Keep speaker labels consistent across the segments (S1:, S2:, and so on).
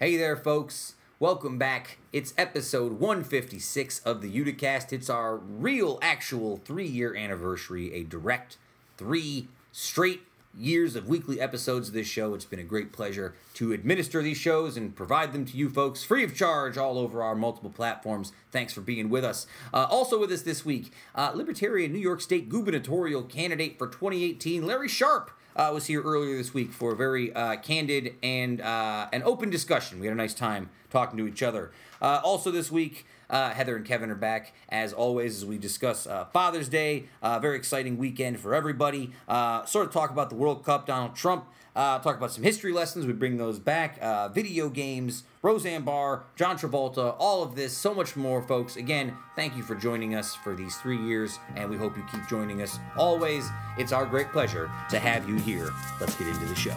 S1: Hey there, folks. Welcome back. It's episode 156 of the Uticast. It's our real, actual three year anniversary, a direct three straight years of weekly episodes of this show. It's been a great pleasure to administer these shows and provide them to you folks free of charge all over our multiple platforms. Thanks for being with us. Uh, also with us this week, uh, Libertarian New York State gubernatorial candidate for 2018, Larry Sharpe uh, was here earlier this week for a very uh, candid and uh, an open discussion. We had a nice time talking to each other. Uh, also this week, uh, Heather and Kevin are back as always as we discuss Father's Day. Very exciting weekend for everybody. Sort of talk about the World Cup, Donald Trump. Talk about some history lessons. We bring those back. Video games, Roseanne Barr, John Travolta, all of this, so much more, folks. Again, thank you for joining us for these three years, and we hope you keep joining us always. It's our great pleasure to have you here. Let's get into the show.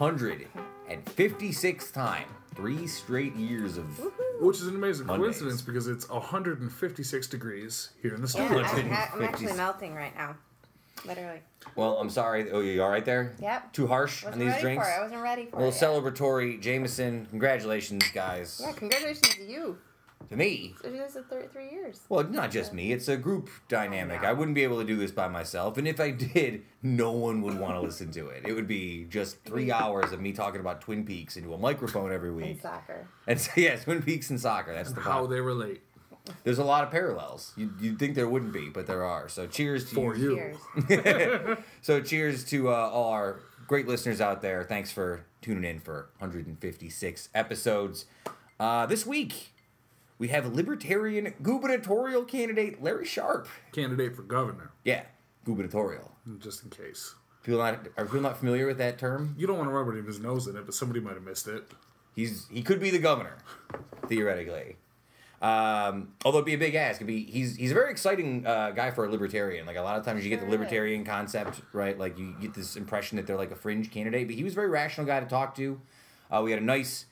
S1: 156th time. Three straight years of.
S2: Which is an amazing
S1: Mondays.
S2: coincidence because it's 156 degrees here in the
S3: Yeah,
S2: studio.
S3: I'm, I'm
S1: 150s.
S3: actually melting right now. Literally.
S1: Well, I'm sorry. Oh, you all right there?
S3: Yep.
S1: Too harsh
S3: Wasn't
S1: on these
S3: ready
S1: drinks?
S3: for it. I wasn't ready for
S1: A little
S3: it. yet.
S1: celebratory Jameson. Congratulations, guys.
S3: Yeah, congratulations to you.
S1: To me.
S3: So this is three, three years.
S1: Well, not just me. It's a group dynamic.
S3: know.
S1: I wouldn't be able to do this by myself. And if I did, no one would want to listen to it. It would be just three hours of me talking about Twin Peaks into a microphone every
S3: In
S1: week.
S3: soccer.
S1: And so, yeah, Twin Peaks and soccer. That's the
S2: How
S1: problem.
S2: they relate
S1: There's a lot of parallels. You'd, you'd think there wouldn't be, but there are. So cheers to
S2: for you.
S3: Cheers.
S1: So cheers to uh, all our great listeners out there. Thanks for tuning in for 156 episodes. Uh, this week, we have Libertarian gubernatorial candidate Larry Sharpe.
S2: Candidate for governor,
S1: Yeah, gubernatorial.
S2: just in case.
S1: People not are people not familiar with that term?
S2: You don't want to rub his nose in it, but somebody might have missed it.
S1: He's he could be the governor, theoretically. Um, although it'd be a big ask. It'd be he's he's a very exciting uh, guy for a libertarian. Like a lot of times you get the libertarian concept, right? Like you get this impression that they're like a fringe candidate, but he was a very rational guy to talk to. Uh, we had a nice,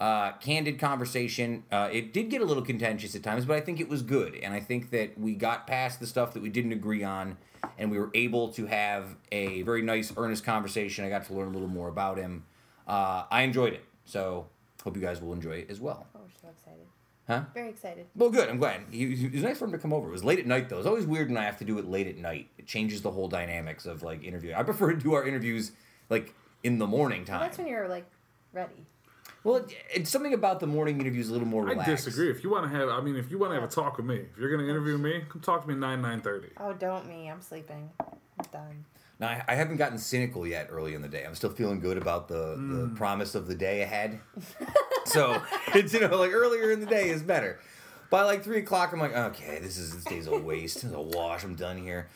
S1: uh, candid conversation. Uh, it did get a little contentious at times, but I think it was good, and I think that we got past the stuff that we didn't agree on, and we were able to have a very nice, earnest conversation. I got to learn a little more about him. Uh, I enjoyed it, so hope you guys will enjoy it as well.
S3: Oh, we're so excited.
S1: Huh?
S3: Very excited.
S1: Well, good. I'm glad. He, it was nice for him to come over. It was late at night, though. It's always weird when I have to do it late at night. It changes the whole dynamics of like interview. I prefer to do our interviews like in the morning
S3: Well,
S1: time.
S3: that's when you're like ready.
S1: Well, it, it's something about the morning interviews a little more
S2: I disagree. If you want to have, I mean, if you want to have a talk with me, if you're going to interview me, come talk to me nine nine thirty.
S3: Oh, don't me. I'm sleeping. I'm done.
S1: Now, I, I haven't gotten cynical yet early in the day. I'm still feeling good about the, the promise of the day ahead. so it's you know like earlier in the day is better. By like three o'clock, I'm like, okay, this is this day's a waste. This is a wash. I'm done here.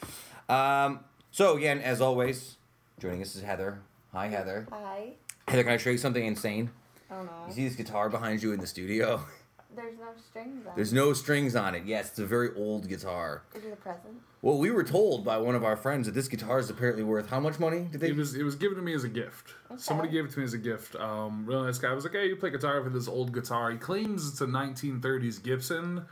S1: Um, so again, as always, joining us is Heather. Hi, Heather.
S3: Hi.
S1: Heather, can I show you something insane?
S3: Oh no.
S1: You see this guitar behind you in the studio?
S3: There's no strings on.
S1: There's no strings on it. Yes, it's a very old guitar.
S3: Is it a present?
S1: Well, we were told by one of our friends that this guitar is apparently worth how much money? Did they?
S2: It was it was given to me as a gift. Somebody gave it to me as a gift. Um, real nice guy. I was like, hey, you play guitar for this old guitar. He claims it's a 1930s Gibson.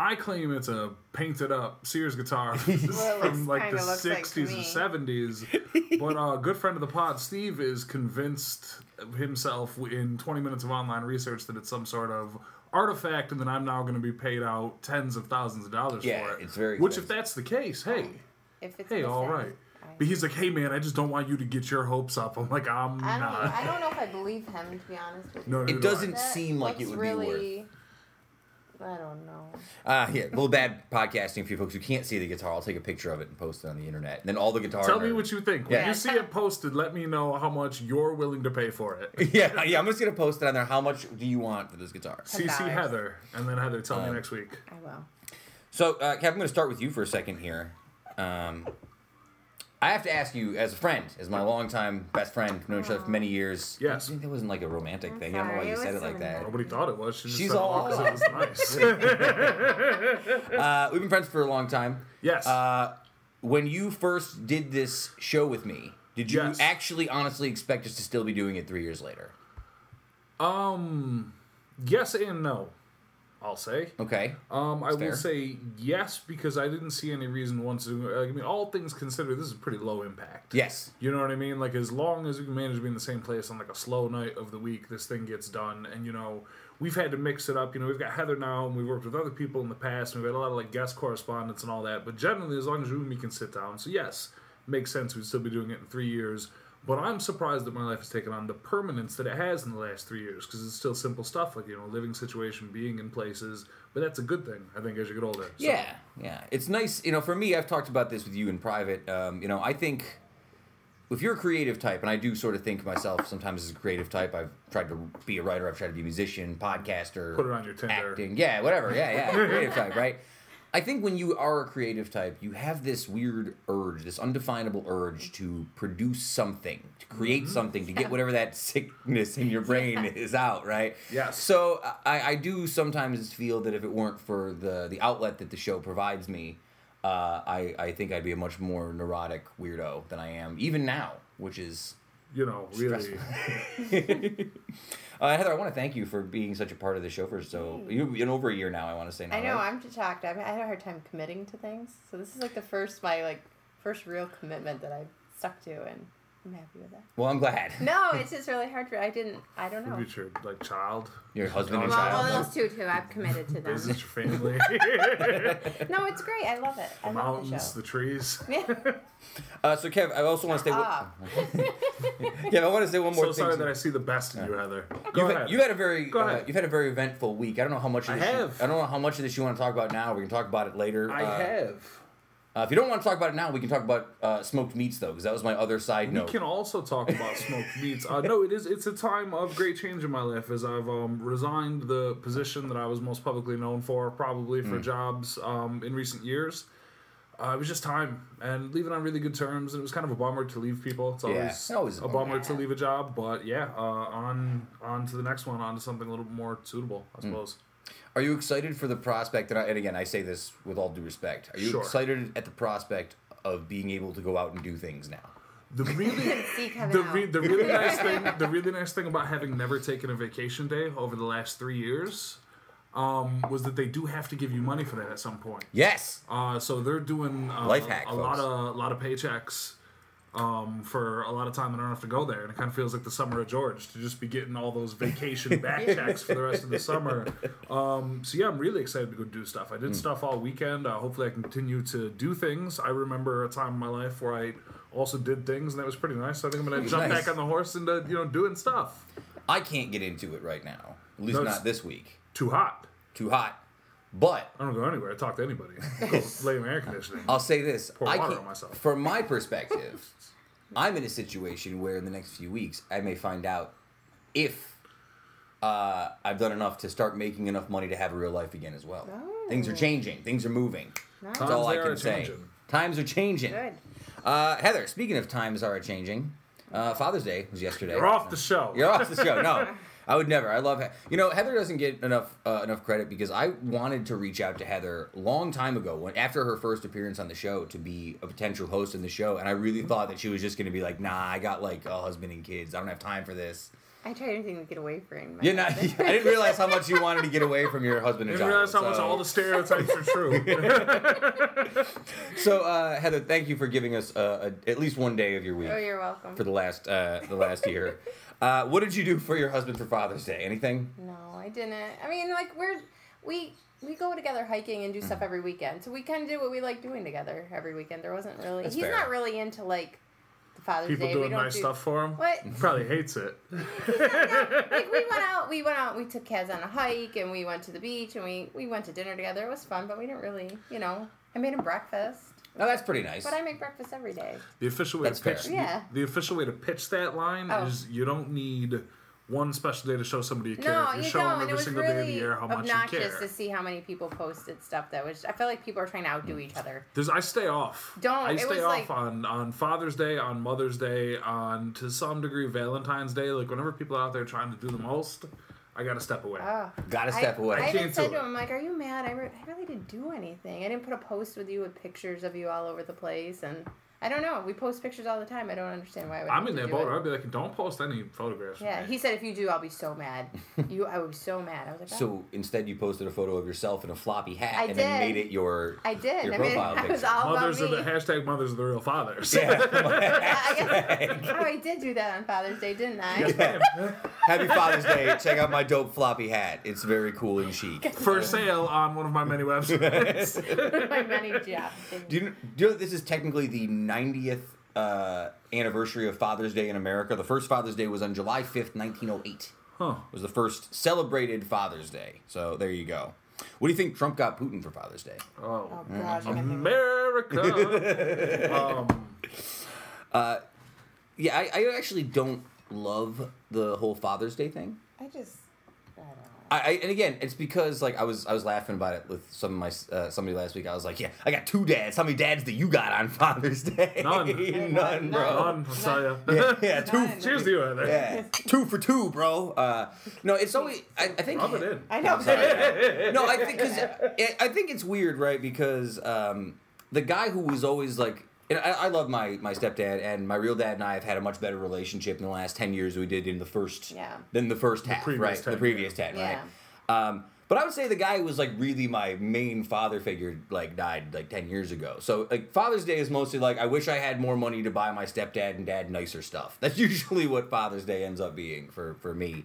S2: I claim it's a painted up Sears guitar
S3: Well,
S2: from
S3: it
S2: like the
S3: kinda looks like
S2: 60s and 70s. but uh, a good friend of the pod, Steve, is convinced himself in 20 minutes of online research that it's some sort of artifact and that I'm now going to be paid out tens of thousands of dollars
S1: Yeah,
S2: for it.
S1: it's very
S2: Which, if that's the case, hey,
S3: If it's
S2: hey, all right. But he's like, hey man, I just don't want you to get your hopes up. I'm like, I'm
S3: I don't.
S2: not.
S3: I don't know if I believe him to be honest with you.
S2: No, no,
S1: It
S2: no,
S1: doesn't
S3: That
S1: seem like it
S3: looks
S1: would be
S3: really, I don't know.
S1: Uh, yeah, a little bad podcasting for you folks who can't see the guitar. I'll take a picture of it and post it on the internet. And then all the guitar.
S2: Tell me
S1: nerds-
S2: what you think. When
S1: Yeah.
S2: you see it posted, let me know how much you're willing to pay for it.
S1: Yeah, yeah. I'm just gonna post it on there. How much do you want for this guitar?
S2: CC
S3: $10.
S2: Heather, and then Heather, tell
S1: Um,
S2: me next week.
S3: I will.
S1: So, uh, Kev, I'm gonna start with you for a second here. Um, I have to ask you, as a friend, as my longtime best friend, known each other for many years.
S2: Yes.
S1: That wasn't like a romantic
S3: I'm
S1: thing. I don't know why you said it like that.
S2: Nobody thought it was. She just
S1: She's
S2: said,
S1: all-
S2: "Oh, 'cause it was nice.
S1: Uh, we've been friends for a long time.
S2: yes.
S1: Uh, when you first did this show with me, did you
S2: Yes.
S1: actually honestly expect us to still be doing it three years later?
S2: um. Yes and no. I'll say.
S1: Okay.
S2: Um, I will say yes because I didn't see any reason once to. Like, I mean, all things considered, this is pretty low impact.
S1: Yes.
S2: You know what I mean? Like as long as we can manage to be in the same place on like a slow night of the week, this thing gets done. And you know, we've had to mix it up. You know, we've got Heather now, and we've worked with other people in the past. And we've had a lot of like guest correspondence and all that. But generally, as long as you and me can sit down, so yes, makes sense. We'd still be doing it in three years. But I'm surprised that my life has taken on the permanence that it has in the last three years because it's still simple stuff like you know living situation, being in places. But that's a good thing, I think, as you get older. So-
S1: Yeah, yeah. It's nice, you know, for me, I've talked about this with you in private. Um, you know, I think if you're a creative type, and I do sort of think myself sometimes as a creative type, I've tried to be a writer, I've tried to be a musician, podcaster,
S2: Put it on your Tinder.
S1: acting. Yeah, whatever. Yeah, yeah. creative type, right? I think when you are a creative type, you have this weird urge, this undefinable urge to produce something, to create
S2: Mm-hmm.
S1: something, to get whatever that sickness in your brain is out, right?
S2: Yes.
S1: So I, I do sometimes feel that if it weren't for the the outlet that the show provides me, uh, I I think I'd be a much more neurotic weirdo than I am even now, which is.
S2: You know, really.
S1: Uh, Heather, I want to thank you for being such a part of the show for so you in over a year now. I want to say now.
S3: I know.
S1: right?
S3: I'm just shocked. I've, I had a hard time committing to things, so this is like the first my like first real commitment that I've stuck to, and I'm happy with that.
S1: Well, I'm glad.
S3: No, it's just really hard for. I didn't. I don't know.
S2: Maybe it's your like child.
S1: Your husband and
S2: Well,
S3: Well,
S1: child.
S3: well, those two too. I've committed to
S2: Is
S3: them.
S2: it your family?
S3: No, it's great. I love it. I
S2: the
S3: love the
S2: mountains,
S3: show.
S2: the trees.
S3: Yeah.
S1: Uh, so, Kev, I also want to say. One,
S3: Ah.
S1: Kev, I want to say one more
S2: So
S1: thing.
S2: sorry
S1: to-
S2: that I see the best in you, Heather. Go
S1: You've
S2: ahead.
S1: had, you had a very
S2: Go
S1: uh,
S2: ahead.
S1: you've had a very eventful week. I don't know how much of
S2: I
S1: this you-
S2: have.
S1: I don't know how much of this you want to talk about now. We can talk about it later.
S2: I
S1: uh,
S2: have.
S1: Uh, if you don't want to talk about it now, we can talk about uh, smoked meats though, because that was my other side
S2: We
S1: note.
S2: We can also talk about smoked meats. Uh, no, it is. It's a time of great change in my life as I've um, resigned the position that I was most publicly known for, probably for jobs um, in recent years. Uh, it was just time and leaving on really good terms. And it was kind of a bummer to leave people. It's
S1: Yeah,
S2: always,
S1: always a
S2: a
S1: bummer.
S2: bummer to leave a job, but yeah, uh, on on to the next one, on to something a little more suitable, I
S1: Hmm.
S2: suppose.
S1: Are you excited for the prospect? And, I, and again, I say this with all due respect. Are you
S2: Sure.
S1: excited at the prospect of being able to go out and do things now?
S2: The really the, re- the really nice thing the really nice thing about having never taken a vacation day over the last three years um, was that they do have to give you money for that at some point.
S1: Yes.
S2: Uh, so they're doing uh,
S1: Life hack,
S2: a lot of a lot of paychecks um, for a lot of time. and I don't have to go there, and it kind of feels like the summer of George to just be getting all those vacation back checks for the rest of the summer. Um, so yeah, I'm really excited to go do stuff. I did stuff all weekend. Uh, hopefully, I continue to do things. I remember a time in my life where I also did things, and that was pretty nice. So I think I'm gonna jump
S1: Nice.
S2: back on the horse and uh, you know doing stuff.
S1: I can't get into it right now. At least
S2: No,
S1: not this week.
S2: Too hot.
S1: Too hot. But
S2: I don't go anywhere. I talk to anybody. Go lay in air conditioning.
S1: I'll say this:
S2: Pour
S1: I
S2: water
S1: can't,
S2: on myself.
S1: from my perspective, I'm in a situation where in the next few weeks I may find out if uh, I've done enough to start making enough money to have a real life again as well. Things are
S3: Oh.
S1: changing. Things are moving. That's
S2: Times
S1: all I can
S2: are
S1: say.
S2: changing.
S1: Times are changing.
S3: Good.
S1: Uh, Heather, speaking of times are changing, uh, Father's Day was yesterday.
S2: You're off the show.
S1: You're off the show. No, I would never. I love. He- you know, Heather doesn't get enough uh, enough credit because I wanted to reach out to Heather long time ago when after her first appearance on the show to be a potential host in the show, and I really thought that she was just going to be like, "Nah, I got like a husband and kids. I don't have time for this."
S3: I tried anything to get away from. my
S1: You're not. I didn't realize how much you wanted to get away from your husband and
S2: didn't realize how much all the stereotypes are true.
S1: So, uh, Heather, thank you for giving us uh, a, at least one day of your week
S3: Oh, you're welcome.
S1: for the last uh, the last year. Uh, what did you do for your husband for Father's Day? Anything?
S3: No, I didn't. I mean, like we're we we go together hiking and do
S1: Mm-hmm.
S3: stuff every weekend. So we kind of do what we like doing together every weekend. There wasn't really.
S1: That's
S3: he's
S1: fair.
S3: not really into like the Father's
S2: People
S3: Day.
S2: doing
S3: we don't
S2: nice
S3: do,
S2: stuff for him.
S3: What?
S2: Probably hates it.
S3: like we went out. We went out. We took Kaz on a hike and we went to the beach and we we went to dinner together. It was fun, but we didn't really, you know. I made him breakfast,
S1: Oh, that's pretty nice.
S3: but I make breakfast every day.
S2: The official way
S1: That's
S2: to
S1: fair.
S2: pitch
S3: Yeah.
S2: the, the official way to pitch that line
S3: Oh.
S2: is you don't need one special day to show somebody you care.
S3: No,
S2: if you're
S3: you
S2: showing
S3: don't.
S2: them
S3: And it
S2: every
S3: was
S2: single day of the
S3: really
S2: year how much you
S3: obnoxious
S2: care.
S3: to see how many people posted stuff that was. I feel like people are trying to outdo mm. each other.
S2: There's, I stay off.
S3: Don't,
S2: I
S3: it
S2: stay
S3: was
S2: off
S3: like-
S2: on on Father's Day, on Mother's Day, on to some degree Valentine's Day. Like whenever people are out there trying to do the most, I gotta step away.
S3: Oh.
S1: Gotta
S3: I-
S1: step away.
S3: I,
S2: I
S3: even
S2: can't
S3: said
S2: do
S3: to him, like, "Are you mad? I, re- I really didn't do anything. I didn't put a post with you with pictures of you all over the place, and I don't know. We post pictures all the time. I don't understand why. I would
S2: I'm in that boat. I'd be like, don't post any photographs.
S3: Yeah, he said if you do, I'll be so mad. you, I would be so mad. I was like, oh.
S1: So instead, you posted a photo of yourself in a floppy hat
S3: I
S1: and then made it your.
S3: I did.
S1: Your
S3: I mean,
S1: profile
S3: I was all
S2: mothers are
S3: about
S2: the
S3: me.
S2: hashtag mothers are the real fathers.
S1: Yeah.
S3: I guess, oh, I did do that on Father's Day, didn't I?
S1: Happy Father's Day. Check out my dope floppy hat. It's very cool and chic.
S2: For sale on one of my many websites.
S3: My many jobs.
S1: Do you, do you know this is technically the 90th uh, anniversary of Father's Day in America? The first Father's Day was on July 5th, 1908.
S2: huh.
S1: was the first celebrated Father's Day. So there you go. What do you think Trump got Putin for Father's Day?
S2: Oh.
S3: Oh gosh, I can't think of-
S2: America. um,
S1: Yeah, I, I actually don't love the whole Father's Day thing.
S3: I just, I.
S1: I, I and again, it's because like I was I was laughing about it with some of my uh, somebody last week. I was like, yeah, I got two dads. How many dads do you got on Father's Day?
S2: None.
S1: None, bro.
S2: None, I'll tell you.
S1: Yeah, yeah, two.
S3: None.
S2: Cheers to you, Heather.
S1: Yeah, two for two, bro. Uh, no, it's always. I, I think.
S2: Rub it in.
S3: I know.
S1: Sorry. no, I think because I think it's weird, right? Because um, the guy who was always like, and I, I love my my stepdad and my real dad and I have had a much better relationship in the last ten years than we did in the first
S3: Yeah.
S1: than the first half,
S2: previous
S1: right?
S2: 10,
S1: the previous ten,
S3: yeah.
S1: right? Um, but I would say the guy who was like really my main father figure like died like ten years ago. So like Father's Day is mostly like I wish I had more money to buy my stepdad and dad nicer stuff. That's usually what Father's Day ends up being for for me.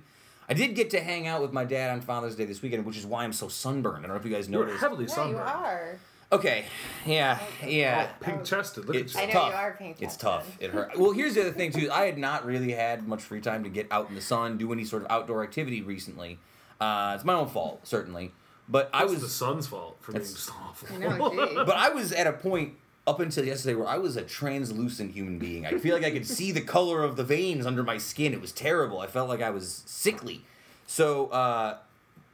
S1: I did get to hang out with my dad on Father's Day this weekend, which is why I'm so sunburned. I don't know if you guys noticed.
S2: You're
S1: noticed.
S2: heavily
S3: Yeah, you
S2: sunburned.
S3: are.
S1: Okay, yeah, yeah.
S2: Pink chested. Look
S1: It's
S2: at
S3: I know
S1: tough.
S3: you are pink
S1: It's tough. It hurt. Well, here's the other thing too. I had not really had much free time to get out in the sun, do any sort of outdoor activity recently. Uh, it's my own fault, certainly. But I
S2: I was
S1: was
S2: the sun's fault for being
S1: That's-
S2: just awful.
S3: I know,
S1: but I was at a point up until yesterday where I was a translucent human being. I feel like I could see the color of the veins under my skin. It was terrible. I felt like I was sickly. So uh,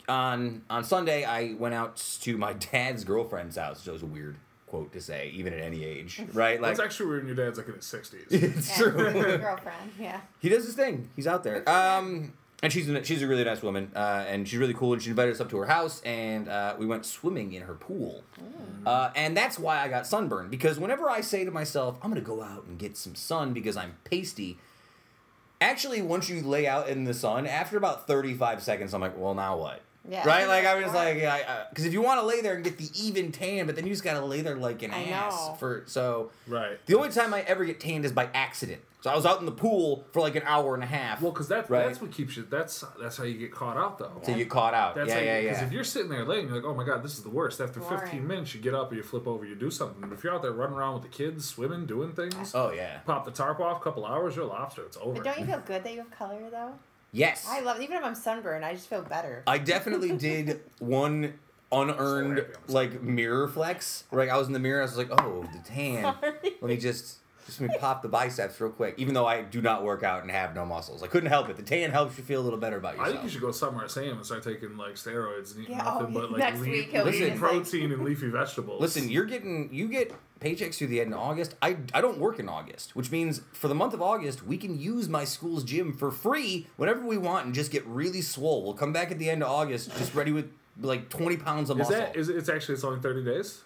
S1: on on Sunday, I went out to my dad's girlfriend's house. Which was a weird quote to say, even at any age, right? Like
S2: That's actually weird. Your dad's like in his sixties.
S1: it's
S3: Yeah,
S1: true.
S3: girlfriend, yeah.
S1: he does his thing. He's out there. Um, and she's a, she's a really nice woman, uh, and she's really cool. And she invited us up to her house, and uh, we went swimming in her pool. Uh, and that's why I got sunburned because whenever I say to myself, "I'm gonna go out and get some sun" because I'm pasty. Actually, once you lay out in the sun, after about 35 seconds, I'm like, well, now what?
S3: Yeah.
S1: Right? Like, I was
S3: Right.
S1: like, yeah. because if you want to lay there and get the even tan, but then you just gotta lay there like an
S3: I
S1: ass
S3: know.
S1: for so.
S2: Right.
S1: The only time I ever get tanned is by accident. So I was out in the pool for like an hour and a half.
S2: Well, because that's
S1: Right.
S2: that's what keeps you. That's that's how you get caught out though.
S1: to get caught out.
S2: That's
S1: yeah,
S2: how
S1: yeah,
S2: Because
S1: yeah.
S2: if you're sitting there laying, you're like, oh my god, this is the worst. After 15 minutes, you get up or you flip over, you do something. But if you're out there running around with the kids, swimming, doing things,
S1: Oh yeah.
S2: pop the tarp off, couple hours, you're a lobster. It's over.
S3: But don't you feel good that you have color though?
S1: Yes.
S3: I love even if I'm sunburned, I just feel better.
S1: I definitely did one unearned
S2: Sorry,
S1: like mirror flex. Right, I was in the mirror. I was like, oh, the tan.
S3: Sorry.
S1: Let me just just let me pop the biceps real quick. Even though I do not work out and have no muscles, I couldn't help it. The tan helps you feel a little better about yourself.
S2: I think you should go somewhere Sam and start taking like steroids and eating
S3: Yeah,
S2: nothing
S3: oh,
S2: but like
S3: next
S2: lean,
S3: week he'll
S1: be
S2: lean
S1: just
S3: like-
S2: protein and leafy vegetables.
S1: Listen, you're getting you get paychecks through the end of August. I I don't work in August, which means for the month of August we can use my school's gym for free whenever we want and just get really swole. We'll come back at the end of August just ready with like 20 pounds of muscle.
S2: is
S1: muscle.
S2: that is it, it's actually it's only 30 days?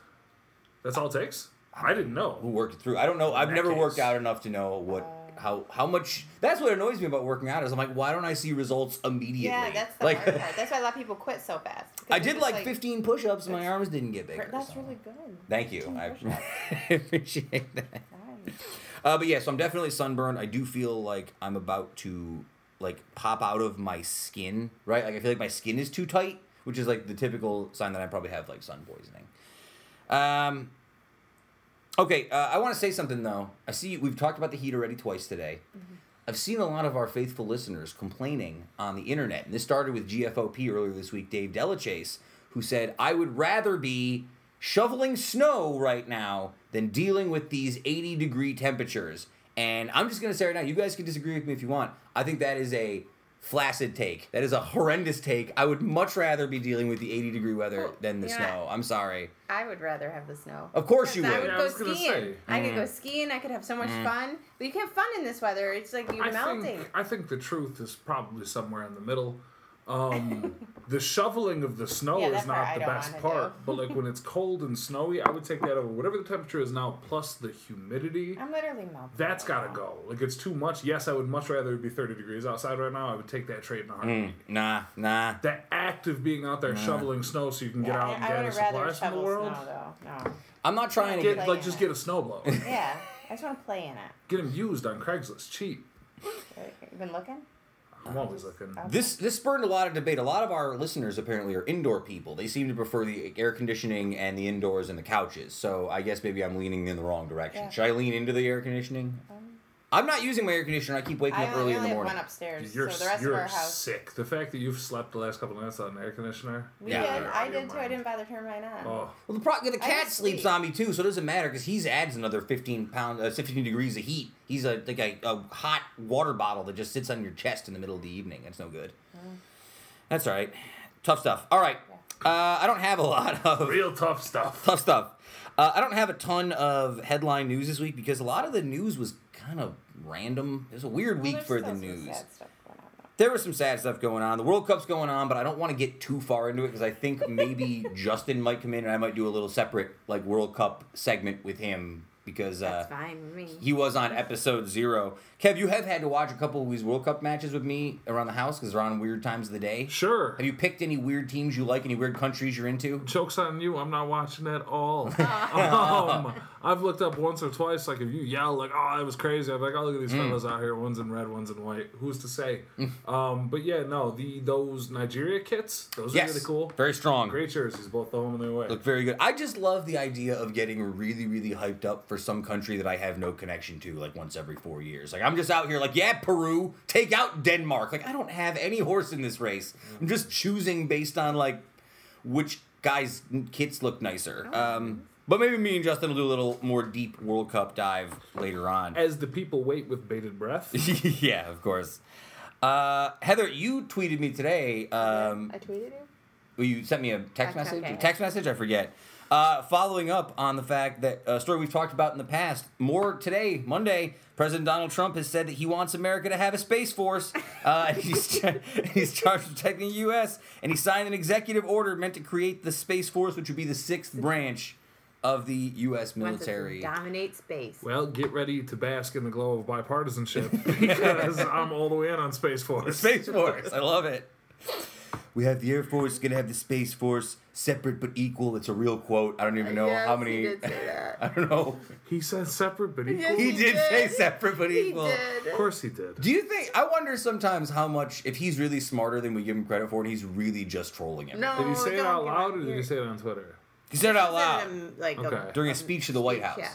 S2: That's all it takes. I didn't know.
S1: who worked it through. I don't know. I've never
S2: case.
S1: worked out enough to know what how how much. That's what annoys me about working out is I'm like, why don't I see results immediately?
S3: Yeah, that's the
S1: like,
S3: hard part. That's why a lot of people quit so fast.
S1: I did
S3: just
S1: like 15 push-ups, and my arms didn't get bigger.
S3: That's
S1: so.
S3: really good.
S1: Thank you. I appreciate that.
S3: Nice.
S1: Uh, but yeah, so I'm definitely sunburned. I do feel like I'm about to like pop out of my skin, right? Like I feel like my skin is too tight, which is like the typical sign that I probably have like sun poisoning. Um. Okay, uh, I want to say something though. I see we've talked about the heat already twice today. I've seen a lot of our faithful listeners complaining on the internet, and this started with GFOP earlier this week, Dave Delachase, who said, I would rather be shoveling snow right now than dealing with these 80 degree temperatures. And I'm just going to say right now, you guys can disagree with me if you want. I think that is a flaccid take. That is a horrendous take. I would much rather be dealing with the 80 degree weather
S3: Well,
S1: than the
S3: yeah.
S1: snow. I'm sorry.
S3: I would rather have the snow.
S1: Of course you
S3: would. I
S1: would.
S3: would
S2: Yeah, I
S3: go
S2: was
S3: skiing.
S2: say.
S3: I could go mm. skiing. I could have so much mm. fun. But you can't have fun in this weather. It's like you're
S2: I
S3: melting.
S2: think I think the truth is probably somewhere in the middle. Um, the shoveling of the snow
S3: Yeah,
S2: is not the best part, but like when it's cold and snowy, I would take that over whatever the temperature is now plus the humidity.
S3: I'm literally melting.
S2: That's
S3: right
S2: got to
S3: now.
S2: go. Like it's too much. Yes, I would much rather it be 30 degrees outside right now. I would take that trade in a heartbeat.
S1: Mm, nah, nah.
S2: That act of being out there shoveling snow so you can get
S3: Yeah,
S2: out and
S3: I, I
S2: gather
S3: would have rather
S2: supplies from the
S3: shovel
S2: world.
S3: snow though. No.
S1: I'm not trying to
S2: Get
S1: get.
S2: Like just
S3: it.
S2: get a snowblower.
S3: Yeah. I just want to play in it.
S2: get them used on Craigslist, cheap.
S3: You been looking?
S2: I'm always looking.
S1: This this spurred a lot of debate. A lot of our listeners apparently are indoor people. They seem to prefer the air conditioning and the indoors and the couches. So I guess maybe I'm leaning in the wrong direction.
S3: Yeah.
S1: Should I lean into the air conditioning? Um, I'm not using my air conditioner. I keep waking
S3: I
S1: up
S3: only,
S1: early
S3: we
S1: in the
S3: only have
S1: morning.
S3: one upstairs.
S2: You're,
S3: so the rest
S2: you're
S3: of our house.
S2: sick. The fact that you've slept the last couple of nights on an air conditioner.
S3: We
S1: Yeah.
S3: did. I did too. I didn't bother turning mine on.
S2: Oh,
S1: Well, the, pro- the
S3: I
S1: cat
S3: just
S1: sleeps
S3: sleep.
S1: on me too, so it doesn't matter because he adds another 15 pounds, uh, 15 degrees of heat. He's a like a, a hot water bottle that just sits on your chest in the middle of the evening. That's no good.
S3: Mm.
S1: That's all right. Tough stuff. All right. Uh, I don't have a lot of
S2: real tough stuff.
S1: tough stuff. Uh, I don't have a ton of headline news this week because a lot of the news was kind of random. It was a weird
S3: Well,
S1: week
S3: there's
S1: for the news.
S3: sad stuff going on.
S1: There was some sad stuff going on. The World Cup's going on, but I don't want to get too far into it because I think maybe Justin might come in and I might do a little separate like World Cup segment with him because uh,
S3: fine with me.
S1: he was on episode zero. Kev, you have had to watch a couple of these World Cup matches with me around the house because they're on weird times of the day.
S2: Sure.
S1: Have you picked any weird teams you like? Any weird countries you're into?
S2: Joke's on you. I'm not watching at all. um, I've looked up once or twice. Like if you yell like, "Oh, that was crazy," I'm like, "Oh, look at these fellas out here. One's in red, one's in white. Who's to say?" um, but yeah, no, the those Nigeria kits, those
S1: Yes,
S2: are really cool.
S1: very strong.
S2: Great jerseys, both the home and their way.
S1: Look very good. I just love the idea of getting really, really hyped up for some country that I have no connection to, like once every four years. Like I'm just out here, like, yeah, Peru, take out Denmark. Like I don't have any horse in this race. I'm just choosing based on like which guys' kits look nicer. Um, but maybe me and Justin will do a little more deep World Cup dive later on.
S2: As the people wait with bated breath.
S1: yeah, of course. Uh, Heather, you tweeted me today. Um,
S3: I tweeted you.
S1: well, you sent me a text
S3: Okay,
S1: message.
S3: okay.
S1: A text message, I forget. Uh, following up on the fact that a story we've talked about in the past, more today, Monday, President Donald Trump has said that he wants America to have a space force. Uh, and he's, he's charged with protecting the U.S. and he signed an executive order meant to create the space force, which would be the sixth branch of the U.S.
S3: Wants to
S1: military.
S3: dominate space.
S2: Well, get ready to bask in the glow of bipartisanship because I'm all the way in on Space Force.
S1: Space Force. I love it. We have the Air Force, gonna have the Space Force, separate but equal. It's a real quote. I don't even know
S3: Yes,
S1: how
S3: he
S1: many.
S3: did say that.
S1: I don't know.
S2: He said separate but equal.
S3: Yes,
S1: He
S3: He
S1: did say separate but
S3: He
S1: equal.
S2: Of course he did.
S1: Do you think? I wonder sometimes how much if he's really smarter than we give him credit for, and he's really just trolling him.
S3: No,
S2: Did he say it out loud
S3: him
S2: or did he say it on Twitter?
S1: He said it out loud
S3: him, like
S2: Okay.
S3: a,
S1: during a speech to the White House.
S3: Yeah.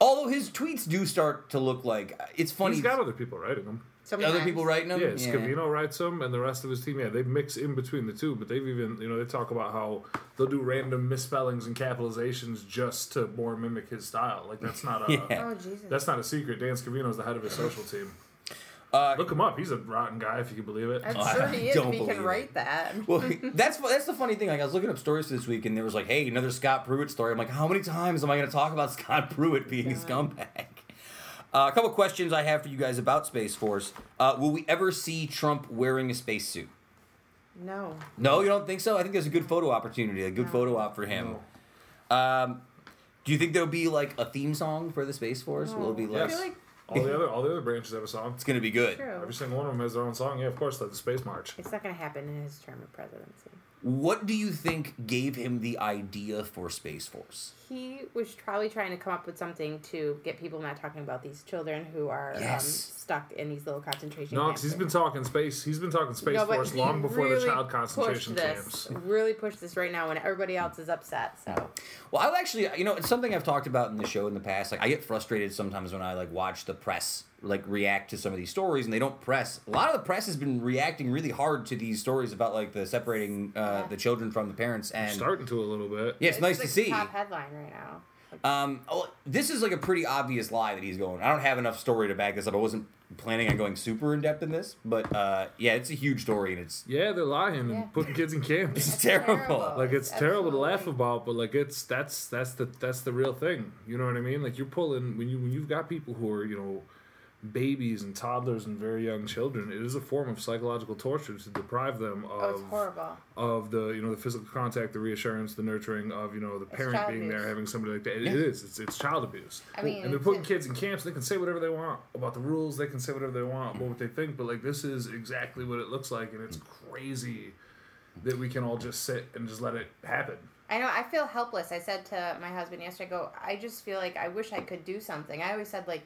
S1: Although his tweets do start to look like it's funny.
S2: He's got other people writing them.
S3: Sometimes.
S1: other people writing them.
S2: Yeah, Scavino writes them, and the rest of his team, yeah, they mix in between the two. But they've even, you know, they talk about how they'll do random misspellings and capitalizations just to more mimic his style. Like that's not a,
S1: Yeah.
S3: Oh Jesus.
S2: that's not a secret. Dan Scavino's the head of his social team.
S1: Uh,
S2: Look him up. He's a rotten guy, if you can believe it.
S3: I'm
S1: I
S3: sure he is if he
S1: believe
S3: can
S1: it.
S3: write that.
S1: Well, that's that's the funny thing. Like I was looking up stories this week, and there was like, "Hey, another Scott Pruitt story." I'm like, "How many times am I going to talk about Scott Pruitt being a scumbag?" Uh, a couple questions I have for you guys about Space Force. Uh, will we ever see Trump wearing a spacesuit?
S3: No.
S1: No, you don't think so? I think there's a good photo opportunity, a good
S3: No.
S1: photo op for him. Um, do you think there'll be like a theme song for the Space Force? Will it be
S3: No.
S1: like?
S3: I feel like
S2: All the other all the other branches have a song.
S1: It's gonna be good.
S3: true.
S2: Every single one of them has their own song. Yeah, of course, like the Space March.
S3: It's not going to happen in his term of presidency.
S1: What do you think gave him the idea for Space Force?
S3: He was probably trying to come up with something to get people not talking about these children who are
S1: Yes.
S3: um, stuck in these little concentration
S2: No,
S3: camps.
S2: because he's been talking space. He's been talking Space
S3: No, but
S2: Force
S3: he
S2: long before
S3: really
S2: the child concentration
S3: pushed
S2: camps.
S3: this, Really pushed this right now when everybody else is upset. So
S1: Well, I've actually, you know, it's something I've talked about in the show in the past. Like, I get frustrated sometimes when I like watch the press like react to some of these stories, and they don't press. A lot of the press has been reacting really hard to these stories about like the separating uh,
S3: Yeah.
S1: the children from the parents, and
S2: Starting to a little bit.
S1: yeah, it's, nice
S3: like
S1: to see.
S3: top headline right now.
S1: Um, oh, this is like a pretty obvious lie that he's going. I don't have enough story to back this up. I wasn't planning on going super in depth in this, but uh, yeah, it's a huge story and it's
S2: Yeah, they're lying
S3: Yeah.
S2: and putting kids in camps.
S1: it's
S3: That's
S1: terrible.
S3: terrible.
S2: Like it's terrible to laugh about, but like it's that's that's the that's the real thing. You know what I mean? Like you're pulling when you when you've got people who are you know babies and toddlers and very young children. It is a form of psychological torture to deprive them
S3: Oh, it's
S2: of
S3: horrible.
S2: of the you know the physical contact, the reassurance, the nurturing of you know the parent
S3: child
S2: being there, having somebody like that. It
S1: Yeah.
S2: is. It's it's child abuse.
S3: I mean,
S2: and they're putting kids in camps. They can say whatever they want about the rules. They can say whatever they want about what they think. But like this is exactly what it looks like, and it's crazy that we can all just sit and just let it happen.
S3: I know. I feel helpless. I said to my husband yesterday, I go, I just feel like I wish I could do something. I always said, like,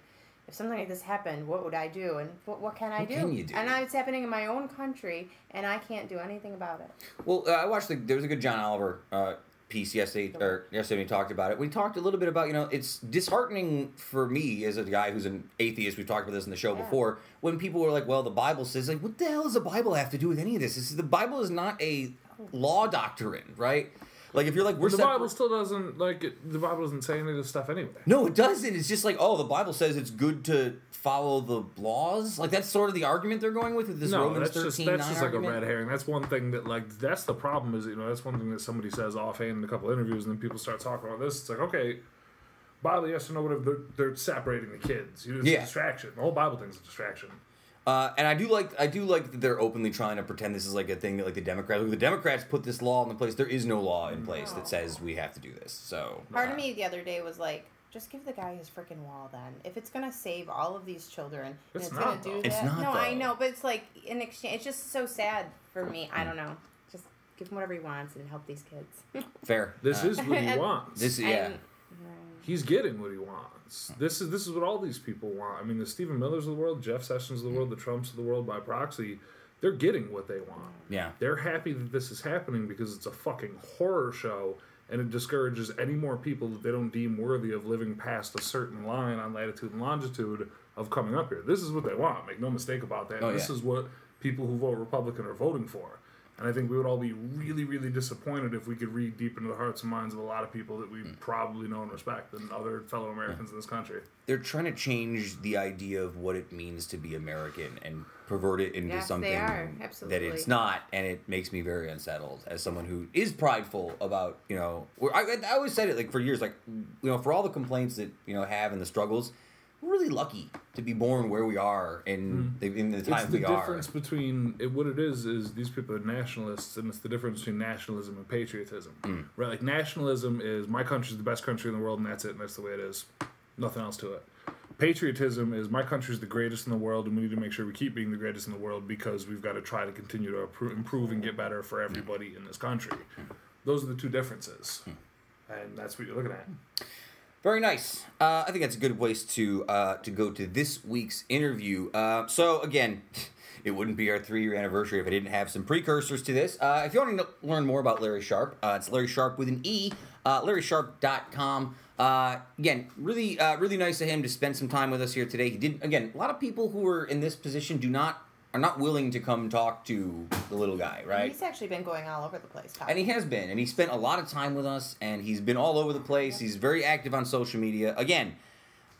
S3: if something like this happened, what would I do? And what, what can I
S1: What
S3: do?
S1: can you do?
S3: And now it's happening in my own country, and I can't do anything about it.
S1: Well, uh, I watched the, there was a good John Oliver uh, piece yesterday, or yesterday we talked about it. We talked a little bit about you know it's disheartening for me as a guy who's an atheist. We've talked about this in the show
S3: Yeah.
S1: before. When people are like, "Well, the Bible says," like, what the hell does the Bible have to do with any of this? this is, the Bible is not a law doctrine, right? Like if you're like we're
S2: the Bible still doesn't like it, the Bible doesn't say any of this stuff anyway.
S1: No, it doesn't. It's just like, oh, the Bible says it's good to follow the laws. Like that's sort of the argument they're going with with this
S2: no,
S1: Romans
S2: that's just that's just like a red herring. That's one thing that like that's the problem is you know that's one thing that somebody says offhand in a couple interviews and then people start talking about this. It's like okay, Bible yes or no whatever. They're, they're separating the kids. You know, it's
S1: Yeah.
S2: a distraction. The whole Bible thing's a distraction.
S1: Uh, and I do like I do like that they're openly trying to pretend this is like a thing that like the Democrats the Democrats put this law in place. There is no law in place that says we have to do this. So
S3: Part
S1: uh,
S3: of me the other day was like, just give the guy his freaking wall then. If it's gonna save all of these children,
S2: It's
S3: it's,
S2: not,
S3: gonna do
S2: though.
S3: that.
S1: It's not,
S3: no, I know, but it's like in exchange. It's just so sad for me. I don't know. Just give him whatever he wants and help these kids.
S1: fair.
S2: This
S1: Uh,
S2: is what he wants.
S1: this yeah.
S3: And-
S2: He's getting what he wants. This is this is what all these people want. I mean, the Stephen Millers of the world, Jeff Sessions of the world, the Trumps of the world by proxy, they're getting what they want.
S1: yeah.
S2: They're happy that this is happening because it's a fucking horror show and it discourages any more people that they don't deem worthy of living past a certain line on latitude and longitude of coming up here. This is what they want. Make no mistake about that.
S1: Oh,
S2: this
S1: yeah.
S2: is what people who vote Republican are voting for. And I think we would all be really, really disappointed if we could read deep into the hearts and minds of a lot of people that we
S1: Hmm.
S2: probably know and respect and other fellow Americans in this country.
S1: They're trying to change the idea of what it means to be American and pervert it into
S3: Yes, they
S1: something
S3: are.
S1: that it's not, and it makes me very unsettled as someone who is prideful about you know. I, I always said it like for years, like you know, for all the complaints that you know have and the struggles, we're really lucky to be born where we are in hmm. the in the
S2: It's the
S1: we
S2: difference between it, what it is is these people are nationalists, and it's the difference between nationalism and patriotism.
S1: Mm.
S2: Right? Like nationalism is my country's the best country in the world, and that's it, and that's the way it is. Nothing else to it. Patriotism is my country's the greatest in the world, and we need to make sure we keep being the greatest in the world because we've got to try to continue to improve and get better for everybody in this country. Hmm. Those are the two differences, hmm. and that's what you're looking at.
S1: Very nice. Uh, I think that's a good place to uh, to go to this week's interview. Uh, so again, it wouldn't be our three year anniversary if I didn't have some precursors to this. Uh, if you want to learn more about Larry Sharpe, uh, it's Larry Sharpe with an E. Uh, LarrySharpe.com. Uh, again, really, uh, really nice of him to spend some time with us here today. He did again. A lot of people who are in this position do not are not willing to come talk to the little guy, right?
S3: He's actually been going all over the place.
S1: And he has been, and he spent a lot of time with us, and he's been all over the place. He's very active on social media. Again,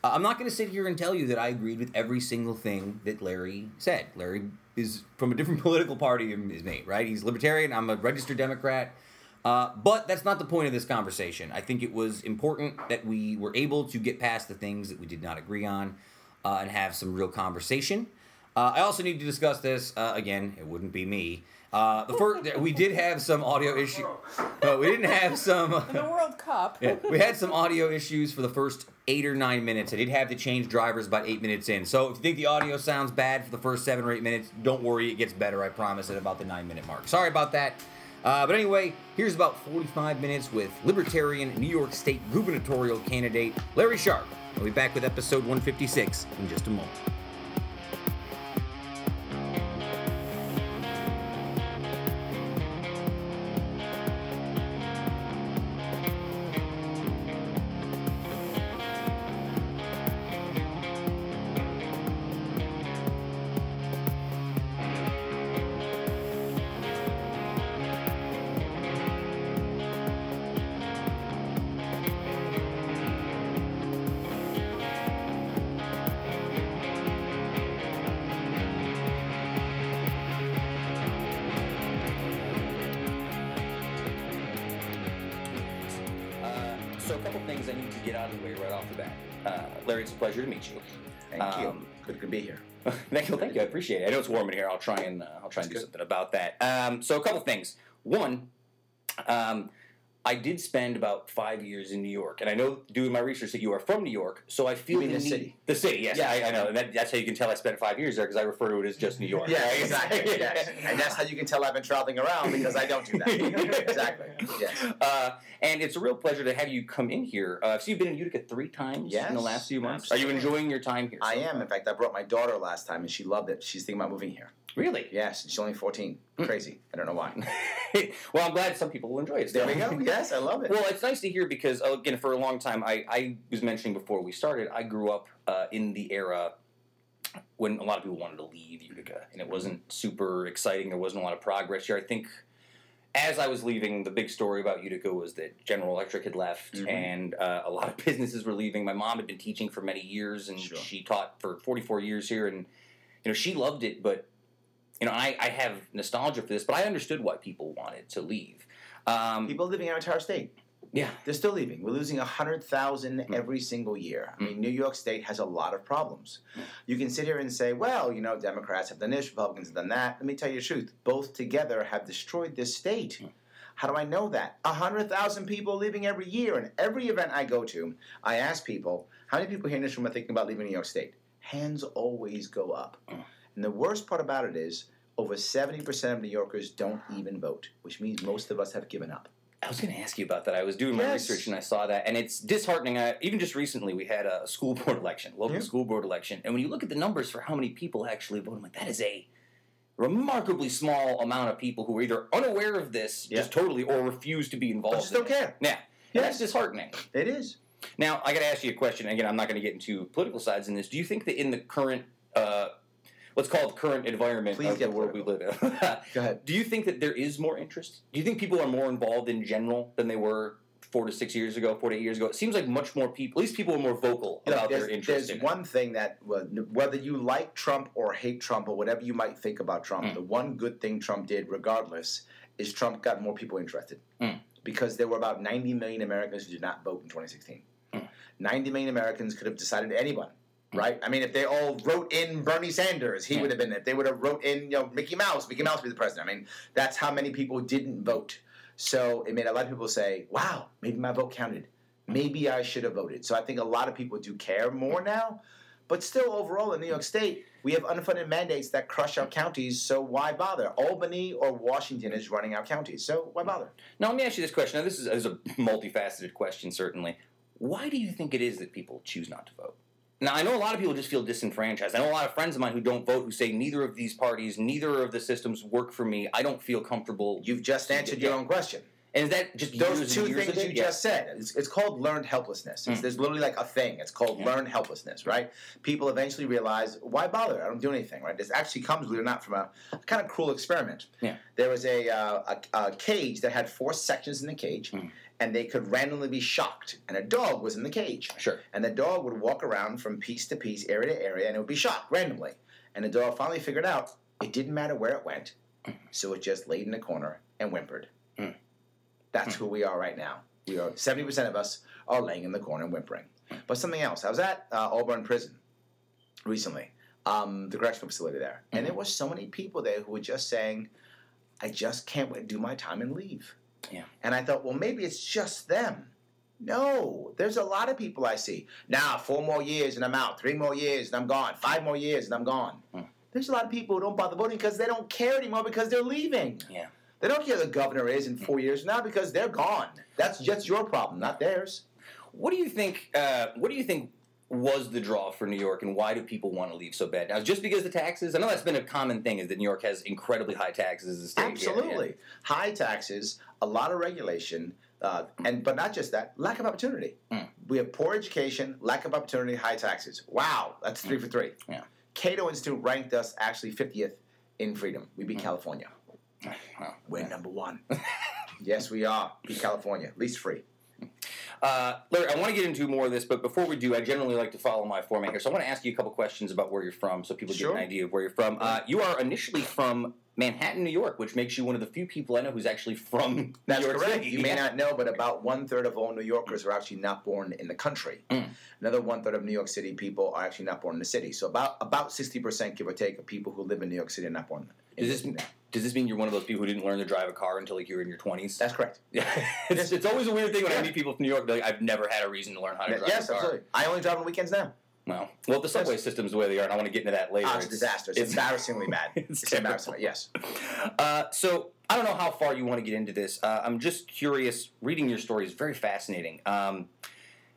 S1: uh, I'm not going to sit here and tell you that I agreed with every single thing that Larry said. Larry is from a different political party than me, right? He's libertarian. I'm a registered Democrat. Uh, but that's not the point of this conversation. I think it was important that we were able to get past the things that we did not agree on uh, and have some real conversation. Uh, I also need to discuss this uh, again. It wouldn't be me. Uh, the first, we did have some audio issue. No, we didn't have some.
S3: In the World Cup.
S1: Yeah, we had some audio issues for the first eight or nine minutes. I did have to change drivers about eight minutes in. So if you think the audio sounds bad for the first seven or eight minutes, don't worry, it gets better. I promise at about the nine minute mark. Sorry about that. Uh, but anyway, here's about 45 minutes with Libertarian New York State gubernatorial candidate Larry Sharpe. We'll be back with episode 156 in just a moment. It's warm in here. I'll try and uh, I'll try and do
S4: good.
S1: something about that. Um, so a couple things. One, um, I did spend about five years in New York, and I know doing my research that you are from New York, so I feel the
S4: the
S1: need-
S4: city?
S1: The city, yes,
S4: Yes.
S1: I, I know. And that, that's how you can tell I spent five years there because I refer to it as just New York.
S4: Yeah,
S1: right?
S4: exactly. yes. And that's how you can tell I've been traveling around because I don't do that. exactly. Yes.
S1: Uh, and it's a real pleasure to have you come in here. Uh, so you've been in Utica three times in the last few months. Are you enjoying your time here?
S4: I am. In fact, I brought my daughter last time and she loved it. She's thinking about moving here.
S1: Really?
S4: Yes, she's only 14. Crazy. I don't know why.
S1: well, I'm glad some people will enjoy it.
S4: There we go. Yes, I love it.
S1: Well, it's nice to hear because uh, again, for a long time, I, I was mentioning before we started, I grew up uh, in the era when a lot of people wanted to leave Utica, and it wasn't super exciting. There wasn't a lot of progress here. I think as I was leaving, the big story about Utica was that General Electric had left,
S4: Mhm.
S1: and uh, a lot of businesses were leaving. My mom had been teaching for many years, and
S4: Sure.
S1: she taught for 44 years here, and you know she loved it, but you know I, I have nostalgia for this, but I understood why people wanted to leave. Um,
S4: People living in our entire state.
S1: yeah,
S4: They're still leaving. We're losing 100,000
S1: Hmm.
S4: every single year. I mean, New York State has a lot of problems. You can sit here and say, well, you know, Democrats have done this, Republicans have done that. Let me tell you the truth. Both together have destroyed this state. How do I know that? 100,000 people leaving every year. And every event I go to, I ask people, how many people here in this room are thinking about leaving New York State? Hands always go up. And the worst part about it is, over 70% of New Yorkers don't even vote, which means most of us have given up.
S1: I was going to ask you about that. I was doing my
S4: Yes.
S1: research and I saw that, and it's disheartening. I, even just recently, we had a school board election, local
S4: Yeah.
S1: school board election, and when you look at the numbers for how many people actually voted, I'm like, that is a remarkably small amount of people who are either unaware of this,
S4: Yeah.
S1: just totally, or refuse to be
S4: Or
S1: involved.
S4: just
S1: in
S4: don't
S1: it.
S4: care.
S1: Yeah, and that's disheartening.
S4: It is.
S1: Now, I got to ask you a question. Again, I'm not going to get into political sides in this. Do you think that in the current, uh, what's called current environment
S4: Please
S1: of the world we live in,
S4: Go ahead.
S1: do you think that there is more interest? Do you think people are more involved in general than they were four to six years ago, four to eight years ago? It seems like much more people, at least people are more vocal
S4: You know,
S1: about their interest
S4: there's
S1: in it.
S4: one thing that whether you like Trump or hate Trump or whatever you might think about Trump,
S1: Mm.
S4: the one good thing Trump did, regardless, is Trump got more people interested
S1: Mm.
S4: because there were about 90 million Americans who did not vote in 2016.
S1: Mm.
S4: 90 million Americans could have decided anyone. Right, I mean, if they all wrote in Bernie Sanders, he
S1: Yeah.
S4: would have been. If they would have wrote in, you know, Mickey Mouse, Mickey Mouse would be the president. I mean, that's how many people didn't vote. So it made a lot of people say, "Wow, maybe my vote counted. Maybe I should have voted." So I think a lot of people do care more now. But still, overall, in New York State, we have unfunded mandates that crush our counties. So why bother? Albany or Washington is running our counties. So why bother?
S1: Now, let me ask you this question. Now, this is, is a multifaceted question, certainly. Why do you think it is that people choose not to vote? Now, I know a lot of people just feel disenfranchised. I know a lot of friends of mine who don't vote who say neither of these parties, neither of the systems work for me. I don't feel comfortable.
S4: You've just answered your own question.
S1: and is that just
S4: Those two things you?
S1: Yeah.
S4: just said. It's, it's called learned helplessness. It's,
S1: Mm.
S4: There's literally like a thing. It's called
S1: Yeah.
S4: learned helplessness, right? People eventually realize, why bother? I don't do anything, right? This actually comes, believe it or not, from a kind of cruel experiment.
S1: Yeah.
S4: There was a, uh, a, a cage that had four sections in the cage,
S1: Mm.
S4: And they could randomly be shocked. And a dog was in the cage.
S1: Sure.
S4: And the dog would walk around from piece to piece, area to area, and it would be shocked randomly. And the dog finally figured out it didn't matter where it went, so it just laid in a corner and whimpered.
S1: Mm.
S4: That's who we are right now. We are seventy percent of us are laying in the corner and whimpering. But something else. I was at uh, Auburn Prison recently, um, the correctional facility there, and there were so many people there who were just saying, "I just can't wait to do my time and leave."
S1: Yeah.
S4: And I thought, well, maybe it's just them. No, there's a lot of people I see. Now, four more years and I'm out. Three more years and I'm gone. Five more years and I'm gone.
S1: Hmm.
S4: There's a lot of people who don't bother voting because they don't care anymore because they're leaving.
S1: Yeah.
S4: They don't care who the governor is in four years now because they're gone. That's just your problem, not theirs.
S1: What do you think? Uh, what do you think was the draw for New York, and why do people want to leave so bad? Now, just because the taxes? I know that's been a common thing. Is that New York has incredibly high taxes as a state? Yeah, yeah.
S4: Absolutely. High taxes, a lot of regulation, uh, and but not just that, lack of opportunity.
S1: Mm.
S4: We have poor education, lack of opportunity, high taxes. Wow, that's three for three.
S1: Yeah.
S4: Cato Institute ranked us actually 50th in freedom. We beat California.
S1: Well,
S4: We're number one. yes, we are. Beat California, least free.
S1: Uh, Larry, I want to get into more of this, but before we do, I generally like to follow my format here. So I want to ask you a couple questions about where you're from, so people
S4: Sure.
S1: get an idea of where you're from. Uh, you are initially from Manhattan, New York, which makes you one of the few people I know who's actually from
S4: That's
S1: New York
S4: correct.
S1: City.
S4: You may not know, but about one third of all New Yorkers are actually not born in the country.
S1: Mm.
S4: Another one third of New York City people are actually not born in the city. So about about sixty percent, give or take, of people who live in New York City are not born. In
S1: Does this does this mean you're one of those people who didn't learn to drive a car until like you were in your twenties?
S4: That's correct.
S1: Yeah, it's, it's always a weird thing when I meet people from New York. Like, I've never had a reason to learn how to drive
S4: yes,
S1: a car.
S4: absolutely. I only drive on weekends now.
S1: Well, well, the subway
S4: Yes.
S1: system's the way they are, and I want to get into that later.
S4: Ah, it's a disaster. It's, embarrassingly bad.
S1: It's
S4: It's, embarrassing. Yes.
S1: Uh, so I don't know how far you want to get into this. Uh, I'm just curious. Reading your story is very fascinating. Um,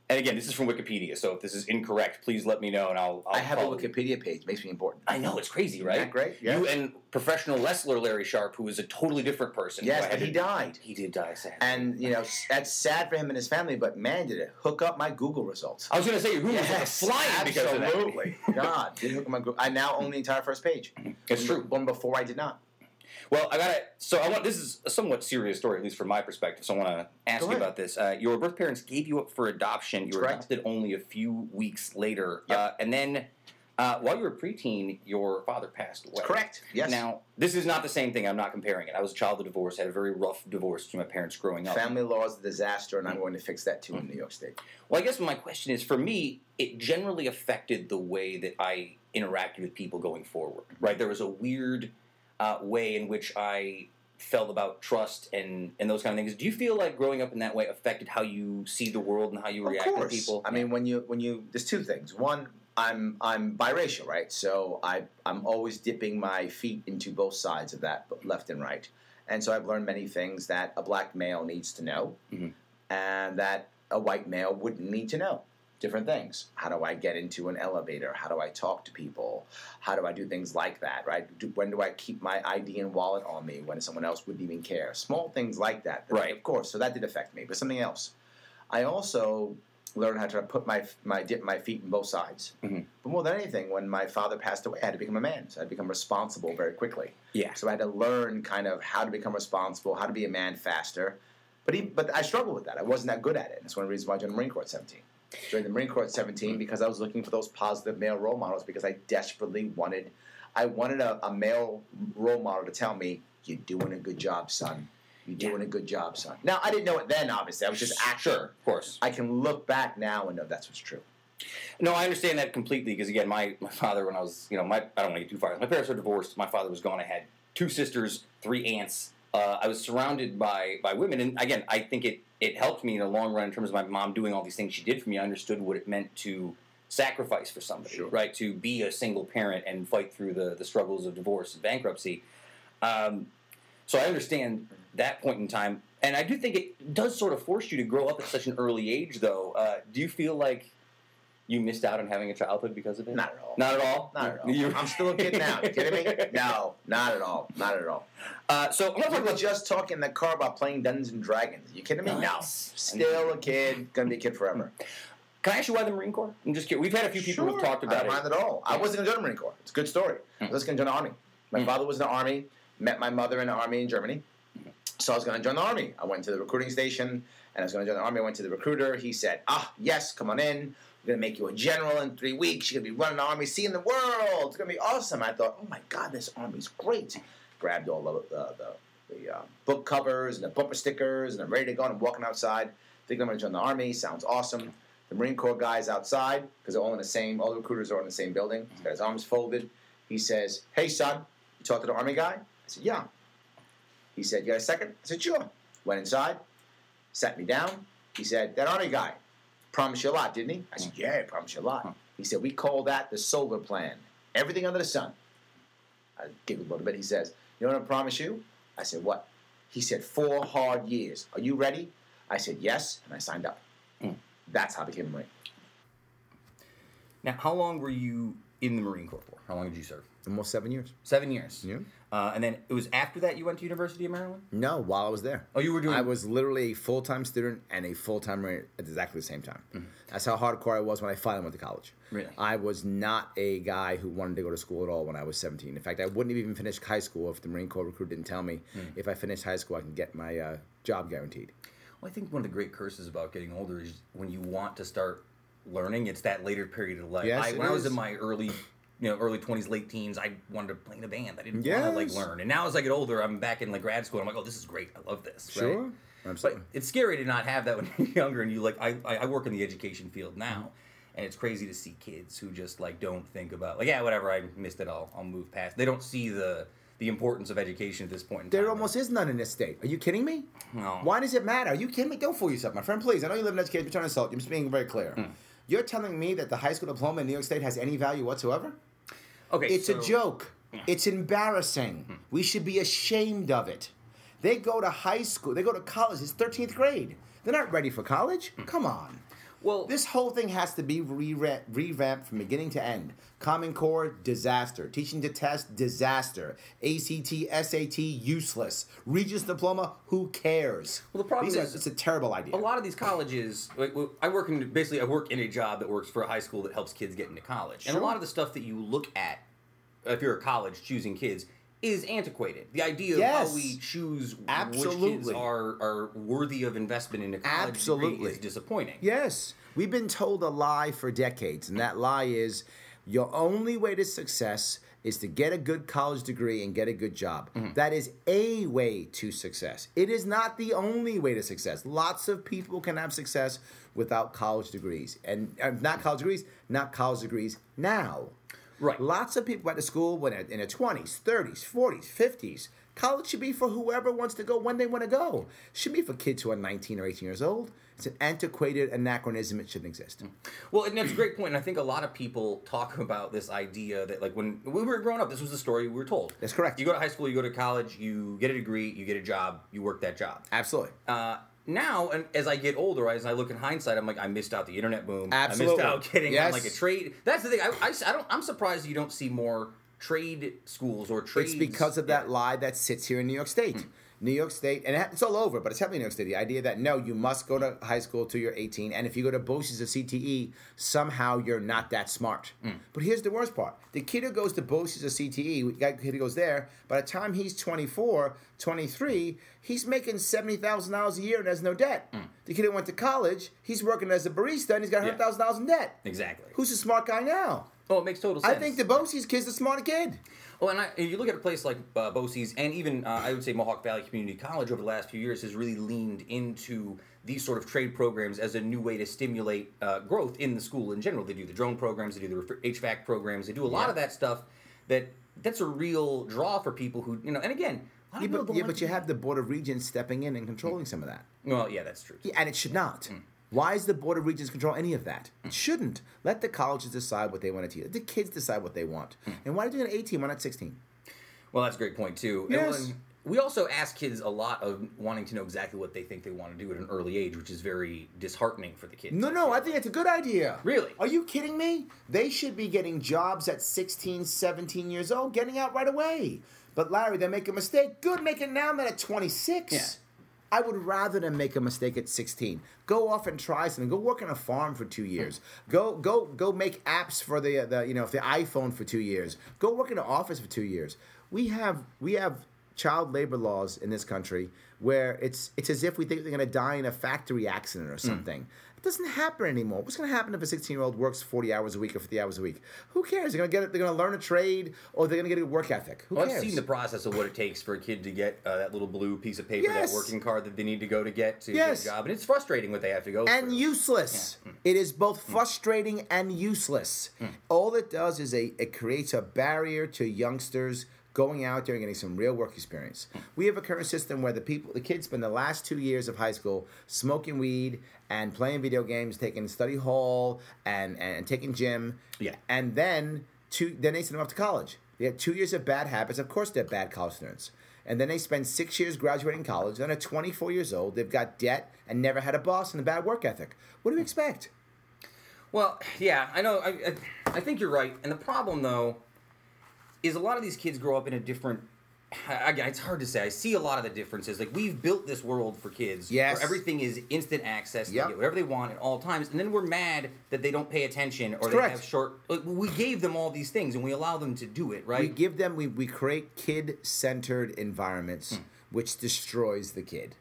S1: and again, this is from Wikipedia, so if this is incorrect, please let me know, and I'll. I'll
S4: I have a
S1: follow you.
S4: Wikipedia page. Makes me important.
S1: I know it's crazy, right?
S4: Isn't that great? Yeah.
S1: You and professional wrestler Larry Sharpe, who is a totally different person. who
S4: Yes, he
S1: to-
S4: died.
S1: He did die, sad.
S4: And you know that's sad for him and his family. But man, did it hook up my Google results.
S1: I was going to say your Google
S4: Yes,
S1: flying because of that.
S4: absolutely. God, did hook up my Google. I now own the entire first page.
S1: It's true.
S4: One before I did not.
S1: Well, I got to So I want. This is a somewhat serious story, at least from my perspective. So I want to ask
S4: Go
S1: you
S4: ahead.
S1: about this. Uh, your birth parents gave you up for adoption. You were
S4: Correct.
S1: adopted only a few weeks later,
S4: Yep.
S1: uh, and then uh, while you were preteen, your father passed away.
S4: Correct. Yes.
S1: Now, this is not the same thing. I'm not comparing it. I was a child of divorce. Had a very rough divorce from my parents growing up.
S4: Family law is a disaster, and I'm going to fix that too in New York State.
S1: Well, I guess my question is for me, it generally affected the way that I interacted with people going forward. Right? There was a weird uh, way in which I felt about trust and, and those kind of things. Do you feel like growing up in that way affected how you see the world and how you
S4: Of
S1: react to people?
S4: I mean, when you when you there's two things. One, I'm I'm biracial, right? So I I'm always dipping my feet into both sides of that, left and right. And so I've learned many things that a black male needs to know,
S1: Mhm.
S4: and that a white male wouldn't need to know. Different things. How do I get into an elevator? How do I talk to people? How do I do things like that? Right? Do, when do I keep my ID and wallet on me when someone else wouldn't even care? Small things like that. that
S1: Right.
S4: Of course. So that did affect me, but something else. I also learned how to put my my dip my feet in both sides.
S1: Mhm.
S4: But more than anything, when my father passed away, I had to become a man. So I had become responsible very quickly.
S1: yeah.
S4: So I had to learn kind of how to become responsible, how to be a man faster. But he, but I struggled with that. I wasn't that good at it. That's one of the reasons why I joined the Marine Corps at 17. Joined the Marine Corps at 17 because I was looking for those positive male role models because I desperately wanted, I wanted a, a male role model to tell me, "You're doing a good job, son. You're
S1: Yeah.
S4: doing a good job, son." Now I didn't know it then. Obviously, I was just acting.
S1: Sure, of course.
S4: I can look back now and know that's what's true.
S1: No, I understand that completely because again, my, my father, when I was, you know, my I don't want to get too far. My parents were divorced. My father was gone. I had two sisters, three aunts. Uh, I was surrounded by by women, and again, I think it it helped me in the long run in terms of my mom doing all these things she did for me. I understood what it meant to sacrifice for somebody,
S4: Sure.
S1: right? To be a single parent and fight through the the struggles of divorce and bankruptcy. Um, so I understand that point in time, and I do think it does sort of force you to grow up at such an early age. Though, uh, do you feel like you missed out on having a childhood because of it?
S4: Not at all.
S1: Not at all.
S4: Not at all.
S1: You-
S4: I'm still a kid now. You kidding me? No, not at all. Not at all.
S1: Uh, so I'm gonna talk about
S4: just talking in the car about playing Dungeons and Dragons. You kidding me? No. Still a kid. Gonna be a kid forever.
S1: Can I ask you why the Marine Corps? I'm just kidding. We've had a few people who've talked about
S4: I don't
S1: it.
S4: mind at all. I wasn't gonna join the Marine Corps. It's a good story. I was gonna join the Army. My
S1: Mm.
S4: father was in the Army. Met my mother in the Army in Germany. So I was gonna join the Army. I went to the recruiting station and I was gonna join the Army. I went to the recruiter. He said, "Ah, yes, come on in. We're gonna make you a general in three weeks. You're gonna be running the Army, seeing the world. It's gonna be awesome." I thought, "Oh my God, this Army's great." Grabbed all the the, uh, book covers and the bumper stickers, and I'm ready to go. And I'm walking outside, thinking I'm gonna join the Army. Sounds awesome. The Marine Corps guy's outside because they're all in the same. All the recruiters are in the same building. He's got his arms folded. He says, "Hey, son, you talked to the Army guy?" I said, "Yeah." He said, "You got a second? I said, "Sure." Went inside, sat me down. He said, "That Army guy promised you a lot, didn't he?" I said, "Yeah, he promised you a lot." He said, "We call that the solar plan. Everything under the sun." I giggled a little bit. He says, "You know what I promise you?" I said, "What?" He said, four hard years. Are you ready?" I said, "Yes," and I signed up.
S1: Mm.
S4: That's how I became a Marine.
S5: Now, how long were you in the Marine Corps for? How long did you serve?
S6: Almost seven years.
S5: Seven years.
S6: Yeah.
S5: Uh, and then it was after that you went to University of Maryland.
S6: No, while I was there.
S5: Oh, you were doing.
S6: I was literally a full time student and a full time Marine at exactly the same time.
S5: Mm-hmm.
S6: That's how hardcore I was when I finally went to college.
S5: Really?
S6: I was not a guy who wanted to go to school at all when I was 17. In fact, I wouldn't have even finished high school if the Marine Corps recruit didn't tell me
S5: Mm.
S6: if I finished high school, I can get my uh, job guaranteed.
S5: Well, I think one of the great curses about getting older is when you want to start learning, it's that later period of life.
S6: Yes,
S5: I, I was in my early
S1: you know early twenties, late teens, I wanted to play in a band. I didn't want to like learn. And now as I get older, I'm back in like grad school. I'm like, oh, this is great. I love this.
S4: Sure.
S1: Right? But
S4: Absolutely.
S1: it's scary to not have that when you're younger and you like I, I work in the education field now. And it's crazy to see kids who just like don't think about like yeah whatever I missed it I'll I'll move past. They don't see the the importance of education at this point in time.
S4: There almost is none in this state. Are you kidding me?
S1: No.
S4: Why does it matter? Are you kidding me? Don't fool yourself, my friend. Please. I know you live in education. I'm trying to insult. I'm just being very clear.
S1: Hmm.
S4: You're telling me that the high school diploma in New York State has any value whatsoever?
S1: Okay.
S4: It's
S1: so-
S4: a joke. It's embarrassing. Hmm. We should be ashamed of it. They go to high school. They go to college. It's 13th grade. They're not ready for college. Hmm. Come on.
S1: Well,
S4: This whole thing has to be re- revamped from beginning to end. Common Core, disaster. Teaching to test, disaster. ACT, SAT, useless. Regents diploma, who cares?
S1: Well, the problem
S4: These are-
S1: is-
S4: it's a terrible idea.
S1: a lot of these colleges like well, i work in basically i work in a job that works for a high school that helps kids get into college and a lot of the stuff that you look at if you're a college choosing kids is antiquated the idea of how we choose which kids are are worthy of investment in a college degree
S4: Absolutely.
S1: is disappointing
S4: Yes. We've been told a lie for decades, and that lie is your only way to success is to get a good college degree and get a good job. That is a way to success. It is not the only way to success. Lots of people can have success without college degrees. And uh, not college degrees, not college degrees now.
S1: Right.
S4: Lots of people went to school when in their 20s, 30s, 40s, 50s. College should be for whoever wants to go when they want to go. Should be for kids who are 19 or 18 years old. It's an antiquated anachronism. It shouldn't exist.
S1: Well, and that's a great point. And I think a lot of people talk about this idea that, like, when we were growing up, this was the story we were told.
S4: That's correct.
S1: You go to high school, you go to college, you get a degree, you get a job, you work that job.
S4: Absolutely.
S1: Uh, now, and as I get older, as I look in hindsight, I'm like, I missed out the internet boom. I
S4: Absolutely.
S1: missed out getting on like a trade. That's the thing. I, I, I don't. I'm surprised you don't see more trade schools or trades.
S4: It's because of that lie that sits here in New York State.
S1: Hmm.
S4: New York State, and it's all over, but it's happening in New York State. The idea that no, you must go to high school till you're 18, and if you go to BOCES or CTE, somehow you're not that smart.
S1: Hmm.
S4: But here's the worst part: the kid who goes to BOCES or CTE, the kid who goes there, by the time he's 24, 23, he's making seventy thousand dollars a year and has no debt.
S1: Hmm.
S4: The kid who went to college, he's working as a barista and he's got $100,000 in debt.
S1: Exactly.
S4: Who's the smart guy now?
S1: Oh, it makes total sense.
S4: I think the BOCES kid's the smart kid.
S1: Well, and I, if you look at a place like uh, BOCES and even uh, I would say Mohawk Valley Community College over the last few years has really leaned into these sort of trade programs as a new way to stimulate uh, growth in the school in general. They do the drone programs, they do the HVAC programs, they do a lot
S4: Yeah.
S1: of that stuff. That that's a real draw for people who you know. And again,
S4: Yeah, but, yeah, but you have the Board of Regents stepping in and controlling some of that.
S1: Well, yeah, that's true.
S4: Yeah, and it should not. Why is the Board of Regents control any of that? It shouldn't. Let the colleges decide what they want to teach. Let the kids decide what they want. Hmm. And why do you doing it 18? Why not 16?
S1: Well, that's a great point too.
S4: Yes.
S1: we also ask kids a lot of wanting to know exactly what they think they want to do at an early age, which is very disheartening for the kids.
S4: No, no. I think it's a good idea.
S1: Really?
S4: Are you kidding me? They should be getting jobs at 16, 17 years old, getting out right away. But Larry, they make a mistake. Good, make it now, not at 26.
S1: Yeah.
S4: I would rather than make a mistake at 16. Go off and try something. Go work on a farm for two years. Go go go make apps for the the you know the iPhone for two years. Go work in an office for two years. We have we have child labor laws in this country where it's it's as if we think they're going to die in a factory accident or mm. something. It doesn't happen anymore. What's going to happen if a 16 year old works 40 hours a week or 50 hours a week? Who cares? They're going to get. They're going to learn a trade or they're going to get a work ethic. Who
S1: Well,
S4: cares?
S1: I've seen the process of what it takes for a kid to get uh, that little blue piece of paper,
S4: Yes.
S1: that working card that they need to go to get to
S4: Yes.
S1: get a job, and it's frustrating what they have to go
S4: and
S1: through.
S4: useless. Hmm. It is both hmm. frustrating and useless. Hmm. All it does is a it creates a barrier to youngsters going out there and getting some real work experience. We have a current system where the people, the kids, spend the last two years of high school smoking weed and playing video games, taking study hall and and, taking gym.
S1: Yeah.
S4: and then two, then they send them off to college. They have two years of bad habits. Of course, they're bad college students. And then they spend six years graduating college. Then at 24 years old, they've got debt and never had a boss and a bad work ethic. What do you expect?
S1: Well, yeah, I know. I, I, I think you're right. And the problem, though, is a lot of these kids grow up in a different. Again, it's hard to say. I see a lot of the differences. Like we've built this world for kids,
S4: Yes.
S1: where everything is instant access. They
S4: Yep.
S1: get whatever they want at all times, and then we're mad that they don't pay attention or they
S4: Correct.
S1: have short. Like, we gave them all these things, and we allow them to do it, right?
S4: We give them, we, we create kid centered environments,
S1: Hmm.
S4: which destroys the kid.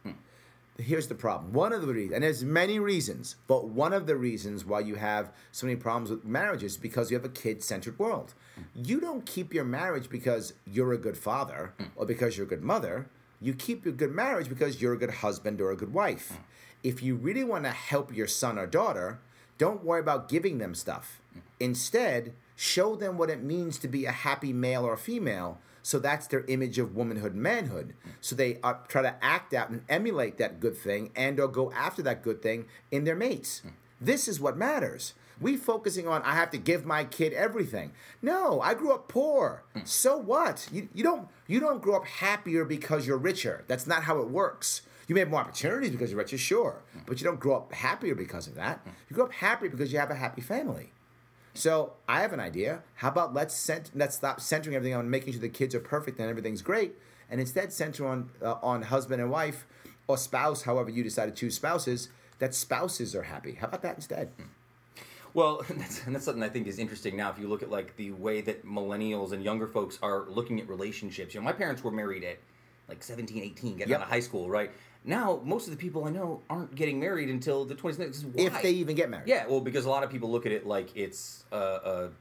S4: here's the problem. One of the reasons, and there's many reasons, but one of the reasons why you have so many problems with marriages is because you have a kid-centered world. You don't keep your marriage because you're a good father or because you're a good mother. You keep your good marriage because you're a good husband or a good wife. If you really want to help your son or daughter, don't worry about giving them stuff. Instead, show them what it means to be a happy male or female. So that's their image of womanhood manhood. So they uh, try to act out and emulate that good thing and or go after that good thing in their mates. This is what matters. We focusing on I have to give my kid everything. No, I grew up poor. Hmm. So what? You, you don't you don't grow up happier because you're richer. That's not how it works. You may have more opportunities because you're richer, sure, hmm. but you don't grow up happier because of that. Hmm. You grow up happier because you have a happy family. So I have an idea. How about let's cent- let's stop centering everything on making sure the kids are perfect and everything's great, and instead center on uh, on husband and wife or spouse, however you decide to choose spouses. That spouses are happy. How about that instead?
S1: Well, that's, and that's something I think is interesting now. If you look at like the way that millennials and younger folks are looking at relationships, you know, my parents were married at like 17, 18, getting
S4: Yep.
S1: out of high school, right? Now, most of the people I know aren't getting married until the 20s. Why.
S4: If they even get married.
S1: Yeah, well, because a lot of people look at it like it's a,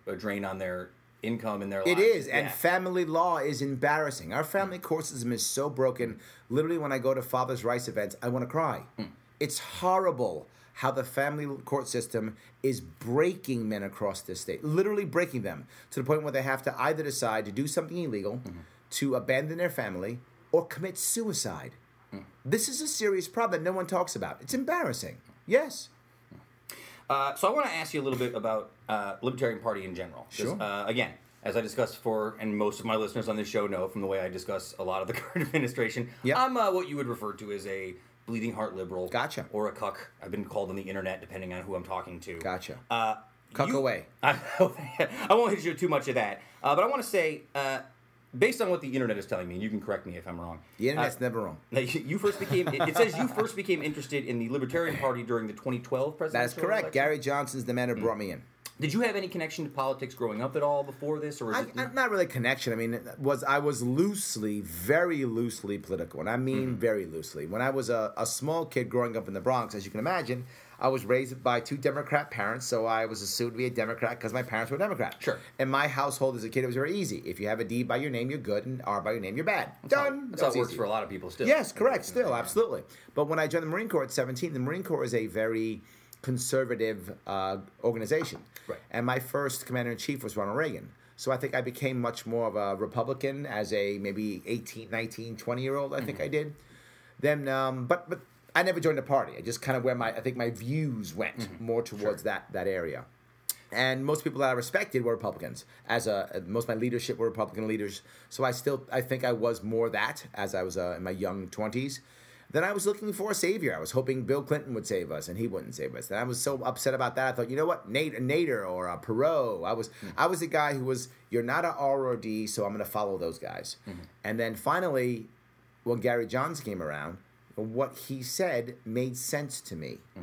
S1: a, a drain on their income and their
S4: It
S1: lives.
S4: is, and family law is embarrassing. Our family
S1: Mm.
S4: court system is so broken. Literally, when I go to father's rights events, I want to cry.
S1: Mm.
S4: It's horrible how the family court system is breaking men across this state, literally breaking them to the point where they have to either decide to do something illegal,
S1: Mm-hmm.
S4: to abandon their family, or commit suicide.
S1: Mm.
S4: This is a serious problem that no one talks about. It's embarrassing. Yes.
S1: Uh, so I want to ask you a little bit about uh, Libertarian Party in general.
S4: Sure.
S1: Uh, again, as I discussed for, and most of my listeners on this show know from the way I discuss a lot of the current administration,
S4: Yep.
S1: I'm uh, what you would refer to as a bleeding heart liberal.
S4: Gotcha.
S1: Or a cuck. I've been called on the internet depending on who I'm talking to.
S4: Gotcha.
S1: Uh,
S4: Cuck
S1: you-
S4: away.
S1: I, I won't hit you too much of that, uh, but I want to say, uh, based on what the internet is telling me, and you can correct me if I'm wrong.
S4: The internet's
S1: uh,
S4: never wrong.
S1: you you first became. It it says you first became interested in the Libertarian Party during the 2012 presidential
S4: That is correct.
S1: election.
S4: Gary Johnson's the man who brought me in.
S1: Did you have any connection to politics growing up at all before this, or is
S4: I,
S1: it?
S4: Not really connection. I mean, was I was loosely, very loosely political, and I mean mm-hmm. very loosely. When I was a, a small kid growing up in the Bronx, as you can imagine, I was raised by two Democrat parents, so I was assumed to be a Democrat because my parents were Democrat.
S1: Sure.
S4: In my household as a kid, it was very easy. If you have a D by your name, you're good, and R by your name, you're bad. Done.
S1: That's how it works
S4: easy.
S1: for a lot of people still.
S4: Yes, correct. Still, absolutely. But when I joined the Marine Corps at 17, the Marine Corps is a very conservative uh, organization.
S1: Right.
S4: And my first commander in chief was Ronald Reagan. So I think I became much more of a Republican as a maybe 18, 19, 20 year old, I think I did. Then, um, but, but I never joined the party. I just kind of where my, I think my views went more towards that, that area and most people that I respected were Republicans. As a most of my leadership were Republican leaders, so I still I think I was more that as I was uh, in my young twenties. Then I was looking for a savior. I was hoping Bill Clinton would save us, and he wouldn't save us. And I was so upset about that. I thought, you know what, Nate, Nader or uh, Perot. I was hmm. I was the guy who was you're not a R or D, so I'm going to follow those guys. Hmm. And then finally, when Gary Johnson came around, what he said made sense to me. Hmm.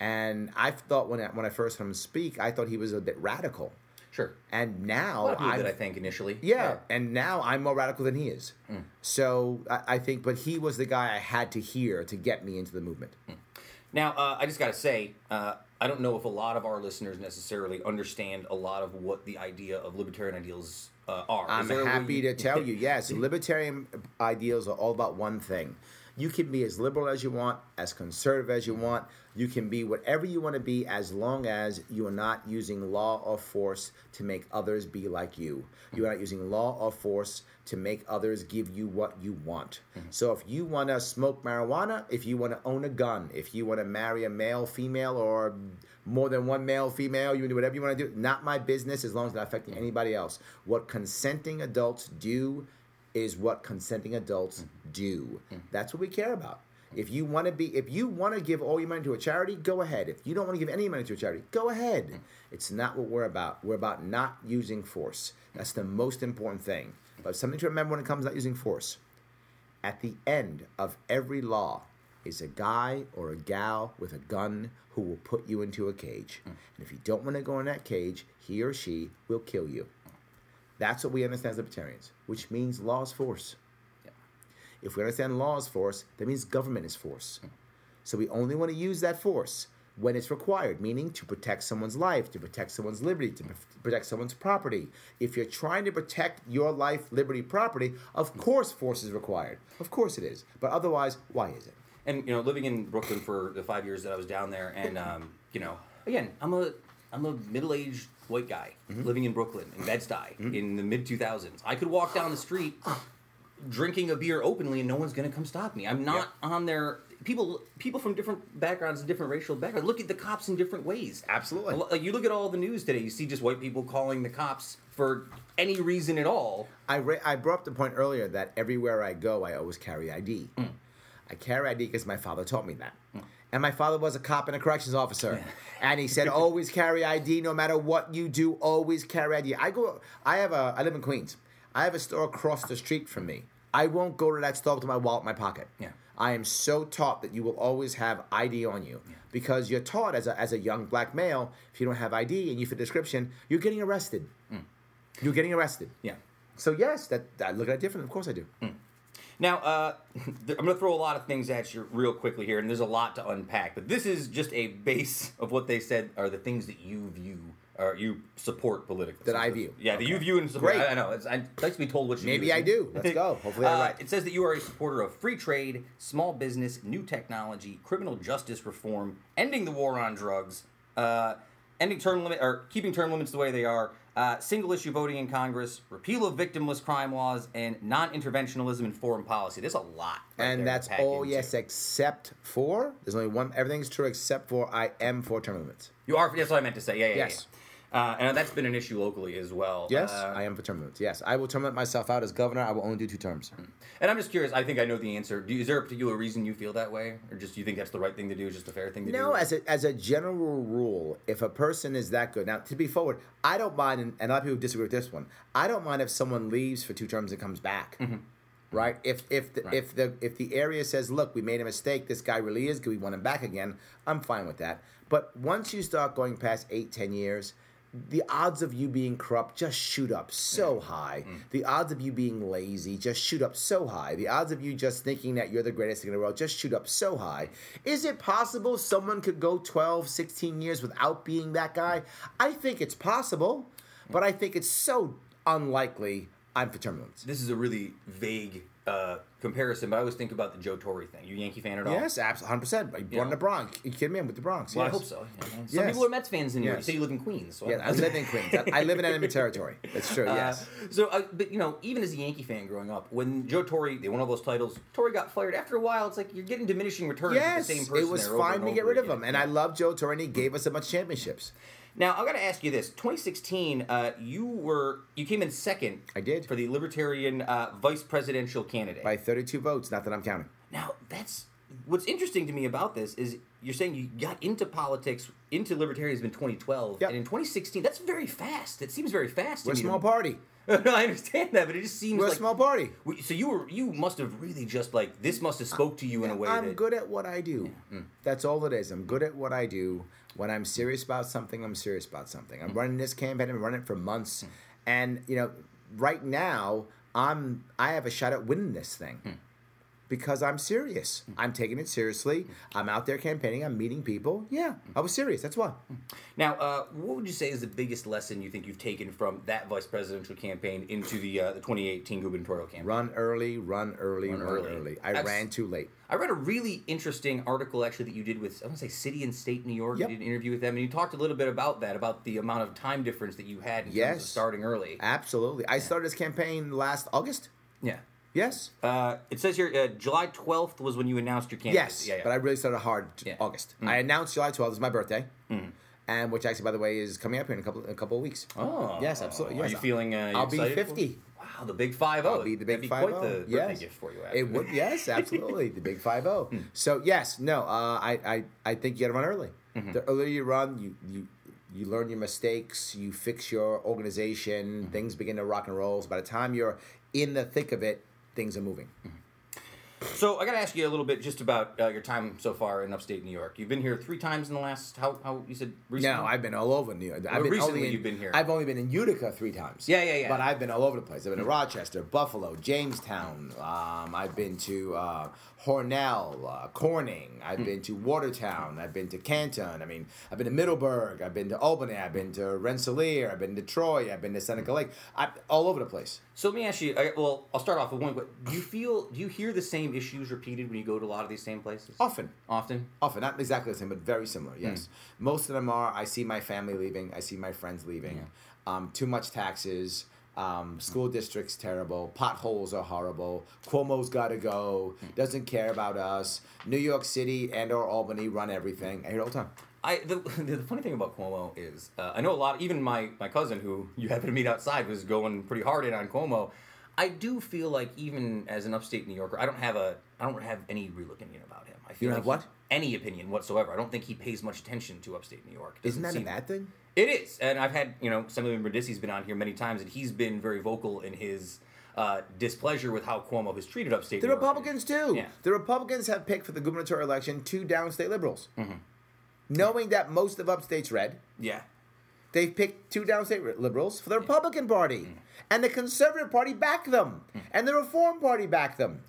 S4: And I thought when I, when I first heard him speak, I thought he was a bit radical.
S1: Sure.
S4: And now
S1: lot of
S4: I'm,
S1: did, I think, initially.
S4: yeah, and now I'm more radical than he is.
S1: Mm.
S4: So I, I think, but he was the guy I had to hear to get me into the movement.
S1: Now, uh, I just got to say, uh, I don't know if a lot of our listeners necessarily understand a lot of what the idea of libertarian ideals uh, are.
S4: I'm
S1: there a way
S4: happy
S1: you-
S4: to tell you, yes, libertarian ideals are all about one thing. You can be as liberal as you want, as conservative as you want. You can be whatever you want to be as long as you are not using law or force to make others be like you. You are not using law or force to make others give you what you want. Mm-hmm. So if you want to smoke marijuana, if you want to own a gun, if you want to marry a male, female, or more than one male, female, you can do whatever you want to do. Not my business as long as it's not affecting mm-hmm. anybody else. What consenting adults do is what consenting adults mm-hmm. do. That's what we care about. If you want to be, if you want to give all your money to a charity, go ahead. If you don't want to give any money to a charity, go ahead. Mm. It's not what we're about. We're about not using force. That's the most important thing. But something to remember when it comes to not using force. At the end of every law is a guy or a gal with a gun who will put you into a cage. Mm. And if you don't want to go in that cage, he or she will kill you. That's what we understand as libertarians, which means law is force. If we understand law is force, that means government is force. So we only want to use that force when it's required, meaning to protect someone's life, to protect someone's liberty, to protect someone's property. If you're trying to protect your life, liberty, property, of course force is required. Of course it is. But otherwise, why is it?
S1: and you know living in brooklyn for the five years that i was down there and um, you know again i'm a i'm a middle-aged white guy living in brooklyn in bed-stuy in the mid 2000s i could walk down the street drinking a beer openly and no one's going to come stop me i'm not on there people people from different backgrounds and different racial backgrounds look at the cops in different ways
S4: Absolutely.
S1: like you look at all the news today you see just white people calling the cops for any reason at all
S4: I, I brought up the point earlier that everywhere I go, I always carry ID.
S1: Mm.
S4: I carry ID because my father taught me that. And my father was a cop and a corrections officer. And he said, always carry ID no matter what you do, always carry ID. I go I have a I live in Queens. I have a store across the street from me. I won't go to that store with my wallet in my pocket.
S1: Yeah.
S4: I am so taught that you will always have ID on you because you're taught as a, as a young black male, if you don't have ID and you fit the description, you're getting arrested. You're getting arrested.
S1: yeah
S4: So yes, that I look at it different. Of course I do.
S1: Now, uh, I'm going to throw a lot of things at you real quickly here, and there's a lot to unpack. But this is just a base of what they said are the things that you view or you support politically.
S4: That I view.
S1: Yeah, that you view and support.
S4: Great.
S1: I, I know. It's, like to be told what you
S4: Maybe
S1: do.
S4: I do. Let's go. Hopefully I'm
S1: Uh,
S4: right.
S1: It says that you are a supporter of free trade, small business, new technology, criminal justice reform, ending the war on drugs, uh, ending term limit or keeping term limits the way they are, uh, single issue voting in Congress, repeal of victimless crime laws, and non-interventionalism in foreign policy. There's a lot. right
S4: and that's all
S1: into.
S4: yes, except for there's only one. Everything's true except for I am for term limits.
S1: You are. That's what I meant to say. Yeah, yeah,
S4: Yes.
S1: yeah. Uh, and that's been an issue locally as well.
S4: Yes,
S1: Uh,
S4: I am for term limits. Yes, I will term limit myself out as governor. I will only do two terms.
S1: And I'm just curious. I think I know the answer. Do, is there a particular reason you feel that way, or just do you think that's the right thing to do? Is just a fair thing to do?
S4: No, as a, as a general rule, if a person is that good, now to be forward, I don't mind, and, and a lot of people disagree with this one. I don't mind if someone leaves for two terms and comes back. Right? If if the, if the if the area says, look, we made a mistake, this guy really is good, we want him back again, I'm fine with that. But once you start going past eight, ten years, the odds of you being corrupt just shoot up so high. Mm. The odds of you being lazy just shoot up so high. The odds of you just thinking that you're the greatest thing in the world just shoot up so high. Is it possible someone could go 12, 16 years without being that guy? I think it's possible, but I think it's so unlikely. I'm for term limits.
S1: this is a really vague uh, comparison, but I always think about the Joe Torre thing. You Yankee fan at all?
S4: Yes, absolutely, 100%. You born
S1: Yeah.
S4: in the Bronx. You kidding me? I'm with the Bronx.
S1: Well,
S4: yes.
S1: I hope so. yeah. Some
S4: Yes.
S1: people are Mets fans in New York.
S4: Yes.
S1: say you live in Queens. So
S4: Yeah, I live in Queens. I, live in enemy territory. That's true,
S1: Uh,
S4: yes.
S1: so, uh, but you know, even as a Yankee fan growing up, when Joe Torre they won all those titles, Torre got fired. After a while, it's like you're getting diminishing returns
S4: Yes,
S1: with the same person.
S4: it was fine to get rid of him. And I love Joe Torre, and he gave us a bunch of championships.
S1: Now I got to ask you this: 2016, uh, you were you came in second.
S4: I did.
S1: for the Libertarian uh, vice presidential candidate.
S4: By 32 votes, not that I'm counting.
S1: Now that's what's interesting to me about this is you're saying you got into politics into libertarianism in 2012,
S4: Yep.
S1: and in 2016, that's very fast. It seems very fast. to
S4: We're a small
S1: to-
S4: party.
S1: No, I understand that, but it just seems
S4: We're
S1: like
S4: a small party.
S1: We- So you were you must have really just like this must have spoke to you in a way
S4: I'm
S1: that
S4: good at what I do.
S1: Mm.
S4: That's all it is. I'm good at what I do. When I'm serious about something, I'm serious about something.
S1: Mm.
S4: I'm running this campaign. I'm running it for months, and you know, right now, I'm I have a shot at winning this thing.
S1: Mm.
S4: Because I'm serious. I'm taking it seriously. I'm out there campaigning. I'm meeting people. Yeah, I was serious. That's why.
S1: Now, uh, what would you say is the biggest lesson you think you've taken from that vice presidential campaign into the uh, the 2018 gubernatorial campaign?
S4: Run early, run early,
S1: Run
S4: run,
S1: early.
S4: early. I
S1: That's-
S4: ran too late.
S1: I read a really interesting article actually that you did with I want to say City and State New York.
S4: Yep.
S1: You did an interview with them, and you talked a little bit about that, about the amount of time difference that you had in terms
S4: Yes.
S1: of starting early.
S4: Absolutely. I started this campaign last August.
S1: Yeah.
S4: Yes.
S1: Uh, it says here uh, July 12th was when you announced your candidacy.
S4: Yes,
S1: Yeah, yeah.
S4: but I really started hard t-
S1: Yeah. Mm.
S4: August. I announced July 12th is my birthday, and which actually, by the way, is coming up here in a couple a couple of weeks.
S1: Oh,
S4: Yes, absolutely,
S1: Are you feeling? Uh, you
S4: I'll be
S1: excited for
S4: 50.
S1: Wow, the big five zero.
S4: I'll be the big
S1: That'd be
S4: five
S1: quite the
S4: zero.
S1: birthday
S4: Yes,
S1: gift for you.
S4: it would. Yes, absolutely, the big five zero. So yes, no, uh, I, I I think you got to run early.
S1: Mm-hmm.
S4: The earlier you run, you you. You learn your mistakes, you fix your organization, things begin to rock and roll. So by the time you're in the thick of it, things are moving.
S1: So I got to ask you a little bit just about uh, your time so far in upstate New York. You've been here three times in the last how how you said recently?
S4: No, I've been all over New York. I've been
S1: recently
S4: only in,
S1: you've been here.
S4: I've only been in Utica three times.
S1: Yeah, yeah, yeah.
S4: But I've been all over the place. I've been to Rochester, Buffalo, Jamestown. Um, I've been to uh, Hornell, uh, Corning.
S1: Hmm.
S4: I've been to Watertown. I've been to Canton. I mean, I've been to Middleburg. I've been to Albany. I've been to Rensselaer. I've been to Troy. I've been to Seneca Lake. I, all over the place.
S1: So let me ask you. I, well, I'll start off with one. But do you feel? Do you hear the same issues repeated when you go to a lot of these same places?
S4: Often.
S1: Often.
S4: Often, not exactly the same, but very similar. Yes, most of them are. I see my family leaving. I see my friends leaving. Um, too much taxes. Um, school districts terrible. Potholes are horrible. Cuomo's got to go. Doesn't care about us. New York City and or Albany run everything. I hear it all the time.
S1: I the, the funny thing about Cuomo is uh, I know a lot. Even my my cousin who you happen to meet outside was going pretty hard in on Cuomo. I do feel like even as an upstate New Yorker, I don't have a I don't have any real opinion about him. I feel
S4: You
S1: like
S4: don't have
S1: he- any opinion whatsoever. I don't think he pays much attention to upstate New York.
S4: Isn't that a
S1: seem-
S4: bad thing?
S1: It is, and I've had you know Assemblyman Brindisi's been on here many times, and he's been very vocal in his uh, displeasure with how Cuomo has treated upstate.
S4: The
S1: New York.
S4: Republicans too.
S1: Yeah.
S4: The Republicans have picked for the gubernatorial election two downstate liberals,
S1: Mm-hmm.
S4: knowing that most of upstate's red.
S1: Yeah,
S4: They've picked two downstate liberals for the Republican Party,
S1: Mm.
S4: and the Conservative Party backed them, and the Reform Party backed them.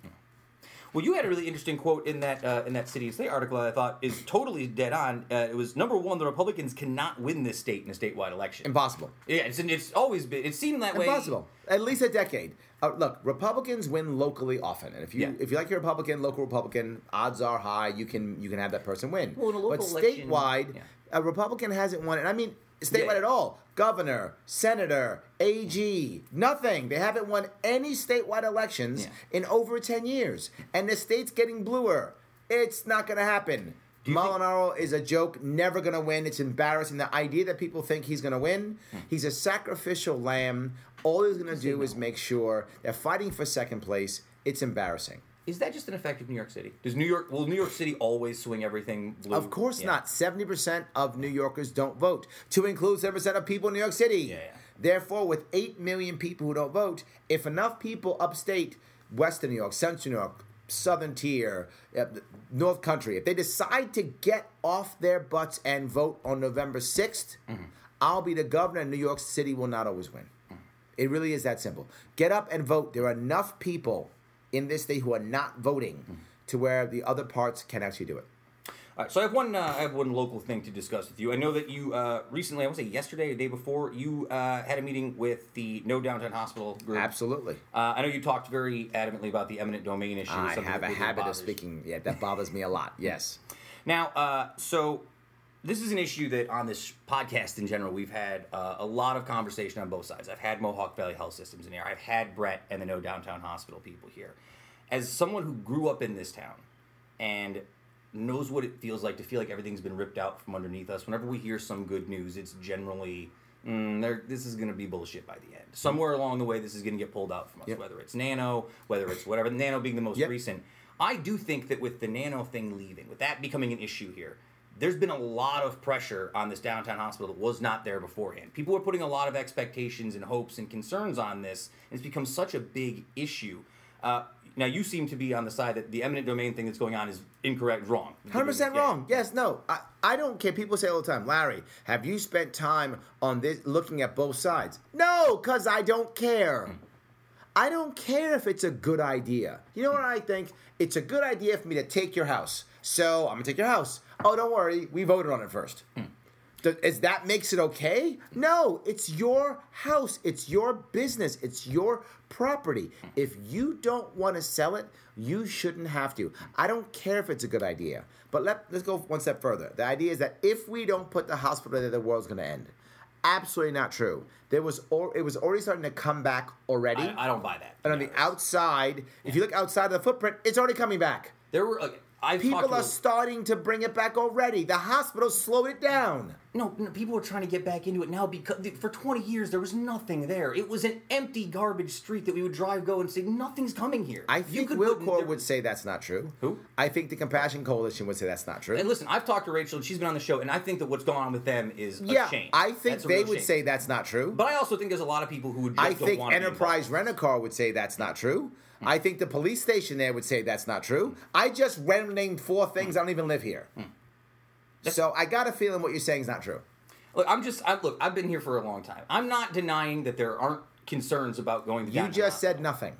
S1: Well, you had a really interesting quote in that uh, in that City and State article that I thought is totally dead on. Uh, it was number one: the Republicans cannot win this state in a statewide election.
S4: Impossible.
S1: yeah, it's it's always been. It seemed that way.
S4: Impossible. At least a decade. Uh, look, Republicans win locally often, and if you
S1: Yeah.
S4: if you like your Republican, local Republican, odds are high you can you can have that person win.
S1: Well, in a local
S4: but
S1: election-
S4: statewide,
S1: yeah.
S4: a Republican hasn't won, and I mean statewide
S1: Yeah.
S4: at all. Governor, senator, AG, nothing. They haven't won any statewide elections
S1: Yeah.
S4: in over ten years, and the state's getting bluer. It's not going to happen.
S1: you think-
S4: Molinaro is a joke, never going to win. It's embarrassing. The idea that people think he's going to win,
S1: Hmm.
S4: he's a sacrificial lamb. All he's going to do is make sure they're fighting for second place. It's embarrassing.
S1: Is that just an effect of New York City? Does New York will New York City always swing everything blue?
S4: Of course
S1: Yeah.
S4: not. 70% of New Yorkers don't vote, to include 7% of people in New York City.
S1: Yeah, yeah.
S4: Therefore, with 8 million people who don't vote, if enough people upstate, Western New York, Central New York, Southern Tier, uh, North Country, if they decide to get off their butts and vote on November 6th,
S1: Mm-hmm.
S4: I'll be the governor, and New York City will not always win. It really is that simple. Get up and vote. There are enough people in this state who are not voting
S1: Mm-hmm.
S4: to where the other parts can actually do it.
S1: All right, so I have one. Uh, I have one local thing to discuss with you. I know that you uh, recently, I want to say yesterday, or the day before, you uh, had a meeting with the No Downtown Hospital group.
S4: Absolutely.
S1: Uh, I know you talked very adamantly about the eminent domain issue.
S4: I have a habit of speaking. Yeah, that bothers me a lot. Yes.
S1: Now, uh, so this is an issue that on this podcast in general, we've had uh, a lot of conversation on both sides. I've had Mohawk Valley Health Systems in here. I've had Brett and the No Downtown Hospital people here. As someone who grew up in this town and knows what it feels like to feel like everything's been ripped out from underneath us, whenever we hear some good news, it's generally. Mm, this is going to be bullshit by the end. Somewhere along the way, this is going to get pulled out from us.
S4: Yep.
S1: Whether it's Nano, whether it's whatever. Nano being the most
S4: Yep.
S1: recent. I do think that with the Nano thing leaving, with that becoming an issue here, there's been a lot of pressure on this downtown hospital that was not there beforehand. People were putting a lot of expectations and hopes and concerns on this, and it's become such a big issue. Uh, now you seem to be on the side that the eminent domain thing that's going on is incorrect, wrong.
S4: Hundred percent wrong. Yes, no. I, I don't care. People say all the time, Larry, have you spent time on this looking at both sides? No, because I don't care. I don't care if it's a good idea. You know what I think? It's a good idea for me to take your house. So I'm gonna take your house. Oh, don't worry, we voted on it first. Hmm. Th- Is that makes it okay? No, it's your house. It's your business. It's your property. Hmm. If you don't want to sell it, you shouldn't have to. I don't care if it's a good idea. But let, let's go one step further. The idea is that if we don't put the hospital there, the world's going to end. Absolutely not true. There was or, it was already starting to come back already.
S1: I, I don't buy that.
S4: and on the outside, if you look outside of the footprint, it's already coming back.
S1: there were like I've
S4: People are
S1: a-
S4: starting to bring it back already. The hospital slowed it down.
S1: No, no, people are trying to get back into it now because for 20 years there was nothing there. It was an empty garbage street that we would drive, go, and say nothing's coming here.
S4: I
S1: You
S4: think
S1: could
S4: Will
S1: put-
S4: Core
S1: there-
S4: would say that's not true.
S1: Who?
S4: I think the Compassion Coalition would say that's not true.
S1: And listen, I've talked to Rachel, and she's been on the show, and I think that what's going on with them is a
S4: yeah,
S1: shame.
S4: I think
S1: That's
S4: they would
S1: shame.
S4: say that's not true.
S1: But I also think there's a lot of people who would just
S4: I
S1: don't
S4: think
S1: want
S4: Enterprise. Rent a Car would say that's not true. I think the police station there would say that's not true. I just random named four things. I don't even live here. So I got a feeling what you're saying is not true.
S1: Look, I'm just I, look. I've been here for a long time. I'm not denying that there aren't concerns about going to.
S4: You just
S1: Hospital.
S4: said nothing.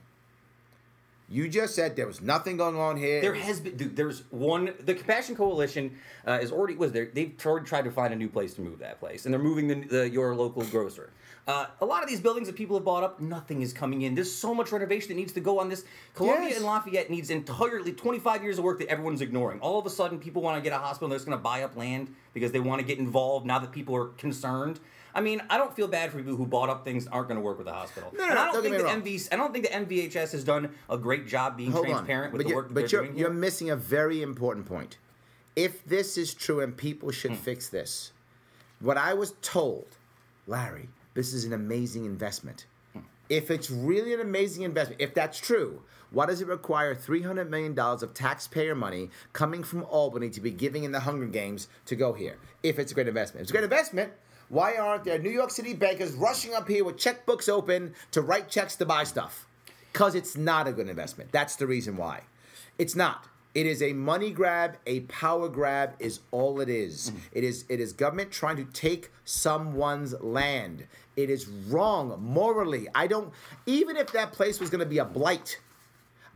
S4: You just said there was nothing going on here.
S1: There has been. Dude, there's one. The Compassion Coalition uh, is already was there. They've already tried to find a new place to move that place, and they're moving the, the your local grocer. Uh, a lot of these buildings that people have bought up, nothing is coming in. There's so much renovation that needs to go on this. Columbia
S4: Yes.
S1: and Lafayette needs entirely 25 years of work that everyone's ignoring. All of a sudden, people want to get a hospital. They're just going to buy up land because they want to get involved now that people are concerned. I mean, I don't feel bad for people who bought up things aren't going to work with the hospital.
S4: No, no,
S1: and I don't,
S4: don't
S1: think the
S4: wrong.
S1: I don't think the MVHS has done a great job being
S4: Hold
S1: transparent
S4: on.
S1: with
S4: but
S1: the
S4: you're,
S1: work that
S4: but
S1: they're
S4: you're,
S1: doing
S4: you're
S1: here.
S4: missing a very important point. If this is true and people should
S1: Hmm.
S4: fix this, what I was told, Larry, this is an amazing investment. If it's really an amazing investment, if that's true, why does it require $300 million of taxpayer money coming from Albany to be giving in the Hunger Games to go here? If it's a great investment. If it's a great investment, why aren't there New York City bankers rushing up here with checkbooks open to write checks to buy stuff? Because it's not a good investment. That's the reason why. It's not. It is a money grab, a power grab is all it is. Mm. It is it is government trying to take someone's land. It is wrong morally. I don't even if that place was going to be a blight,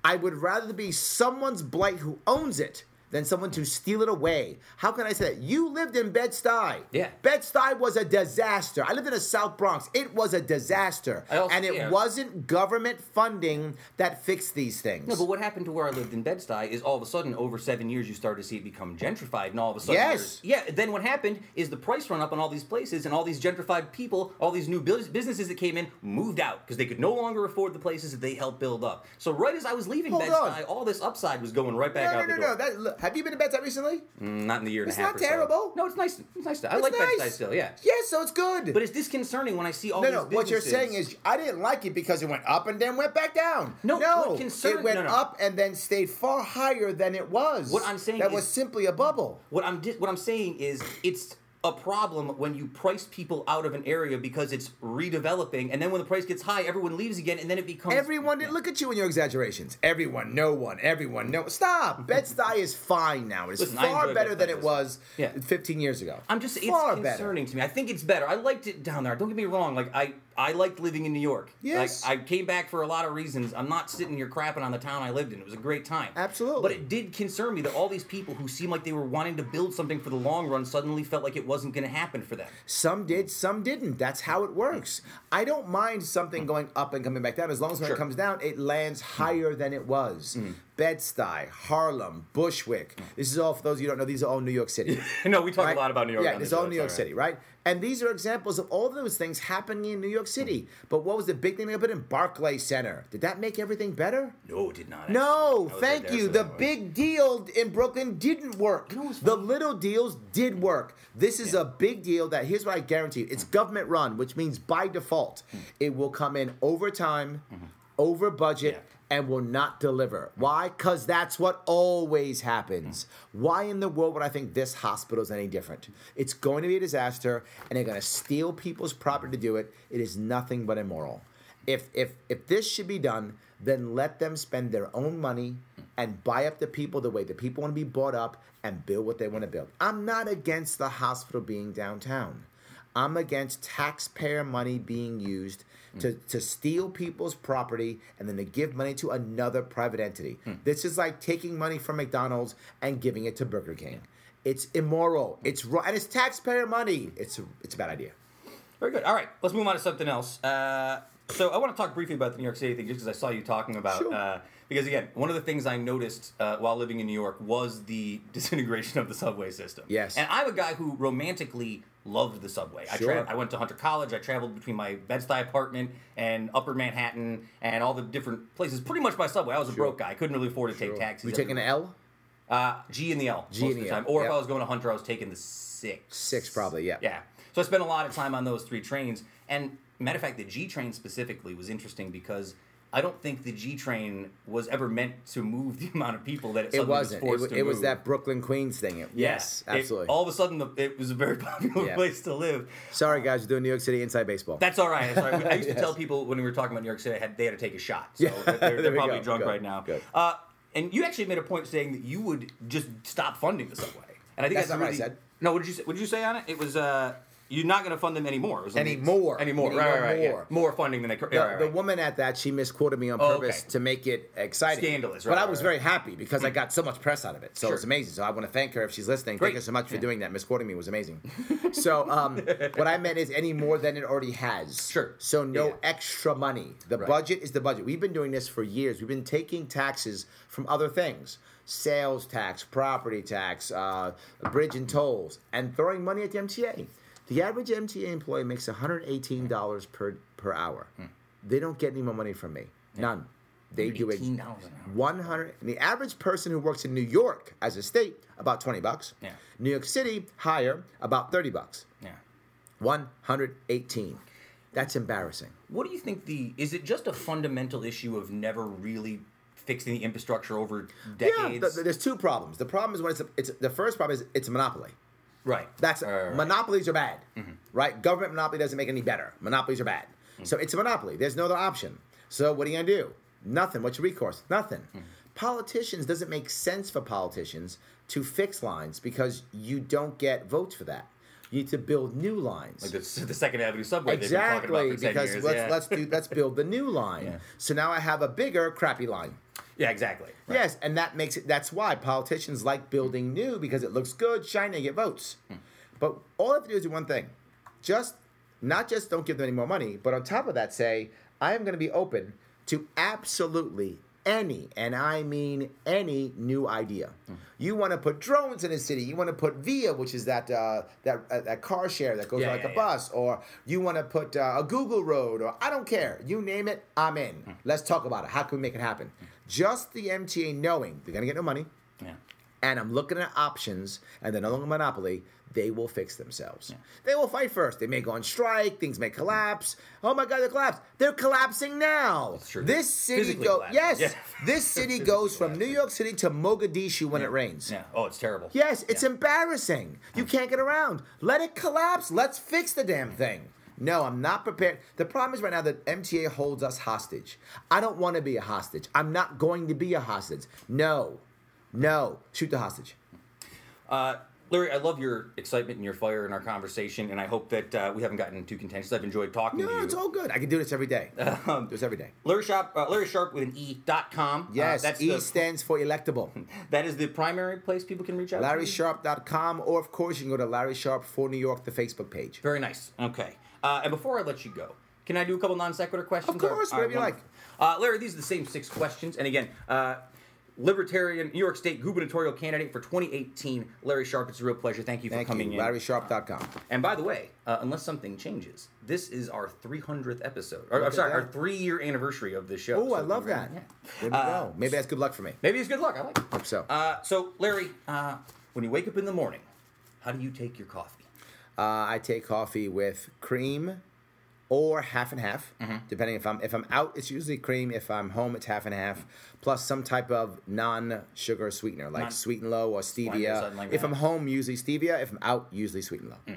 S4: I would rather be someone's blight who owns it than someone to steal it away. How can I say that? You lived in Bed-Stuy.
S1: Yeah.
S4: Bed-Stuy was a disaster. I lived in the South Bronx. It was a disaster.
S1: Also-
S4: and it
S1: yeah.
S4: wasn't government funding that fixed these things.
S1: No, but what happened to where I lived in Bed-Stuy is all of a sudden, over seven years, you started to see it become gentrified, and all of a sudden,
S4: Yes.
S1: yeah. Then what happened is the price run up on all these places, and all these gentrified people, all these new businesses that came in, moved out because they could no longer afford the places that they helped build up. So right as I was leaving
S4: Hold
S1: Bed-Stuy, all this upside was going right back
S4: no,
S1: out
S4: no,
S1: the
S4: no,
S1: door.
S4: no. Look, have you been to Bed-Stuy recently?
S1: Mm, not in the year and
S4: It's
S1: a half.
S4: not
S1: or so.
S4: terrible.
S1: No, it's nice. It's nice. Stuff. I
S4: It's
S1: like
S4: nice.
S1: Bed-Stuy still. Yeah.
S4: Yeah, so it's good.
S1: But it's disconcerting when I see all
S4: no,
S1: these
S4: no. What you're saying is, I didn't like it because it went up and then went back down.
S1: No,
S4: no,
S1: what concern-
S4: it went
S1: no, no.
S4: up and then stayed far higher than it was.
S1: What I'm saying
S4: that
S1: is-
S4: was simply a bubble.
S1: What I'm di- what I'm saying is it's a problem when you price people out of an area because it's redeveloping, and then when the price gets high, everyone leaves again, and then it becomes
S4: Everyone did look at you and your exaggerations. Everyone, no one, everyone, no. Stop. Bed-Stuy is fine now. It's
S1: Listen,
S4: far better than it was
S1: Yeah.
S4: 15 years ago.
S1: I'm just it's
S4: far better.
S1: concerning to me. I think it's better. I liked it down there. Don't get me wrong. Like I I liked living in New York.
S4: Yes.
S1: Like I came back for a lot of reasons. I'm not sitting here crapping on the town I lived in. It was a great time.
S4: Absolutely.
S1: But it did concern me that all these people who seemed like they were wanting to build something for the long run suddenly felt like it wasn't going to happen for them.
S4: Some did, some didn't. That's how it works. I don't mind something going up and coming back down as long as when
S1: Sure.
S4: it comes down, it lands higher than it was. Mm. Bed-Stuy, Harlem, Bushwick. This is all for those of you who don't know. These are all New York City.
S1: no, we talk
S4: right?
S1: a lot about New York.
S4: Yeah, it's all New York
S1: right.
S4: City, right? And these are examples of all those things happening in New York City. But what was the big thing they put in Barclay Center? Did that make everything better?
S1: No, it did not.
S4: No,
S1: actually. I was right
S4: thank you. The
S1: that
S4: big deal in Brooklyn didn't work.
S1: You know
S4: the little deals did work. This is a big deal that here's what I guarantee you. It's government run, which means by default, it will come in over time, over budget.
S1: Mm-hmm. Yeah.
S4: And will not deliver. Why? Because that's what always happens. Why in the world would I think this hospital is any different? It's going to be a disaster, and they're going to steal people's property to do it. It is nothing but immoral. If if if this should be done, then let them spend their own money and buy up the people the way the people want to be bought up and build what they want to build. I'm not against the hospital being downtown. I'm against taxpayer money being used to, to steal people's property and then to give money to another private entity. This is like taking money from McDonald's and giving it to Burger King. It's immoral. It's wrong, and it's taxpayer money. It's a, it's a bad idea.
S1: Very good. All right, let's move on to something else. Uh, so I want to talk briefly about the New York City thing, just because I saw you talking about.
S4: Sure.
S1: Uh, because again, one of the things I noticed uh, while living in New York was the disintegration of the subway system.
S4: Yes.
S1: And I'm a guy who romantically loved the subway. I,
S4: Sure.
S1: tra- I went to Hunter College. I traveled between my Bed-Stuy apartment and Upper Manhattan and all the different places, pretty much by subway. I was a broke guy. I couldn't really afford to take taxis.
S4: You taking an. L?
S1: Uh, G and the L
S4: G
S1: most
S4: and
S1: of the
S4: the L,
S1: time. Or if. I was going to Hunter, I was taking the six.
S4: Six, probably, yeah.
S1: Yeah. So I spent a lot of time on those three trains. And matter of fact, the G train specifically was interesting because I don't think the G train was ever meant to move the amount of people that it,
S4: It wasn't.
S1: Was
S4: It,
S1: forced
S4: wa-
S1: to
S4: it was that Brooklyn Queens thing. It-
S1: Yeah.
S4: Yes,
S1: It-
S4: absolutely.
S1: all of a sudden, the, it was a very popular
S4: Yeah.
S1: place to live.
S4: Sorry, guys, we're doing New York City inside baseball.
S1: That's all right. That's all right. I used to tell people when we were talking about New York City, I had, they had to take a shot. So
S4: Yeah.
S1: they're, they're probably
S4: go.
S1: drunk
S4: Good.
S1: right now. Uh, and you actually made a point saying that you would just stop funding the subway. And I think
S4: That's
S1: that's,
S4: not what I said.
S1: No, what did you say? What did you say on it? It was uh, you're not going to fund them anymore. It was something-
S4: Anymore.
S1: Anymore. Right, right, right. yeah.
S4: more.
S1: More funding than they.
S4: The,
S1: Yeah, right,
S4: the woman at that, she misquoted me on
S1: Oh,
S4: purpose
S1: okay.
S4: to make it exciting.
S1: Scandalous, Right,
S4: But
S1: right,
S4: I was
S1: right.
S4: very happy because I got so much press out of it. So
S1: Sure.
S4: it's amazing. So I want to thank her if she's listening.
S1: Great.
S4: Thank you so much for
S1: Yeah.
S4: doing that. Misquoting me was amazing. so um, what I meant is any more than it already has.
S1: Sure.
S4: So no
S1: Yeah.
S4: extra money. The
S1: Right.
S4: budget is the budget. We've been doing this for years. We've been taking taxes from other things. Sales tax, property tax, uh, bridge and tolls, and throwing money at the MTA. The average MTA employee makes $118 per, per hour.
S1: Hmm.
S4: They don't get any more money from me. None. They do it.
S1: $18 an hour.
S4: 100 and the average person who works in New York as a state about 20 bucks.
S1: Yeah.
S4: New York City higher about 30 bucks.
S1: Yeah.
S4: 118. That's embarrassing.
S1: What do you think the is it just a fundamental issue of never really fixing the infrastructure over
S4: Yeah,
S1: decades?
S4: th- th- there's two problems. The problem is when it's, a, it's the first problem is it's a monopoly.
S1: Right.
S4: That's
S1: Right, right, right.
S4: monopolies are bad, mm-hmm. right? Government monopoly doesn't make any better. Monopolies are bad. Mm-hmm. So it's a monopoly. There's no other option. So what are you gonna do? Nothing. What's your recourse? Nothing. Mm-hmm. Politicians doesn't make sense for politicians to fix lines because you don't get votes for that. You need to build new lines.
S1: Like the, the Second Avenue subway they've been talking about
S4: exactly
S1: for 10
S4: because let's
S1: yeah.
S4: let's do let's build the new line.
S1: Yeah.
S4: So now I have a bigger crappy line.
S1: Yeah, exactly. Right.
S4: Yes, and that makes it. That's why politicians like building new because it looks good, shiny, get votes.
S1: Hmm.
S4: But all I have to do is do one thing: just not just don't give them any more money, but on top of that, say I am going to be open to absolutely any, and I mean any new idea.
S1: Hmm.
S4: You want to put drones in a city. You want to put Via, which is that uh, that uh, that car share that goes
S1: Yeah,
S4: like
S1: yeah,
S4: a
S1: yeah.
S4: bus, or you want to put uh, a Google Road, or I don't care. You name it, I'm in.
S1: Hmm.
S4: Let's talk about it. How can we make it happen? Just the MTA knowing they're gonna get no money,
S1: Yeah.
S4: and I'm looking at options, and they're no longer monopoly. They will fix themselves. They will fight first. They may go on strike. Things may collapse. Oh my God, they collapse. They're collapsing now. This city
S1: Physically
S4: go
S1: collapsing,
S4: yes.
S1: yeah.
S4: This city goes from New York City to Mogadishu when it rains.
S1: Yeah. Oh, it's terrible.
S4: Yes, it's
S1: Yeah.
S4: embarrassing. You can't get around. Let it collapse. Let's fix the damn thing. No, I'm not prepared. The problem is right now that MTA holds us hostage. I don't want to be a hostage. I'm not going to be a hostage. No, no. Shoot the hostage.
S1: Uh, Larry, I love your excitement and your fire in our conversation, and I hope that uh, we haven't gotten too contentious. I've enjoyed talking
S4: No,
S1: to you.
S4: No, it's all good. I can do this every day.
S1: Um,
S4: do this every day.
S1: Larry Sharpe, uh, Larry Sharpe with an E dot com.
S4: Yes,
S1: uh, that's
S4: E
S1: the,
S4: stands for electable.
S1: that is the primary place people can reach out.
S4: LarrySharpe.com, or of course, you can go to Larry Sharpe for New York, the Facebook page.
S1: Very nice. Okay. Uh, and before I let you go, can I do a couple non sequitur questions?
S4: Of course,
S1: right,
S4: whatever you
S1: wonderful. Uh, Larry, these are the same six questions. And again, uh, Libertarian New York State gubernatorial candidate for 2018, Larry Sharpe. It's a real pleasure. Thank you for
S4: Thank
S1: coming
S4: you.
S1: in.
S4: LarrySharpe.com.
S1: And by the way, uh, unless something changes, this is our 300th episode. Or, I'm sorry,
S4: that.
S1: our three year anniversary of this show.
S4: Oh, I love that.
S1: yeah.
S4: There we
S1: Uh,
S4: go. Maybe that's good luck for me.
S1: Maybe it's good luck. I like it.
S4: Hope so.
S1: Uh, so, Larry, uh, when you wake up in the morning, how do you take your coffee?
S4: Uh, I take coffee with cream or half and half,
S1: Mm-hmm.
S4: depending if I'm if I'm out. It's usually cream. If I'm home, it's half and half, plus some type of non-sugar sweetener like
S1: Non-
S4: sweet and low or stevia.
S1: like
S4: if. I'm home, usually stevia. If I'm out, usually sweet and low.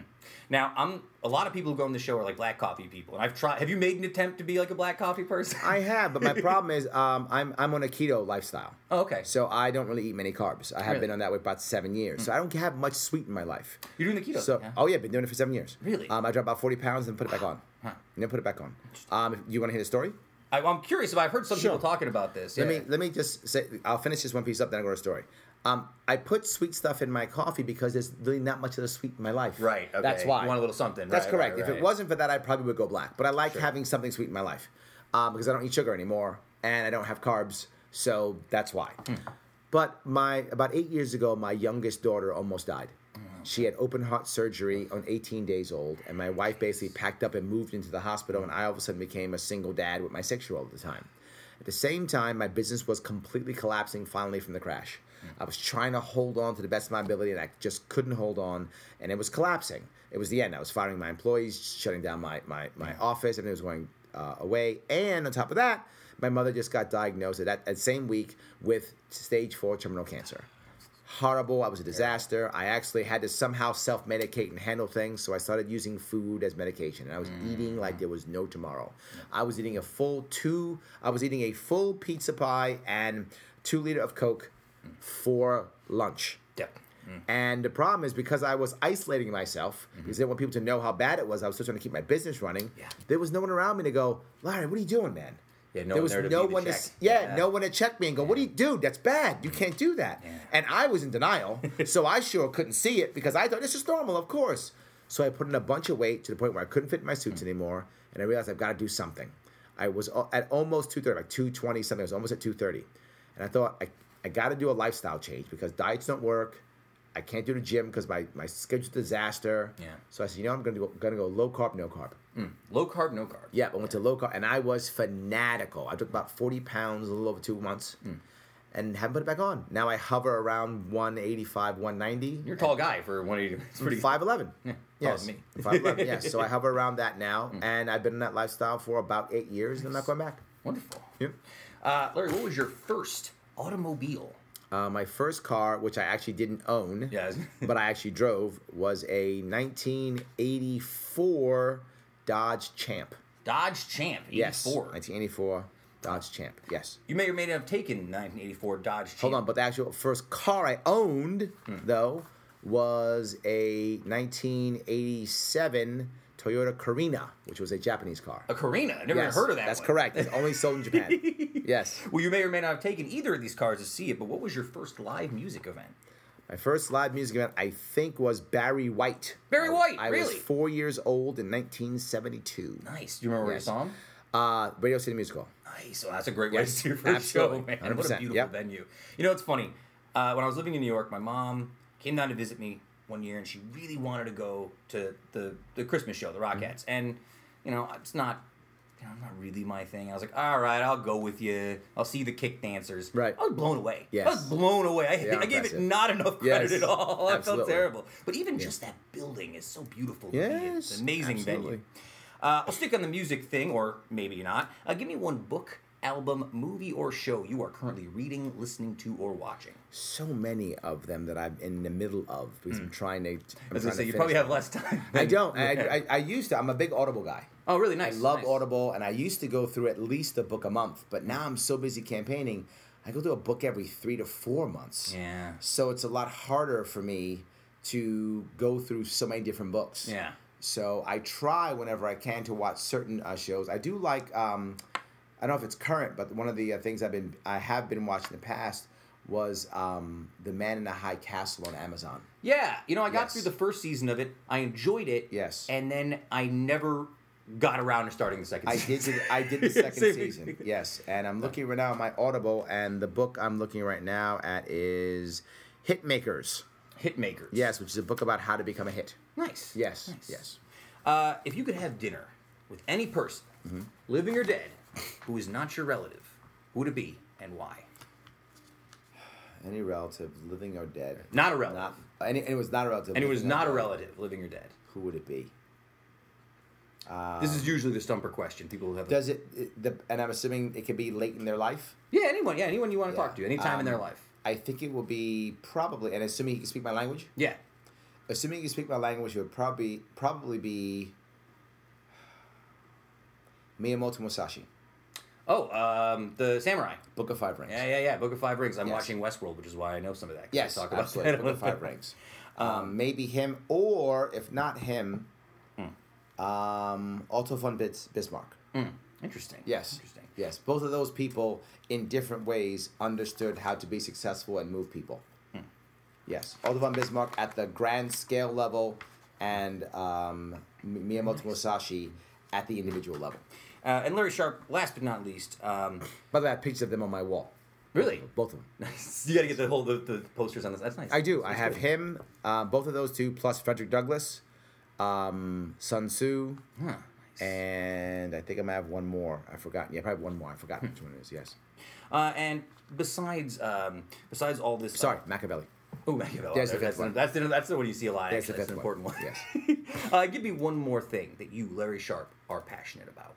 S1: Now, I'm a lot of people who go on the show are like black coffee people, and I've tried. Have you made an attempt to be like a black coffee person?
S4: I have, but my problem is um, I'm I'm on a keto lifestyle.
S1: Oh, okay.
S4: So I don't really eat many carbs. I have
S1: Really?
S4: been on that way about seven years. So I don't have much sweet in my life.
S1: You're doing the keto.
S4: So
S1: yeah?
S4: oh yeah, been doing it for seven years.
S1: Really?
S4: Um, I dropped about forty pounds and put it back on.
S1: Huh.
S4: Put it back on. Um, you want to hear the story?
S1: I, I'm curious if I've heard some
S4: Sure.
S1: people talking about this.
S4: Let
S1: yeah.
S4: me let me just say I'll finish this one piece up, then I'll go to the story. Um, I put sweet stuff in my coffee because there's really not much of the sweet in my life.
S1: Right. Okay.
S4: That's why.
S1: You want a little something.
S4: That's
S1: right,
S4: correct.
S1: right,
S4: If it wasn't for that, I probably would go black. But I like
S1: Sure.
S4: having something sweet in my life um, because I don't eat sugar anymore and I don't have carbs, so that's why.
S1: Hmm.
S4: But my about eight years ago, my youngest daughter almost died. She had open heart surgery on 18 days old, and my wife basically packed up and moved into the hospital, and I all of a sudden became a single dad with my six year old at the time. At the same time, my business was completely collapsing finally from the crash. I was trying to hold on to the best of my ability, and I just couldn't hold on, and it was collapsing. It was the end. I was firing my employees, shutting down my my, my office, everything was going uh, away. And on top of that, my mother just got diagnosed at that, that same week with stage four terminal cancer. Horrible. I was a disaster. I actually had to somehow self medicate and handle things. So I started using food as medication. And I was eating like there was no tomorrow. I was eating a full two, I was eating a full pizza pie and two liter of Coke for lunch.
S1: Yep.
S4: And the problem is because I was isolating myself, because I didn't want people to know how bad it was, I was still trying to keep my business running.
S1: Mm-hmm. Yeah.
S4: There was no one around me to go, Larry, what are you doing, man?
S1: No
S4: there
S1: one
S4: was
S1: there
S4: no one to yeah,
S1: Yeah.
S4: no one to check me and go, what do you do? That's bad. You can't do that.
S1: Yeah.
S4: And I was in denial, so I sure couldn't see it because I thought this is normal, of course. So I put in a bunch of weight to the point where I couldn't fit in my suits
S1: Mm.
S4: anymore, and I realized I've got to do something. I was at almost 230, like 220 something. I was almost at 230. And I thought, I, I got to do a lifestyle change because diets don't work. I can't do the gym because my, my schedule's a disaster.
S1: Yeah.
S4: So I said, you know, I'm going to go, gonna go low carb, no carb.
S1: Mm, low carb, no carb.
S4: Yeah, I went to low carb, and I was fanatical. I took about 40 pounds, a little over two months, mm. and haven't put it back on. Now I hover around 185, 190.
S1: You're a tall guy for 180. It's pretty.
S4: 5'11.
S1: Yeah,
S4: Yes.
S1: me.
S4: 5'11, yes. So I hover around that now, mm. and I've been in that lifestyle for about eight years, and I'm not going back.
S1: Wonderful.
S4: Yep.
S1: Uh, Larry, what was your first automobile?
S4: Uh, my first car, which I actually didn't own,
S1: Yeah.
S4: but I actually drove, was a 1984 Dodge Champ.
S1: Dodge Champ. 84.
S4: Yes. 1984 Dodge Champ. Yes.
S1: You may or may not have taken 1984 Dodge Champ.
S4: Hold on, but the actual first car I owned, though, was a 1987 Toyota Carina, which was a Japanese car.
S1: A Carina. I never
S4: Yes,
S1: heard of that
S4: That's
S1: one.
S4: correct. It's only sold in Japan. yes.
S1: Well, you may or may not have taken either of these cars to see it, but what was your first live music event?
S4: My first live music event, I think, was Barry White.
S1: Barry
S4: I-
S1: White,
S4: I was
S1: really?
S4: four years old in 1972.
S1: Nice. Do you remember
S4: Yes.
S1: where you saw him?
S4: Uh, Radio City Musical.
S1: Nice. Well, that's a great way
S4: Yes,
S1: to see your first
S4: absolutely.
S1: show, man. What a beautiful
S4: yep.
S1: venue. You know, it's funny. Uh, when I was living in New York, my mom came down to visit me one year, and she really wanted to go to the the Christmas show, the
S4: Mm-hmm.
S1: Rockettes. And you know, it's not. You know, not really my thing. I was like, all right, I'll go with you. I'll see the kick dancers.
S4: Right.
S1: I was blown away. I was blown away. I,
S4: Yeah,
S1: I gave it not enough credit
S4: Yes,
S1: at all. I felt terrible. But even just that building is so beautiful. to. It's
S4: Yes,
S1: an amazing venue. Uh, I'll stick on the music thing, or maybe not. Uh, give me one book, album, movie, or show you are currently reading, listening to, or watching.
S4: So many of them that I'm in the middle of because I'm trying to. I'm
S1: Hmm. As I say, you probably
S4: them.
S1: have less time.
S4: I don't. I, I, I used to. I'm a big Audible guy.
S1: oh, really nice.
S4: I love
S1: nice.
S4: Audible, and I used to go through at least a book a month. But now I'm so busy campaigning, I go through a book every three to four months.
S1: Yeah.
S4: So it's a lot harder for me to go through so many different books.
S1: Yeah.
S4: So I try whenever I can to watch certain uh, shows. I do like. Um, I don't know if it's current, but one of the uh, things I've been I have been watching in the past was um, the Man in the High Castle on Amazon.
S1: Yeah, you know, I got
S4: Yes.
S1: through the first season of it. I enjoyed it.
S4: Yes.
S1: And then I never got around to starting the second
S4: I
S1: season.
S4: did. The, I did the second season. Yes, and I'm looking right now at my Audible, and the book I'm looking right now at is Hitmakers.
S1: Hitmakers.
S4: Yes, which is a book about how to become a hit.
S1: Nice.
S4: Yes.
S1: Nice.
S4: Yes.
S1: Uh, if you could have dinner with any person,
S4: Mm-hmm.
S1: living or dead, who is not your relative, who would it be and why?
S4: Any relative, living or dead.
S1: Not a relative.
S4: Not. Any. And it was not a relative.
S1: and it was not a relative, living or dead.
S4: Who would it be?
S1: This is usually the stumper question. People have.
S4: Um, Does it, it the, and I'm assuming it could be late in their life.
S1: yeah, anyone. Yeah, anyone you want to talk to,
S4: Yeah.
S1: anytime in their
S4: Um,
S1: life.
S4: I think it will be probably, and assuming he can speak my language.
S1: Yeah.
S4: Assuming he can speak my language, it would probably probably be Miyamoto Musashi,
S1: Oh, um, the samurai.
S4: Book of Five Rings.
S1: Yeah, yeah, yeah. Book of Five Rings. I'm
S4: Yes.
S1: watching Westworld, which is why I know some of that.
S4: Yes,
S1: talk about
S4: absolutely.
S1: that.
S4: Book of Five Rings. Um, maybe him, or if not him,
S1: Hmm.
S4: um, Otto von Bis- Bismarck.
S1: Mm, interesting.
S4: Yes.
S1: Interesting.
S4: Yes. Both of those people, in different ways, understood how to be successful and move people.
S1: Hmm.
S4: Yes. Otto von Bismarck at the grand scale level, and um, Miyamoto Musashi at the individual level.
S1: Uh, and Larry Sharpe, last but not least, um,
S4: By the way, I have pictures of them on my wall.
S1: really,
S4: Both of them.
S1: nice. You got to get the whole the, the posters on this. That's nice.
S4: I do. I have
S1: cool.
S4: him, uh, both of those two, plus Frederick Douglass, um, Sun Tzu,
S1: Huh, nice.
S4: and I think I might have one more. I forgot. Yeah, probably one more. I forgot which one it is. Yes.
S1: Uh, and besides, um, besides all this,
S4: Sorry, Machiavelli.
S1: Oh, Machiavelli.
S4: There's the
S1: that's,
S4: one.
S1: that's, the, that's the one you see a lot. Actually.
S4: the
S1: That's an important
S4: one.
S1: one. uh, give me one more thing that you, Larry Sharpe, are passionate about.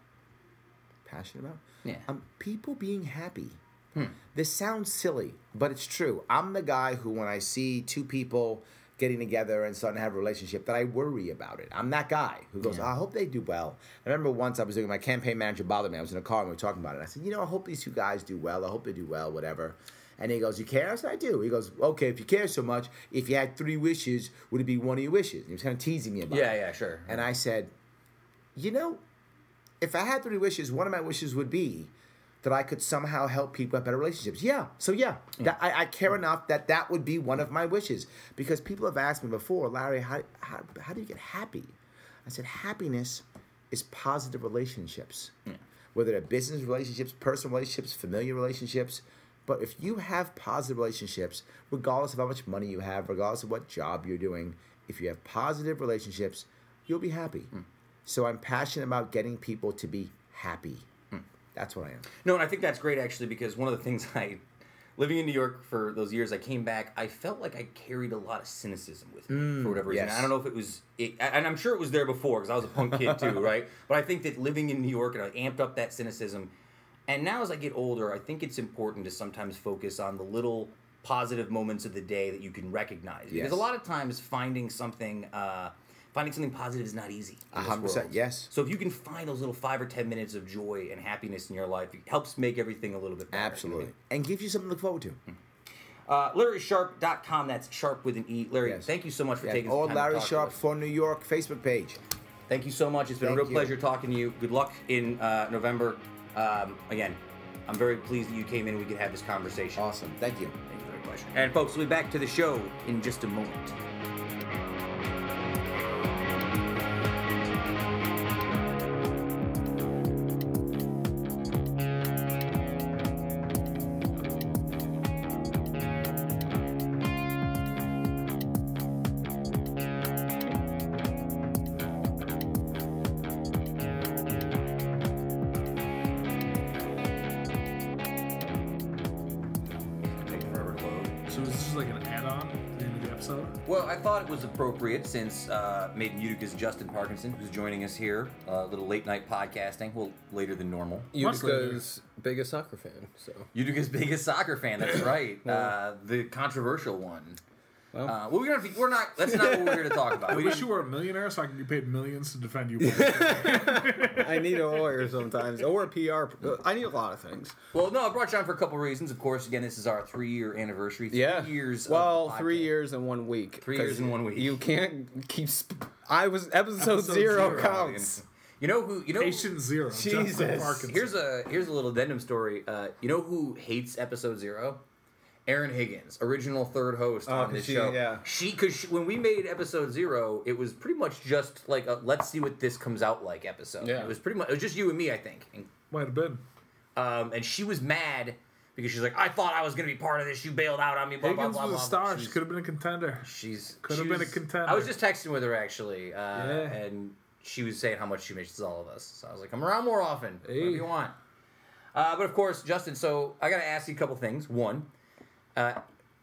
S4: Passionate about?
S1: Yeah.
S4: Um, people being happy. This sounds silly, but it's true. I'm the guy who, when I see two people getting together and starting to have a relationship, that I worry about it. I'm that guy who goes, I hope they do well. I remember once I was doing my campaign manager bothered me. I was in a car and we were talking about it. I said, you know, I hope these two guys do well. I hope they do well, whatever. And he goes, You care? I said, I do. He goes, Okay, if you care so much, if you had three wishes, would it be one of your wishes? And he was kind of teasing me about
S1: Yeah,
S4: it.
S1: Yeah, yeah, sure.
S4: And I said, you know, if I had three wishes, one of my wishes would be that I could somehow help people have better relationships. Yeah. So yeah, that, I, I care enough that that would be one of my wishes because people have asked me before, Larry, how, how, how do you get happy? I said, happiness is positive relationships, whether they're business relationships, personal relationships, familiar relationships. But if you have positive relationships, regardless of how much money you have, regardless of what job you're doing, if you have positive relationships, you'll be happy. Hmm. So I'm passionate about getting people to be happy. That's what I am.
S1: No, and I think that's great actually because one of the things I, living in New York for those years, I came back. I felt like I carried a lot of cynicism with me for whatever reason.
S4: yes.
S1: I don't know if it was, it, and I'm sure it was there before because I was a punk kid too, right? But I think that living in New York and I amped up that cynicism. And now as I get older, I think it's important to sometimes focus on the little positive moments of the day that you can recognize. Because a lot of times finding something, uh, finding something positive is not easy.
S4: A hundred percent, yes.
S1: So if you can find those little five or ten minutes of joy and happiness in your life, it helps make everything a little bit better. you know I
S4: Absolutely. And gives you something to look forward to.
S1: Uh, LarrySharpe.com. That's sharp with an E. Larry,
S4: Yes.
S1: thank you so much for
S4: Yeah,
S1: taking
S4: all
S1: the time to
S4: Larry
S1: talk to
S4: Sharpe
S1: us.
S4: for New York Facebook page.
S1: Thank you so much. It's been a
S4: Thank
S1: real
S4: you.
S1: pleasure talking to you. Good luck in uh, November. Um, again, I'm very pleased that you came in and we could have this conversation.
S4: Awesome. Thank you.
S1: Thank you very much. And folks, we'll be back to the show in just a moment. Appropriate since uh, Made in Utica's Justin Parkinson, who's joining us here, a little late night podcasting, well, later than normal.
S2: Much later.
S7: Utica's biggest soccer fan. So
S1: Utica's biggest soccer fan, that's right. Uh, the controversial one.
S7: Well.
S1: uh, well, we're gonna. We're not. That's not what we're here to talk about.
S2: I
S1: We
S2: wish
S1: didn't-
S2: you were a millionaire so I could get paid millions to defend you.
S7: I need a lawyer sometimes, or a PR. I need a lot of things.
S1: well, no, I brought you on for a couple reasons. Of course, again, this is our three-year anniversary. Three
S7: Yeah.
S1: years. of
S7: Well, three years and one week.
S1: Three years and one week.
S7: You can't keep. Sp- I was episode,
S2: Episode
S7: zero,
S2: zero.
S7: counts.
S1: You know who? You know.
S2: Patient zero. Justin
S7: Jesus.
S1: Here's a here's a little addendum story. Uh, you know who hates episode zero? Erin Higgins, original third host
S7: Oh,
S1: on
S7: 'cause
S1: this
S7: she-
S1: show.
S7: yeah.
S1: She because when we made episode zero, it was pretty much just like a let's see what this comes out like episode.
S7: Yeah.
S1: It was pretty much it was just you and me, I think. And,
S2: Might have been.
S1: um, and she was mad because she's like, I thought I was gonna be part of this. You bailed out on me. Blah
S2: Higgins
S1: blah blah.
S2: was a
S1: blah.
S2: star. She could have been a contender.
S1: She's
S2: Could
S1: she
S2: have been a contender.
S1: I was just texting with her actually, uh,
S2: Yeah.
S1: and she was saying how much she misses all of us. So I was like, "Come around more often,
S2: Hey.
S1: whatever you want." Uh, but of course, Justin. So I got to ask you a couple things. One, uh,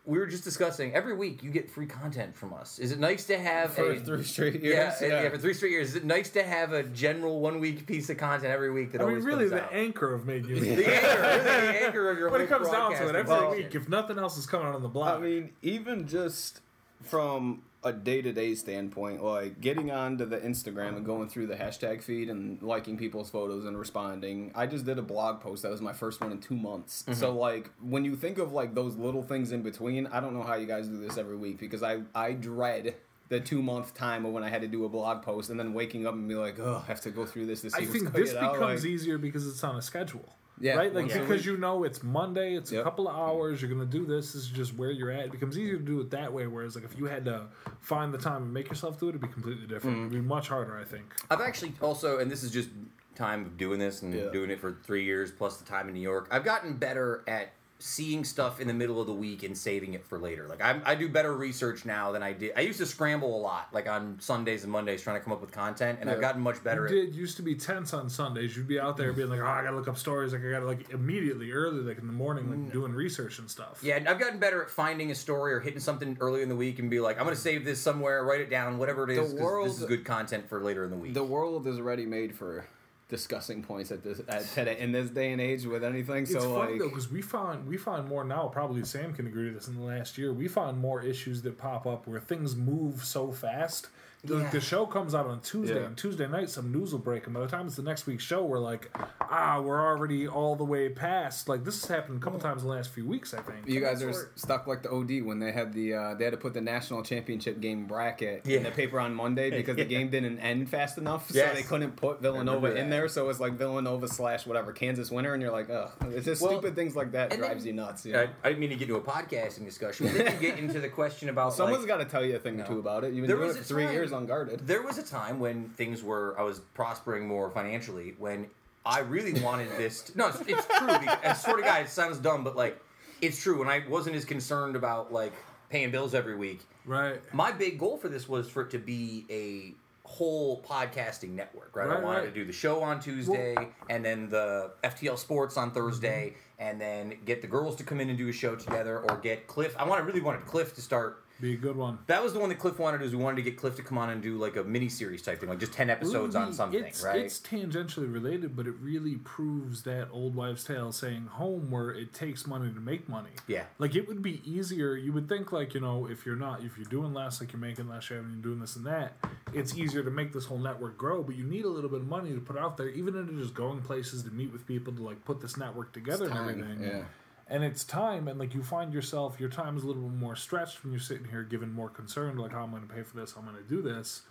S1: we were just discussing every week you get free content from us. Is it nice to have
S7: For
S1: a,
S7: three straight
S1: Yeah,
S7: years.
S1: yeah, for three straight years. Is it nice to have a general one week piece of content every week that
S2: I mean,
S1: always
S2: really,
S1: comes
S2: the
S1: out?
S2: anchor of Made You.
S1: the anchor, the anchor of your
S2: when it comes down to it, every
S7: Well-
S2: week, if nothing else is coming out on the block,
S7: I mean, even just from a day to day standpoint, like getting onto the Instagram and going through the hashtag feed and liking people's photos and responding. I just did a blog post that was my first one in two months. So mm-hmm. like when you think of like those little things in between, I don't know how you guys do this every week because I I dread the two month time of when I had to do a blog post and then waking up and be like, oh, I have to go through this to see
S2: I think this becomes
S7: like-
S2: easier because it's on a schedule.
S7: Yeah,
S2: Right? Like because you know it's Monday, it's a couple of hours, you're gonna do this, this is just where you're at. It becomes easier to do it that way, whereas like if you had to find the time and make yourself do it, it'd be completely different. Mm-hmm. It'd be much harder, I think.
S1: I've actually also, and this is just time of doing this and
S7: Yeah.
S1: doing it for three years plus the time in New York. I've gotten better at seeing stuff in the middle of the week and saving it for later. Like I, I do better research now than I did. I used to scramble a lot, like on Sundays and Mondays, trying to come up with content, and I've gotten much better.
S2: You
S1: at
S2: did used to be tense on Sundays. You'd be out there being like, "Oh, I gotta look up stories. Like I gotta like immediately early, like in the morning, like mm. doing research and stuff."
S1: Yeah, I've gotten better at finding a story or hitting something early in the week and be like, I'm going to save this somewhere, write it down, whatever it is. 'cause
S7: world-
S1: this is good content for later in the week.
S7: The world is ready made for discussing points at this at today in this day and age with anything.
S2: It's
S7: so
S2: funny
S7: like,
S2: though because we found we find more now. Probably Sam can agree to this. In the last year, we found more issues that pop up where things move so fast. The,
S1: Yeah.
S2: the show comes out on Tuesday.
S7: Yeah.
S2: On Tuesday night, some news will break, and by the time it's the next week's show, we're like, ah, we're already all the way past. Like this has happened a couple times in the last few weeks. I think.
S7: You guys are
S3: That's
S7: stuck like the OD when they had the uh, they had to put the national championship game bracket
S1: Yeah.
S7: in the paper on Monday because the game didn't end fast enough, so they couldn't put Villanova in there. So it's like Villanova slash whatever Kansas winner, and you're like, ugh, it's just
S1: Well,
S7: stupid things like that drives
S1: then-
S7: you nuts. You know?
S1: I, I didn't mean to get into a podcasting discussion. But then you get into the question about
S7: Someone's
S1: like,
S7: got to tell you a thing or
S1: No.
S7: two about it. You've been
S1: There
S7: doing
S1: was
S7: it for three
S1: time-
S7: years unguarded.
S1: There was a time when things were I was prospering more financially when I really wanted this. To, no, it's, it's true. Because, swear to God, it sounds dumb, but like it's true. When I wasn't as concerned about like paying bills every week,
S2: Right.
S1: my big goal for this was for it to be a whole podcasting network, right? I wanted
S2: right.
S1: to do the show on Tuesday and then the FTL Sports on Thursday mm-hmm. and then get the girls to come in and do a show together or get Cliff. I want I really wanted Cliff to start
S2: Be a good one.
S1: that was the one that Cliff wanted. Is we wanted to get Cliff to come on and do like a mini series type thing, like just ten episodes on something,
S2: it's,
S1: right?
S2: It's tangentially related, but it really proves that old wives' tale saying home where it takes money to make money.
S1: Yeah.
S2: Like it would be easier. You would think like you know if you're not if you're doing less, like you're making less, you're having doing this and that. It's easier to make this whole network grow, but you need a little bit of money to put out there, even into just going places to meet with people to like put this network together and
S7: time,
S2: everything.
S7: yeah.
S2: And it's time, and like you find yourself, your time is a little bit more stretched when you're sitting here, given more concern, like how I'm going to pay for this, how I'm going to do this.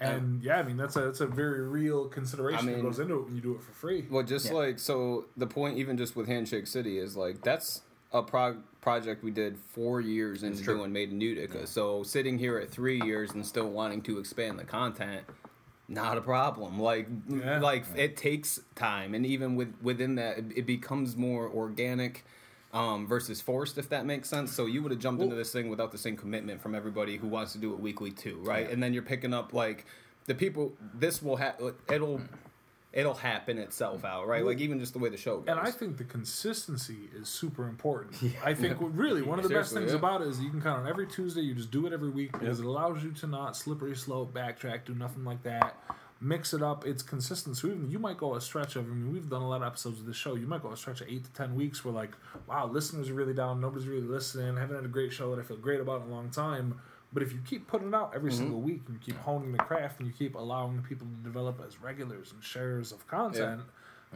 S2: And yeah, I mean that's a that's a very real consideration
S7: I
S2: that goes into it when you do it for free.
S7: Well, just
S1: Yeah.
S7: like so, the point even just with Handshake City is like that's a prog- project we did four years into
S1: true.
S7: doing Made in Utica. So sitting here at three years and still wanting to expand the content, not a problem. Like
S2: Yeah.
S7: like it takes time, and even with within that, it, it becomes more organic. Um, versus forced, if that makes sense. So you would have jumped into this thing without the same commitment from everybody who wants to do it weekly too, right? And then you're picking up like the people. This will have it'll it'll happen itself out, right? Like even just the way the show goes.
S2: And I think the consistency is super important. I think really one of the best things
S7: yeah.
S2: about it is you can count on every Tuesday. You just do it every week because it allows you to not slippery slope, backtrack, do nothing like that. Mix it up. It's consistent. So even you might go a stretch of. I mean, we've done a lot of episodes of the show. You might go a stretch of eight to ten weeks where like, wow, listeners are really down. Nobody's really listening. Haven't had a great show that I feel great about in a long time. But if you keep putting it out every
S7: Mm-hmm.
S2: single week and you keep honing the craft and you keep allowing people to develop as regulars and sharers of content,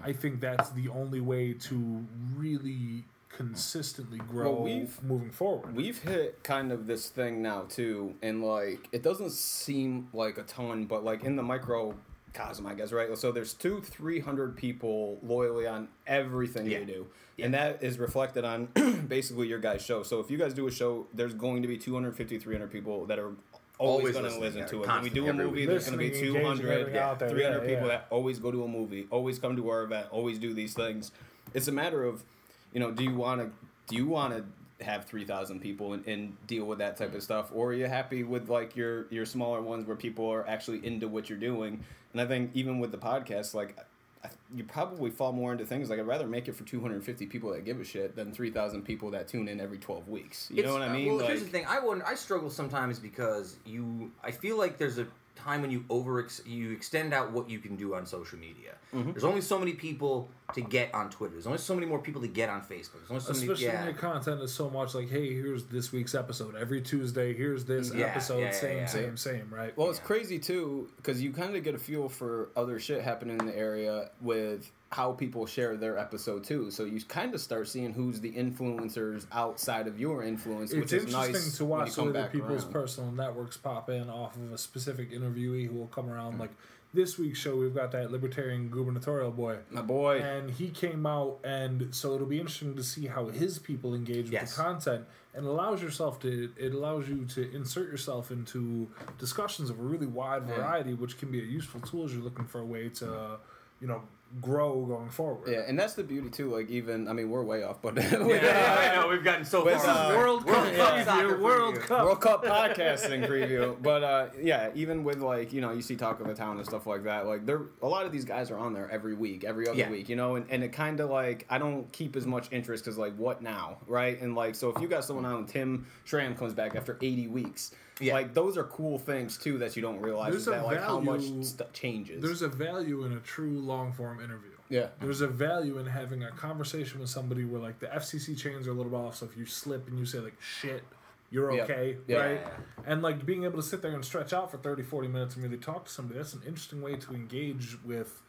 S2: I think that's the only way to really consistently grow
S7: Well, we've-
S2: moving forward.
S7: We've hit kind of this thing now too, and like it doesn't seem like a ton, but like in the microcosm, I guess, right? So there's two, three hundred people loyally on everything
S1: Yeah.
S7: you do, and that is reflected on basically your guys' show. So if you guys do a show, there's going to be 250, 300 people that are. Always,
S1: Always
S7: going to listen to it. When we do a movie, there's going to be
S2: Listening,
S7: 200, yeah,
S2: there.
S7: 300
S2: Yeah,
S7: people that always go to a movie, always come to our event, always do these things. It's a matter of, you know, do you want to do you want to have 3000 people and, and deal with that type of stuff or are you happy with like your your smaller ones where people are actually into what you're doing and i think even with the podcast like I, you probably fall more into things like i'd rather make it for 250 people that give a shit than 3000 people that tune in every 12 weeks you know what i
S1: uh,
S7: mean
S1: Well, here's the thing. I wonder, I struggle sometimes because you. I feel like there's a time when you over you extend out what you can do on social media.
S7: Mm-hmm.
S1: There's only so many people to get on Twitter. There's only so many more people to get on Facebook. There's only so
S2: Especially
S1: many.
S2: when your content is so much like, hey, here's this week's episode. Every Tuesday, here's this
S1: Yeah,
S2: episode.
S1: yeah, yeah,
S2: same,
S1: yeah.
S2: same, same, right?
S7: Well, it's crazy too because you kind of get a feel for other shit happening in the area with how people share their episode too. So you kind of start seeing who's the influencers outside of your influence,
S2: it's
S7: which is
S2: interesting
S7: nice
S2: to watch the way people's
S7: around.
S2: personal networks pop in off of a specific interviewee who will come around.
S7: Mm.
S2: Like this week's show, we've got that libertarian gubernatorial boy.
S7: My boy,
S2: and he came out and so it'll be interesting to see how his people engage with
S1: Yes.
S2: the content and allows yourself to it allows you to insert yourself into discussions of a really wide variety which can be a useful tool as you're looking for a way to you know grow going forward.
S7: Yeah, and that's the beauty too. Like even I mean we're way off, but
S1: Yeah, I know we've gotten so
S7: With,
S1: far.
S7: uh,
S2: World Cup
S1: Cup soccer
S2: preview. World
S1: preview.
S2: Cup.
S7: World Cup podcasting preview. But uh, yeah, even with like you know you see Talk of the Town and stuff like that. Like there, a lot of these guys are on there every week, every other
S1: Yeah.
S7: week. You know, and, and it kind of like I don't keep as much interest because like what now, right? And like so if you got someone on, Tim Schramm comes back after eighty weeks.
S1: Yeah.
S7: Like those are cool things too that you don't realize
S2: There's
S7: is
S2: a
S7: that like how much
S2: value-
S7: stuff changes.
S2: There's a value in a true long form interview.
S7: yeah.
S2: There's a value in having a conversation with somebody where like the FCC chains are a little bit off. So if you slip and you say like shit, you're
S7: Yeah.
S2: okay,
S7: Yeah.
S2: right? And like being able to sit there and stretch out for 30, 40 minutes and really talk to somebody, that's an interesting way to engage with,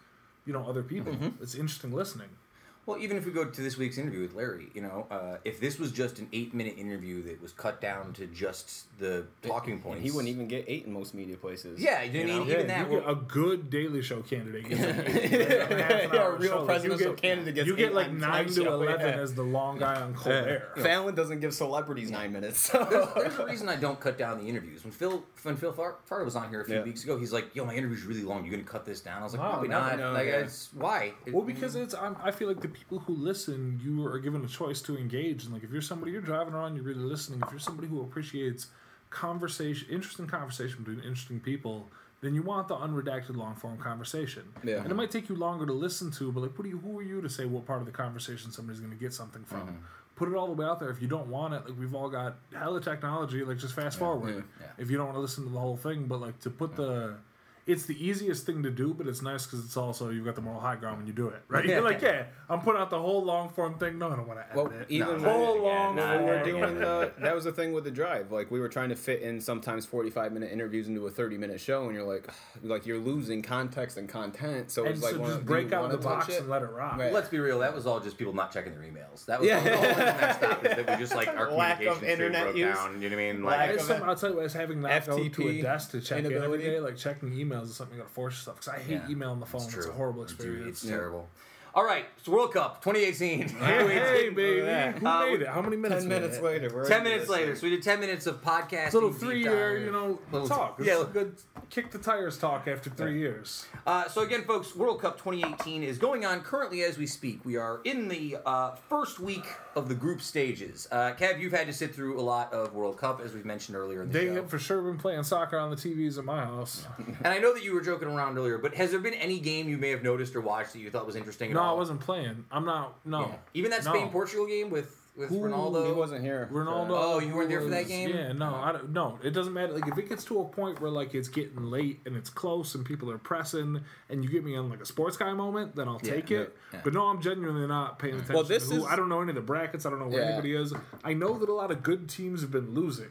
S2: you know, other people.
S7: Mm-hmm.
S2: It's interesting listening.
S1: Well, even if we go to this week's interview with Larry, you know, uh, if this was just an eight-minute interview that was cut down to just the talking
S7: And
S1: points,
S7: he wouldn't even get eight in most media places.
S1: Yeah, you know what I mean? Even
S2: Yeah,
S1: that
S2: you get a good Daily Show candidate. Gets like eight-
S7: Yeah, a real
S2: show.
S7: Presidential
S2: you get,
S7: candidate gets
S2: You get
S7: eight
S2: like nine
S7: Time
S2: to
S7: Show,
S2: eleven
S7: yeah.
S2: as the long guy on Colbert.
S7: Fallon doesn't give celebrities nine minutes.
S1: There's,
S7: So.
S1: there's a reason I don't cut down the interviews. When Phil when Phil Far- Farr was on here a few
S7: Yeah.
S1: weeks ago, he's like, "Yo, my interview's really long. You're gonna cut this down?" I was like,
S2: No,
S1: "Probably not.
S7: no,
S1: like,
S7: yeah.
S1: it's why?" It-
S2: Well, because it's I'm, I feel like the people who listen, you are given a choice to engage. And like, if you're somebody you're driving around, you're really listening. If you're somebody who appreciates conversation, interesting conversation between interesting people, then you want the unredacted long form conversation.
S7: Yeah.
S2: And it might take you longer to listen to, but like, what you? Who are you to say what part of the conversation somebody's going to get something from?
S7: Mm-hmm.
S2: Put it all the way out there. If you don't want it, like we've all got hella technology. Like just fast forward.
S1: Yeah.
S2: If you don't want to listen to the whole thing, but like to put the it's the easiest thing to do, but it's nice because it's also you've got the moral high ground when you do it, right? You're like, yeah, I'm putting out the whole long form thing. No, I don't want to edit
S7: Well,
S2: it.
S7: even
S1: No,
S2: whole long
S1: again,
S7: when we were doing the, that was the thing with the drive. Like we were trying to fit in sometimes forty-five minute interviews into a thirty-minute show, and you're like, like you're losing context and content. So it's like,
S2: so
S7: wanna-
S2: just break out
S7: wanna
S2: the box
S7: it?
S2: and let it rock.
S7: Right.
S1: Let's be real. That was all just people not checking their emails. That was
S7: Yeah.
S1: the only thing that stopped is that we just like our
S7: Lack of
S1: communication string
S7: internet
S1: broke
S7: use.
S1: down. You know what I mean? Like,
S2: It's I'll tell you what, it's having that go to a desk to check in every like checking emails is something you gotta force yourself. Because I hate
S1: Yeah.
S2: email on the phone. It's, a horrible
S1: Dude,
S2: experience.
S1: it's terrible. All right, it's World Cup 2018.
S2: Hey, hey, baby, who
S1: Uh,
S2: made it? How many minutes?
S7: Ten minutes later, we're
S1: Ten minutes
S7: this
S1: later, so we did ten minutes of podcasting.
S2: Little three year, you know,
S1: Little-
S2: talk. It's
S1: yeah.
S2: a good kick the tires talk after three years.
S1: Uh, so again, folks, World Cup 2018 is going on currently as we speak. We are in the uh, first week of the group stages. Uh, Kev, you've had to sit through a lot of World Cup, as we've mentioned earlier in the
S2: They
S1: show.
S2: have for sure been playing soccer on the TVs at my house.
S1: And I know that you were joking around earlier, but has there been any game you may have noticed or watched that you thought was interesting at
S2: No,
S1: all?
S2: I wasn't playing. I'm not. No.
S1: Yeah. Even that
S2: No.
S1: Spain Portugal game with with
S2: Who-
S1: Ronaldo.
S7: He wasn't here.
S2: Ronaldo.
S1: Oh, you weren't there for that game?
S2: Yeah, no, I don't. No, it doesn't matter. Like if it gets to a point where like it's getting late and it's close and people are pressing, and you get me on like a sports guy moment, then I'll take it.
S1: yeah.
S2: But no, I'm genuinely not paying attention.
S7: Well, this
S2: to who,
S7: is-
S2: I don't know any of the brackets. I don't know where
S7: Yeah.
S2: anybody is. I know that a lot of good teams have been losing.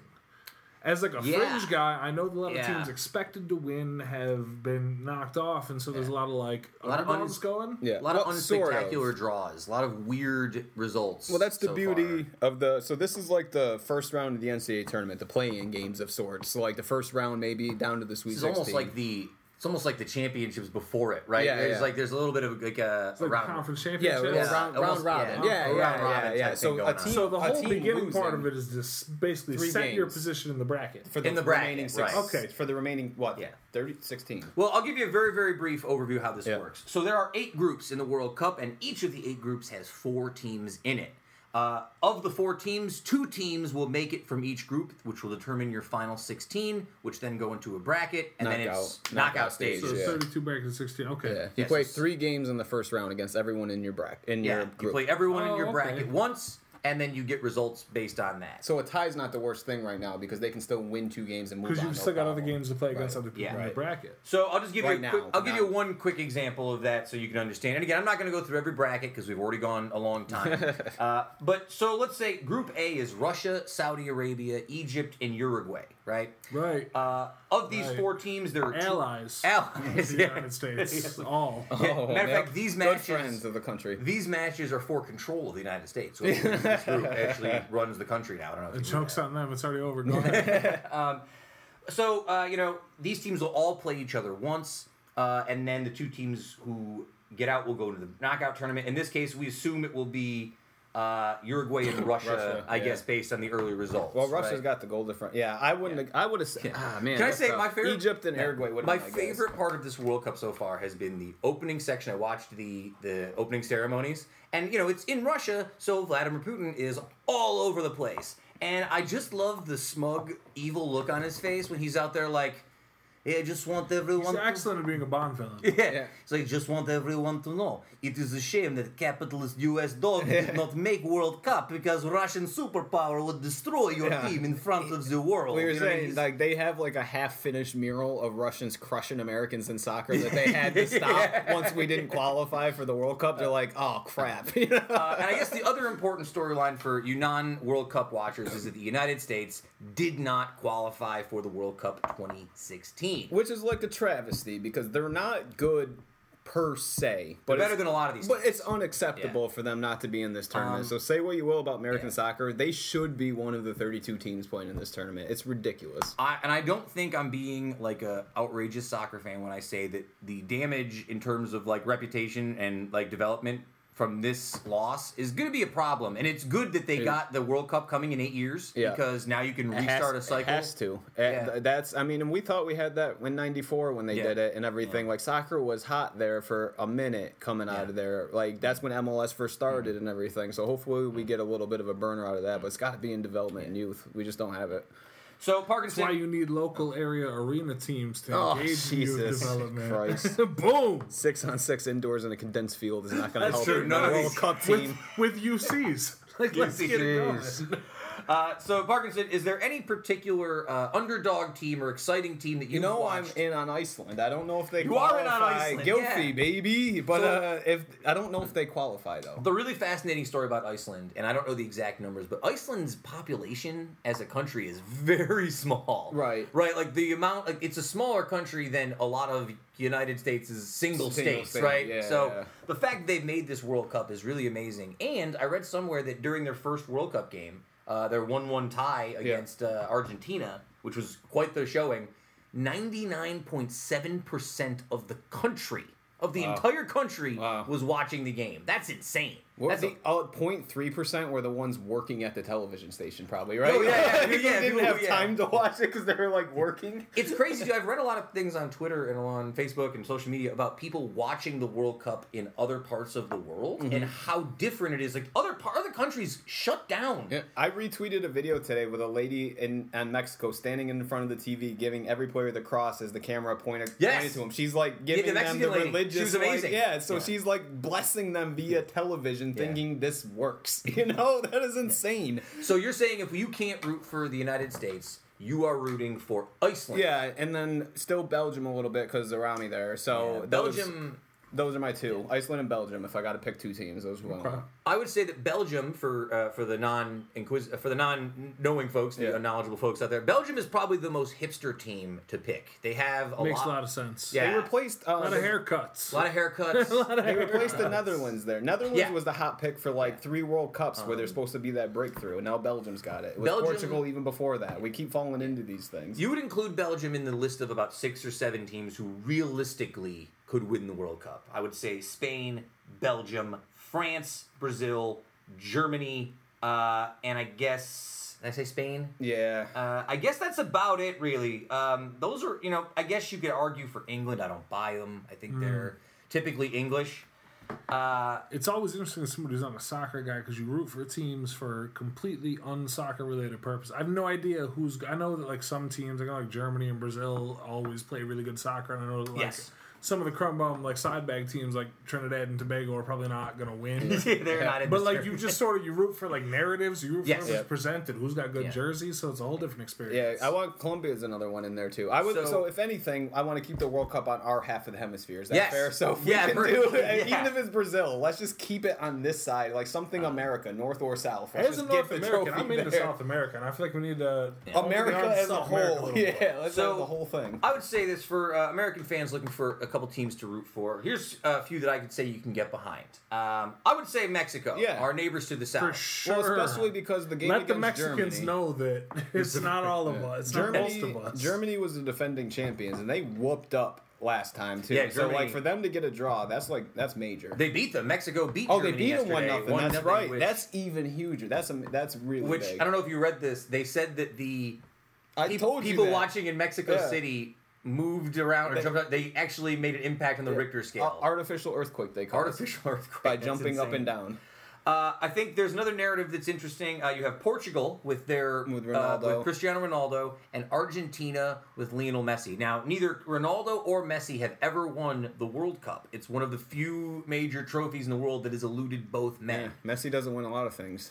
S2: As like a
S1: Yeah.
S2: fringe guy, I know that a lot of
S1: Yeah.
S2: teams expected to win have been knocked off, and so there's a lot of like
S1: A lot of
S2: underdogs
S1: uns-
S2: going.
S7: Yeah,
S1: a lot
S7: well,
S1: of
S7: sort of.
S1: draws, a lot of weird results.
S7: Well, that's the
S1: so
S7: beauty
S1: far.
S7: of the. So this is like the first round of the NCAA tournament, the play-in games of sorts. So like the first round, maybe down to the Sweet
S1: This is almost
S7: 16.
S1: like the. It's almost like the championships before it, right?
S7: Yeah,
S1: there's
S7: yeah.
S1: like there's a little bit of like a,
S2: It's like
S1: round.
S2: conference
S7: yeah,
S1: Yeah,
S7: round,
S1: almost-
S7: round robin.
S1: yeah.
S7: Yeah,
S1: A
S7: yeah,
S1: round
S7: yeah,
S1: robin
S7: yeah.
S1: type
S7: So a
S1: going on.
S7: team,
S2: So the
S7: a
S2: whole
S7: team
S2: beginning part of it is just basically
S7: Three
S2: set your position in the bracket.
S7: for the,
S1: In the bracket,
S7: remaining six.
S1: right.
S2: Okay.
S7: For the remaining what?
S1: Yeah.
S7: 30, 16.
S1: Well, I'll give you a very, very brief overview how this
S7: Yeah.
S1: works. So there are eight groups in the World Cup, and each of the eight groups has four teams in it. Uh, of the four teams, two teams will make it from each group, which will determine your final 16, which then go into a bracket, and then it's
S7: Knockout-
S1: knockout,
S7: knockout
S1: stage.
S2: So
S7: Yeah.
S2: 32 bracket to 16. Okay.
S7: Yeah, you
S1: Yes,
S7: play three games in the first round against everyone in your bracket. In
S1: Yeah,
S7: your
S1: you
S7: group.
S1: play everyone in
S2: Oh,
S1: your
S2: okay.
S1: bracket once, and then you get results based on that.
S7: so a tie's not the worst thing right now because they can still win two games and move on.
S2: Because you've
S7: no
S2: still got other games to play against
S7: Right.
S2: other people
S1: Yeah.
S2: in the bracket.
S1: So I'll just give
S7: Right
S1: you a
S7: now,
S1: quick, I'll give you one quick example of that so you can understand. And again, I'm not going to go through every bracket because we've already gone a long time. uh, but so let's say Group A is Russia, Saudi Arabia, Egypt, and Uruguay, right?
S2: Right.
S1: Uh, of these
S2: Right.
S1: four teams, there are two-
S2: Allies.
S1: Allies.
S2: of the
S1: yeah.
S2: United States. All.
S1: Yeah,
S7: Oh,
S1: matter of fact, these
S7: good
S1: matches,
S7: friends of the country.
S1: these matches are for control of the United States. So this group actually runs the country now. I don't know. If
S2: The joke's on them. It's already over. Go ahead.
S1: So uh, you know these teams will all play each other once, uh, and then the two teams who get out will go to the knockout tournament. In this case, we assume it will be uh, Uruguay and Russia,
S7: Russia,
S1: I
S7: yeah.
S1: guess, based on the early results.
S7: Well, Russia's
S1: right?
S7: got the goal difference. Yeah, I wouldn't. Have, I would have. said Ah, man.
S1: Can I say
S7: tough.
S1: my favorite?
S7: Egypt and
S1: Yeah.
S7: Uruguay would
S1: My
S7: been
S1: favorite part of this World Cup so far has been the opening section. I watched the the opening ceremonies, and you know it's in Russia, so Vladimir Putin is all over the place, and I just love the smug, evil look on his face when he's out there like, "Yeah, I just want everyone."
S2: He's
S1: to-
S2: excellent at being a Bond villain.
S1: Yeah.
S7: Yeah.
S1: It's like, just want everyone to know. It is a shame that capitalist US dog did not make World Cup because Russian superpower would destroy your
S7: Yeah.
S1: team in front of the world.
S7: We were
S1: You know,
S7: saying
S1: he's-
S7: like they have like a half-finished mural of Russians crushing Americans in soccer that they had to stop once we didn't qualify for the World Cup. They're like, oh crap. You know?
S1: Uh, and I guess the other important storyline for you non World Cup watchers is that the United States did not qualify for the World Cup 2016.
S7: Which is like a travesty because they're not good per se, but
S1: They're better than a lot of these
S7: But
S1: teams.
S7: it's unacceptable for them not to be in this tournament.
S1: Um,
S7: so say what you will about American
S1: yeah.
S7: soccer, they should be one of the 32 teams playing in this tournament. It's ridiculous.
S1: I, and I don't think I'm being like a outrageous soccer fan when I say that the damage in terms of like reputation and like development from this loss is going to be a problem. And it's good that they got the World Cup coming in eight years
S7: Yeah.
S1: because now you can
S7: It has-
S1: restart a cycle.
S7: It has to. Uh,
S1: Yeah.
S7: That's. I mean, and we thought we had that in '94 when they
S1: Yeah.
S7: did it and everything. Like soccer was hot there for a minute coming.
S1: Mm-hmm.
S7: out of there. Like that's when MLS first started and everything. So hopefully we get a little bit of a burner out of that. But it's got to be in development and youth. We just don't have it.
S1: So
S2: That's why you need local area arena teams to
S7: Oh,
S2: engage in youth development.
S7: Christ.
S2: Boom!
S7: Six on six indoors in a condensed field is not going to
S1: That's
S7: help
S1: true.
S7: the
S1: None of
S7: World Cup team.
S2: With UCs. Like, let's get it going.
S1: Uh, so Parkinson, is there any particular uh, underdog team or exciting team that you
S7: You know
S1: watched?
S7: I'm in on Iceland. I don't know if they
S1: You are in on
S7: qualify.
S1: Iceland,
S7: Guilty,
S1: yeah.
S7: baby. But
S1: So-
S7: uh, if I don't know if they qualify though.
S1: The really fascinating story about Iceland, and I don't know the exact numbers, but Iceland's population as a country is very small.
S7: Right.
S1: Right. Like the amount, like it's a smaller country than a lot of United States' is single,
S7: Single
S1: states,
S7: state,
S1: right?
S7: yeah,
S1: so
S7: yeah.
S1: the fact they've made this World Cup is really amazing. And I read somewhere that during their first World Cup game, uh, their one-one tie against uh, Argentina, which was quite the showing, ninety-nine point seven percent of the country. Of the
S7: Wow.
S1: entire country
S7: Wow.
S1: was watching the game. That's insane.
S7: What
S1: That's
S7: the oh, 0.3 percent were the ones working at the television station, probably right?
S1: Oh, yeah, yeah,
S7: People
S1: yeah,
S7: didn't
S1: people-
S7: have
S1: yeah.
S7: time to watch it because they were like working.
S1: It's crazy. Too. I've read a lot of things on Twitter and on Facebook and social media about people watching the World Cup in other parts of the world mm-hmm. and how different it is. Like other par- other countries shut down.
S7: Yeah, I retweeted a video today with a lady in, in Mexico standing in front of the TV, giving every player the cross as the camera pointed,
S1: Yes.
S7: pointed to him. She's like giving
S1: the
S7: them the
S1: lady. She
S7: religious,
S1: was
S7: like-
S1: amazing.
S7: yeah. So
S1: Yeah.
S7: she's like blessing them via television,
S1: Yeah.
S7: thinking this works. You know, that is insane.
S1: So you're saying if you can't root for the United States, you are rooting for Iceland.
S7: Yeah, and then still Belgium a little bit because they're around me there. So
S1: Yeah, Belgium.
S7: Those are my two. Iceland and Belgium. If I got to pick two teams, those are
S2: Okay.
S7: One.
S1: I would say that Belgium, for uh, for the non inquis- for the non knowing folks, the
S7: Yeah.
S1: knowledgeable folks out there, Belgium is probably the most hipster team to pick. They have a
S2: Makes
S1: lot,
S2: a lot of sense.
S1: Yeah.
S7: They replaced uh,
S2: A lot of haircuts.
S1: a lot of haircuts.
S2: a lot of
S7: They replaced the. Netherlands there. Netherlands
S1: Yeah.
S7: was the hot pick for like three World Cups where they're
S1: Um,
S7: supposed to be that breakthrough, and now Belgium's got it. It was
S1: Belgium-
S7: Portugal even before that. We keep falling into these things.
S1: You would include Belgium in the list of about six or seven teams who realistically could win the World Cup. I would say Spain, Belgium, France, Brazil, Germany, uh, and I guess did I say Spain.
S7: yeah.
S1: Uh, I guess that's about it, really. Um, those are, you know, I guess you could argue for England. I don't buy them. I think they're typically English. Uh,
S2: It's always interesting as somebody who's not a soccer guy because you root for teams for completely unsoccer related purpose. I have no idea who's. I know that like some teams, like like Germany and Brazil, always play really good soccer, and I know that, like
S1: Yes.
S2: Some of the crumb bum like side bag teams like Trinidad and Tobago are probably not gonna win.
S1: they're not in
S2: But
S1: this
S2: like
S1: tournament.
S2: you just sort of you root for like narratives, you root for
S1: Yes.
S2: who's
S7: Yeah.
S2: presented, who's got good
S1: Yeah.
S2: jerseys, so it's a whole different experience.
S7: Yeah,
S2: experience.
S7: I want Colombia is another one in there too. I would so,
S1: So-
S7: if anything, I want to keep the World Cup on our half of the hemisphere. Is that
S1: Yes.
S7: fair? So if we
S1: Yeah,
S7: can
S1: for-
S7: do
S1: yeah.
S7: even if it's Brazil, let's just keep it on this side, like something
S1: Uh,
S7: America, North or South. Let's
S2: As a North
S7: get the
S2: American, I'm into
S7: there.
S2: South America, and I feel like we need to
S7: America as a
S2: South America
S7: whole.
S2: little more.
S7: yeah, let's
S1: So-
S7: have the whole thing.
S1: I would say this for uh, American fans looking for a couple teams to root for. Here's a few that I could say you can get behind. Um, I would say Mexico,
S7: Yeah.
S1: our neighbors to the south.
S2: For sure.
S7: Well, especially because the game
S2: Let the
S7: against
S2: Mexicans
S7: Germany,
S2: know that it's not all of us. It's not
S7: Germany,
S2: most of us.
S7: Germany was the defending champions, and they whooped up last time too.
S1: Yeah,
S7: so
S1: Germany-
S7: like for them to get a draw, that's like that's major.
S1: They beat them. Mexico beat.
S7: oh, they
S1: Germany
S7: beat them one
S1: yesterday,
S7: nothing. That's
S1: 1-0,
S7: right.
S1: Which,
S7: that's even huger. That's a, that's really
S1: which
S7: big.
S1: I don't know if you read this. They said that the
S7: I
S1: peop-
S7: told you
S1: people
S7: that.
S1: watching in Mexico
S7: Yeah.
S1: City moved around or
S7: They-
S1: jumped out. They actually made an impact on the Richter scale.
S7: Artificial earthquake. They call it.
S1: Artificial earthquake
S7: by jumping up and down.
S1: Uh, I think there's another narrative that's interesting. Uh, you have Portugal with their
S7: With
S1: uh, with Cristiano Ronaldo, and Argentina with Lionel Messi. Now, neither Ronaldo or Messi have ever won the World Cup. It's one of the few major trophies in the world that has eluded both men.
S7: Yeah, Messi doesn't win a lot of things.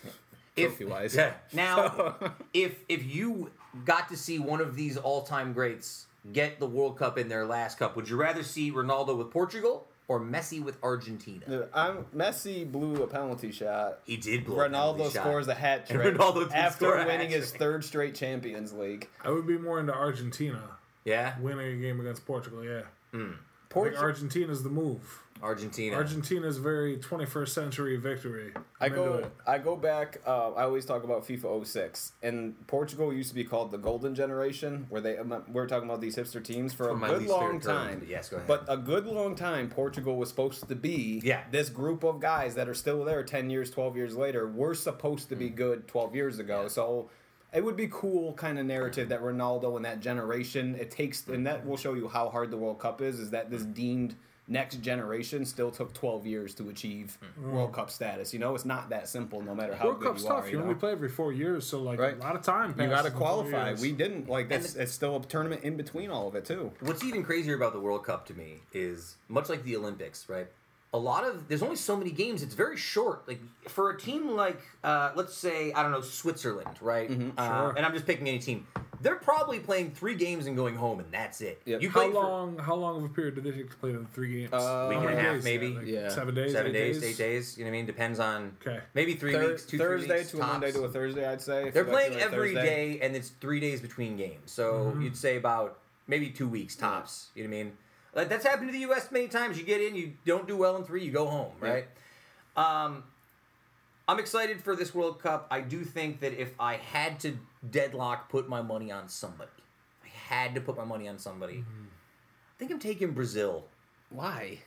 S7: Trophy wise.
S1: Yeah. Now, if if you got to see one of these all-time greats get the World Cup in their last cup, would you rather see Ronaldo with Portugal or Messi with Argentina?
S7: I'm, Messi blew a penalty shot.
S1: He did blow a penalty
S7: Ronaldo
S1: shot.
S7: scores a hat trick
S1: Ronaldo did
S7: after
S1: score a
S7: winning his
S1: hat-trick.
S7: third straight Champions League.
S2: I would be more into Argentina
S1: Yeah,
S2: winning a game against Portugal. Yeah, hmm. I think
S7: Portugal.
S2: Argentina's the move.
S1: Argentina.
S2: Argentina's very 21st century victory.
S7: I
S2: I'm into
S7: go. I go back. Uh, I always talk about FIFA 06, and Portugal used to be called the Golden Generation, where they um, we're talking about these hipster teams for
S1: One
S7: a good long time.
S1: but yes, go ahead.
S7: But a good long time, Portugal was supposed to be
S1: Yeah.
S7: this group of guys that are still there 10 years, 12 years later. Were supposed to be good 12 years ago.
S1: Mm. Yeah.
S7: So it would be cool kind of narrative that Ronaldo and that generation it takes, and that will show you how hard the World Cup is. Is that this deemed next generation still took 12 years to achieve
S1: Mm.
S7: World Cup status? You know, it's not that simple. No matter how
S2: World
S7: good
S2: Cup's
S7: you
S2: tough.
S7: are,
S2: you
S7: you
S2: only
S7: know?
S2: play every four years, so like
S7: Right.
S2: a lot of time.
S7: You got to
S2: passes in four
S7: qualify. We didn't like that's
S1: the-
S7: it's still a tournament in between all of it too.
S1: What's even crazier about the World Cup to me is much like the Olympics, right? A lot of there's only so many games. It's very short. Like for a team like uh, let's say I don't know Switzerland, right? Uh,
S2: Sure.
S1: and I'm just picking any team. They're probably playing three games and going home, and that's it.
S7: Yep.
S1: You
S2: How
S1: played for
S2: long? How long of a period did they take to play the three games?
S7: Uh,
S1: Week and a half,
S2: days?
S1: maybe.
S2: Like
S7: Yeah.
S2: seven days.
S1: seven
S2: eight
S1: days, eight days. You know what I mean? Depends on
S2: Okay.
S1: maybe three
S7: Thur-
S1: weeks, two
S7: Thursday
S1: three weeks,
S7: to a Monday to a Thursday, I'd say.
S1: They're
S7: you like
S1: playing
S7: do it
S1: every
S7: Thursday.
S1: day, and it's three days between games. So
S2: Mm-hmm.
S1: you'd say about maybe two weeks tops. You know what I mean? Like that's happened to the U.S. many times. You get in, you don't do well in three, you go home,
S7: Yeah.
S1: right? Um, I'm excited for this World Cup. I do think that if I had to deadlock, put my money on somebody, I had to put my money on somebody.
S2: Mm-hmm.
S1: I think I'm taking Brazil.
S7: Why?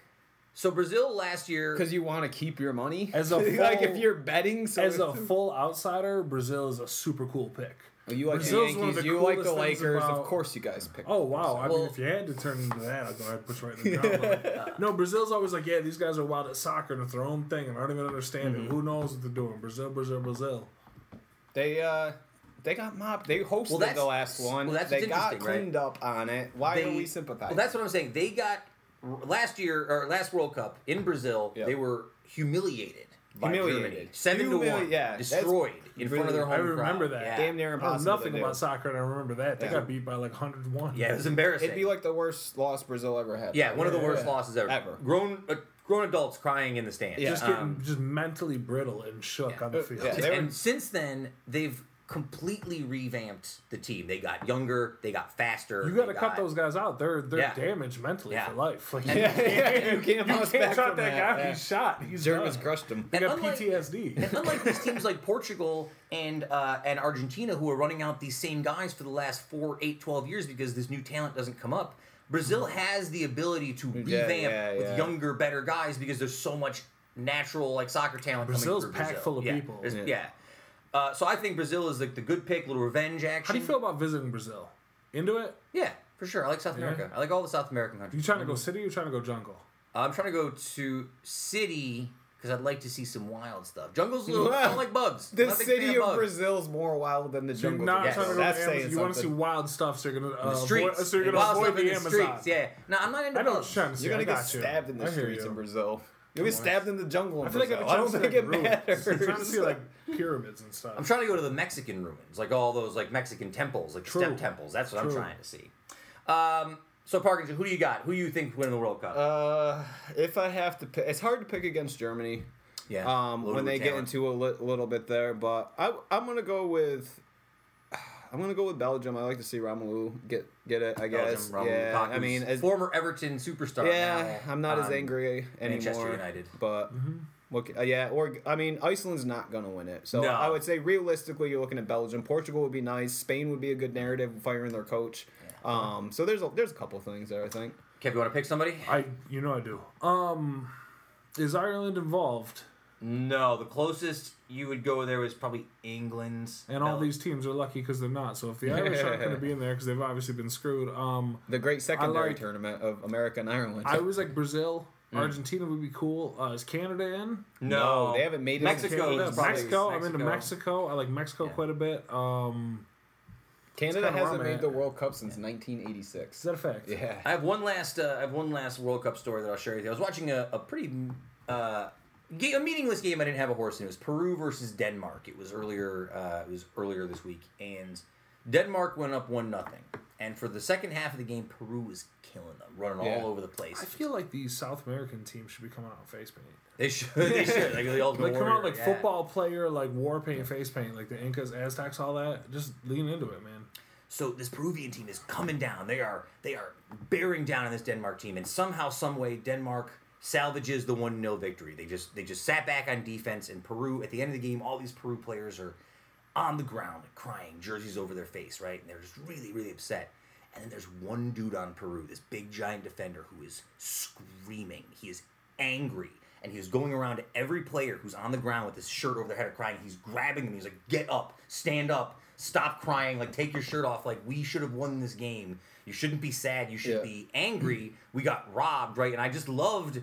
S1: So Brazil last year,
S7: Because you want to keep your money.
S2: As a
S7: like if you're betting, so
S2: As a full outsider, Brazil is a super cool pick.
S7: You like
S2: Brazil's
S7: the Yankees,
S2: the
S7: you like the Lakers.
S2: about-
S7: Of course, you guys pick.
S2: Oh wow! I
S1: Well-
S2: mean, if you had to turn into that, I'd go ahead and push right in the ground. Like, no, Brazil's always like, yeah, these guys are wild at soccer and it's their own thing, and I don't even understand
S7: Mm-hmm.
S2: it. Who knows what they're doing? Brazil, Brazil, Brazil.
S7: They uh, they got mopped. They hosted
S1: Well,
S7: the last one.
S1: well, that's
S7: they got
S1: interesting, right?
S7: cleaned up on it. Why
S1: they,
S7: are we sympathizing?
S1: Well, that's what I'm saying. They got last year or last World Cup in Brazil.
S7: Yep.
S1: They were humiliated. By
S7: Humiliated.
S1: Germany. seven to one.
S7: yeah,
S1: destroyed in front of their
S7: really-
S1: home
S2: I remember
S1: crowd.
S2: that.
S1: Yeah.
S7: damn near
S2: I know
S7: impossible.
S2: nothing
S7: to do.
S2: about soccer, and I remember that they
S7: Yeah.
S2: got beat by like 101.
S1: Yeah, it was embarrassing.
S7: It'd be like the worst loss Brazil ever had.
S1: yeah, one of the worst
S2: yeah.
S1: losses ever.
S7: Ever.
S1: Grown, uh, grown adults crying in the stands.
S7: Yeah.
S2: just getting
S1: Um,
S2: just mentally brittle and shook
S1: yeah.
S2: on the field.
S7: yeah. They were-
S1: and since then, they've completely revamped the team. They got younger. They got faster.
S2: You got to cut those guys out. They're they're
S1: Yeah.
S2: damaged mentally
S1: Yeah.
S2: for life. Like,
S7: Yeah, yeah, you can't
S2: you
S7: bounce
S2: can't
S7: back
S2: shut
S7: from
S2: that,
S7: that.
S2: guy.
S7: Yeah.
S2: He's shot. He's
S7: Germans
S2: done.
S7: crushed them.
S2: They
S1: And
S2: got
S1: unlike-
S2: PTSD.
S1: And unlike these teams like Portugal and uh, and Argentina, who are running out these same guys for the last four, eight, 12 years because this new talent doesn't come up, Brazil has the ability to revamp
S7: Yeah, yeah,
S1: with younger, better guys because there's so much natural like soccer talent
S2: Brazil's
S1: coming through
S2: packed
S1: Brazil.
S2: full of
S1: yeah.
S2: people.
S1: There's-
S7: Yeah.
S1: Yeah. Uh, so I think Brazil is like the good pick, little revenge action.
S2: How do you feel about visiting Brazil? Into it?
S1: Yeah, for sure. I like South
S2: Yeah.
S1: America. I like all the South American countries.
S2: You trying to go city or you trying to go jungle?
S1: I'm trying to go to city because I'd like to see some wild stuff. Jungle's a little. I don't like bugs. I'm
S7: The
S1: not a big
S7: city of
S1: bugs.
S7: Brazil's more wild than the
S2: So you're
S7: jungle.
S2: not
S1: Yes.
S2: trying to go
S7: That's
S2: to
S7: saying
S2: Amazon. You want to see wild stuff, so you're gonna uh,
S1: the streets.
S2: Avoid, so you're gonna
S1: wild
S2: avoid
S1: stuff
S2: the
S1: in the
S2: Amazon.
S1: streets. Yeah. No, I'm not into
S2: I know what
S1: bugs.
S2: you're to.
S7: You're gonna
S2: I
S7: get
S2: got you.
S7: stabbed in the streets in Brazil. You'll get stabbed in the jungle in
S2: I feel like
S7: Brazil.
S2: I've
S7: I don't think it
S2: to see, like,
S7: matters.
S2: ruins. I'm trying to see like pyramids and stuff.
S1: I'm trying to go to the Mexican ruins, like all those like Mexican temples, like
S2: True.
S1: step temples. That's what I'm trying to see. Um, so Parkinson, who do you got? Who do you think win the World Cup?
S7: Uh, if I have to pick, it's hard to pick against Germany.
S1: yeah,
S7: Um, when they
S1: with
S7: get into a li- little bit there, but I, I'm gonna go with. I'm gonna go with Belgium. I like to see Romelu get get it. I guess.
S1: Belgium, Romelu
S7: yeah.
S1: Lukaku's
S7: I mean, as,
S1: former Everton superstar.
S7: yeah,
S1: now,
S7: I'm not as
S1: um,
S7: angry anymore.
S1: Manchester United.
S7: But what ca- uh, yeah, or I mean, Iceland's not gonna win it. So
S1: No.
S7: I would say realistically, you're looking at Belgium. Portugal would be nice. Spain would be a good narrative, firing their coach. Um, so there's a there's a couple things there. I think.
S1: Kev, you want to pick somebody?
S2: I, you know, I do. Um, is Ireland involved?
S1: No, the closest you would go there was probably England's.
S2: And all these teams are lucky because they're not. So if the Irish aren't going to be in there because they've obviously been screwed, um,
S7: The great secondary
S2: like-
S7: tournament of America and Ireland.
S2: I was like Brazil, Argentina would be cool. Uh, is Canada in?
S1: No,
S7: No, they haven't made it
S1: Mexico.
S2: Canada,
S1: is probably-
S2: Mexico. I'm into Mexico. I like Mexico
S1: Yeah.
S2: quite a bit. Um,
S7: Canada hasn't made
S2: at.
S7: the World Cup since
S2: is
S7: 1986.
S2: that a fact?
S7: Yeah.
S1: I have one last. Uh, I have one last World Cup story that I'll share with you. I was watching a, a pretty uh, ga- a meaningless game. I didn't have a horse in. It was Peru versus Denmark. It was earlier. Uh, it was earlier this week, and Denmark went up one nothing. And for the second half of the game, Peru was killing them, running
S7: Yeah.
S1: all over the place.
S2: I feel like these South American teams should be coming out in face paint.
S1: they should. They should. Like the ultimate
S2: Like come out like
S1: yeah.
S2: football player, like war paint, face paint, like the Incas, Aztecs, all that. Just lean into it, man.
S1: So this Peruvian team is coming down. They are they are bearing down on this Denmark team, and somehow, some way, Denmark salvages the one 0 victory. They just they just sat back on defense, and Peru at the end of the game, all these Peru players are on the ground crying, jerseys over their face, right, and they're just really really upset. And then there's one dude on Peru, this big giant defender, who is screaming. He is angry. And he going around to every player who's on the ground with his shirt over their head or crying. He's grabbing them. He's like, get up, stand up, stop crying, like take your shirt off. Like we should have won this game. You shouldn't be sad. You should
S7: Yeah.
S1: be angry. We got robbed, right? And I just loved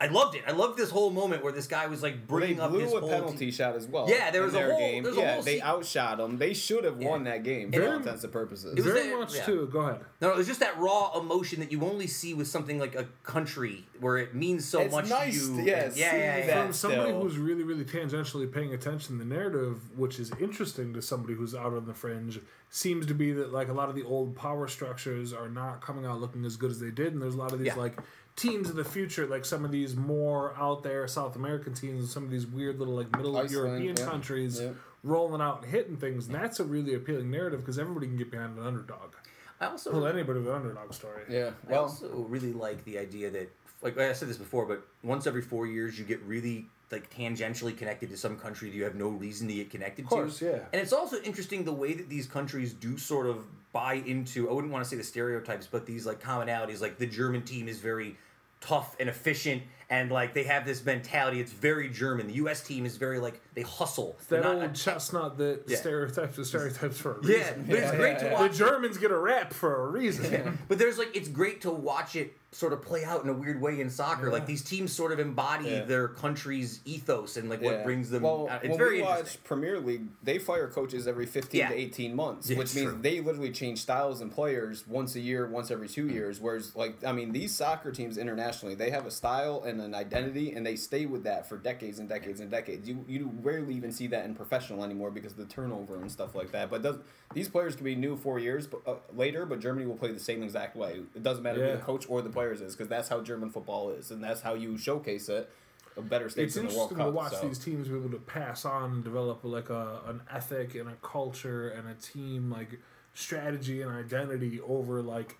S1: I loved it. I loved this whole moment where this guy was like
S7: They
S1: bringing up
S7: blew
S1: his
S7: a
S1: whole
S7: penalty
S1: team.
S7: shot as well.
S1: Yeah, there
S7: in
S1: was a
S7: their
S1: whole-
S7: game.
S1: there's a
S7: yeah,
S1: whole
S7: they
S1: se-
S7: outshot them. They should have won
S1: Yeah.
S7: that game
S1: And-
S7: for all intents and purposes.
S1: It was
S2: Very
S1: that-
S2: much
S1: yeah.
S2: too. Go ahead.
S1: No, it was just that raw emotion that you only see with something like a country where it means so
S7: It's
S1: much
S7: nice
S1: to you.
S7: to- yeah,
S1: And-
S7: see
S1: yeah, yeah, yeah.
S7: that.
S2: From somebody
S7: still.
S2: who's really, really tangentially paying attention, to the narrative, which is interesting to somebody who's out on the fringe, seems to be that like a lot of the old power structures are not coming out looking as good as they did, and there's a lot of these
S1: Yeah.
S2: like teams of the future, like some of these more out there South American teams, and some of these weird little like middle
S7: Iceland,
S2: European
S7: yeah.
S2: countries
S7: Yeah.
S2: rolling out and hitting things, and that's a really appealing narrative because everybody can get behind an underdog.
S1: I also
S2: Pull anybody with an underdog story.
S7: yeah. well, I
S1: also really like the idea that, like I said this before, but once every four years you get really like tangentially connected to some country that you have no reason to get connected
S2: Of course,
S1: to.
S2: yeah.
S1: And it's also interesting the way that these countries do sort of buy into. I wouldn't want to say the stereotypes, but these like commonalities. Like the German team is very tough and efficient, and like they have this mentality. It's very German. The U.S. team is very like they hustle. They're
S2: That
S1: not-
S2: old chestnut that
S1: Yeah.
S2: stereotypes the stereotypes for a
S1: yeah,
S2: reason.
S1: but it's great to
S7: yeah.
S2: The. Germans get a rap for a reason.
S1: But there's like it's great to watch it sort of play out in a weird way in soccer.
S2: Yeah.
S1: Like these teams sort of embody
S7: Yeah.
S1: their country's ethos and like what brings them.
S7: Well,
S1: out. It's
S7: when
S1: very
S7: we watch. Premier League, they fire coaches every 15
S1: Yeah.
S7: to 18 months,
S1: Yeah,
S7: which means
S1: true.
S7: they literally change styles and players once a year, once every two mm. years. Whereas, like, I mean, these soccer teams internationally, they have a style and an identity, and they stay with that for decades and decades and decades. You you rarely even see that in professional anymore because of the turnover and stuff like that. But does, these players can be new four years but, uh, later, but Germany will play the same exact way. It doesn't matter who the coach or the players is because that's how German football is, and that's how you showcase it. A better states
S2: it's
S7: in the World
S2: interesting
S7: Cup.
S2: to watch
S7: so.
S2: these teams be able to pass on and develop like a an ethic and a culture and a team like strategy and identity over like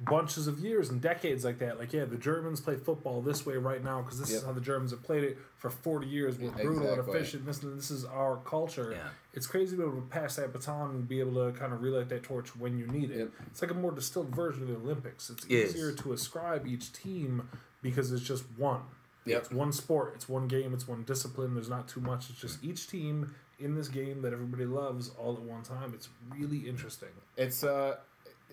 S2: bunches of years and decades like that. Like yeah, the Germans play football this way right now because this is how the Germans have played it for forty years. We're brutal and efficient. This this is our culture.
S1: Yeah.
S2: It's crazy to be able to pass that baton and be able to kind of relight that torch when you need it.
S7: Yep.
S2: It's like a more distilled version of the Olympics. It's
S1: Yes.
S2: easier to ascribe each team because it's just one.
S7: Yep.
S2: It's one sport, it's one game, it's one discipline. There's not too much. It's just each team in this game that everybody loves all at one time. It's really interesting.
S7: It's uh,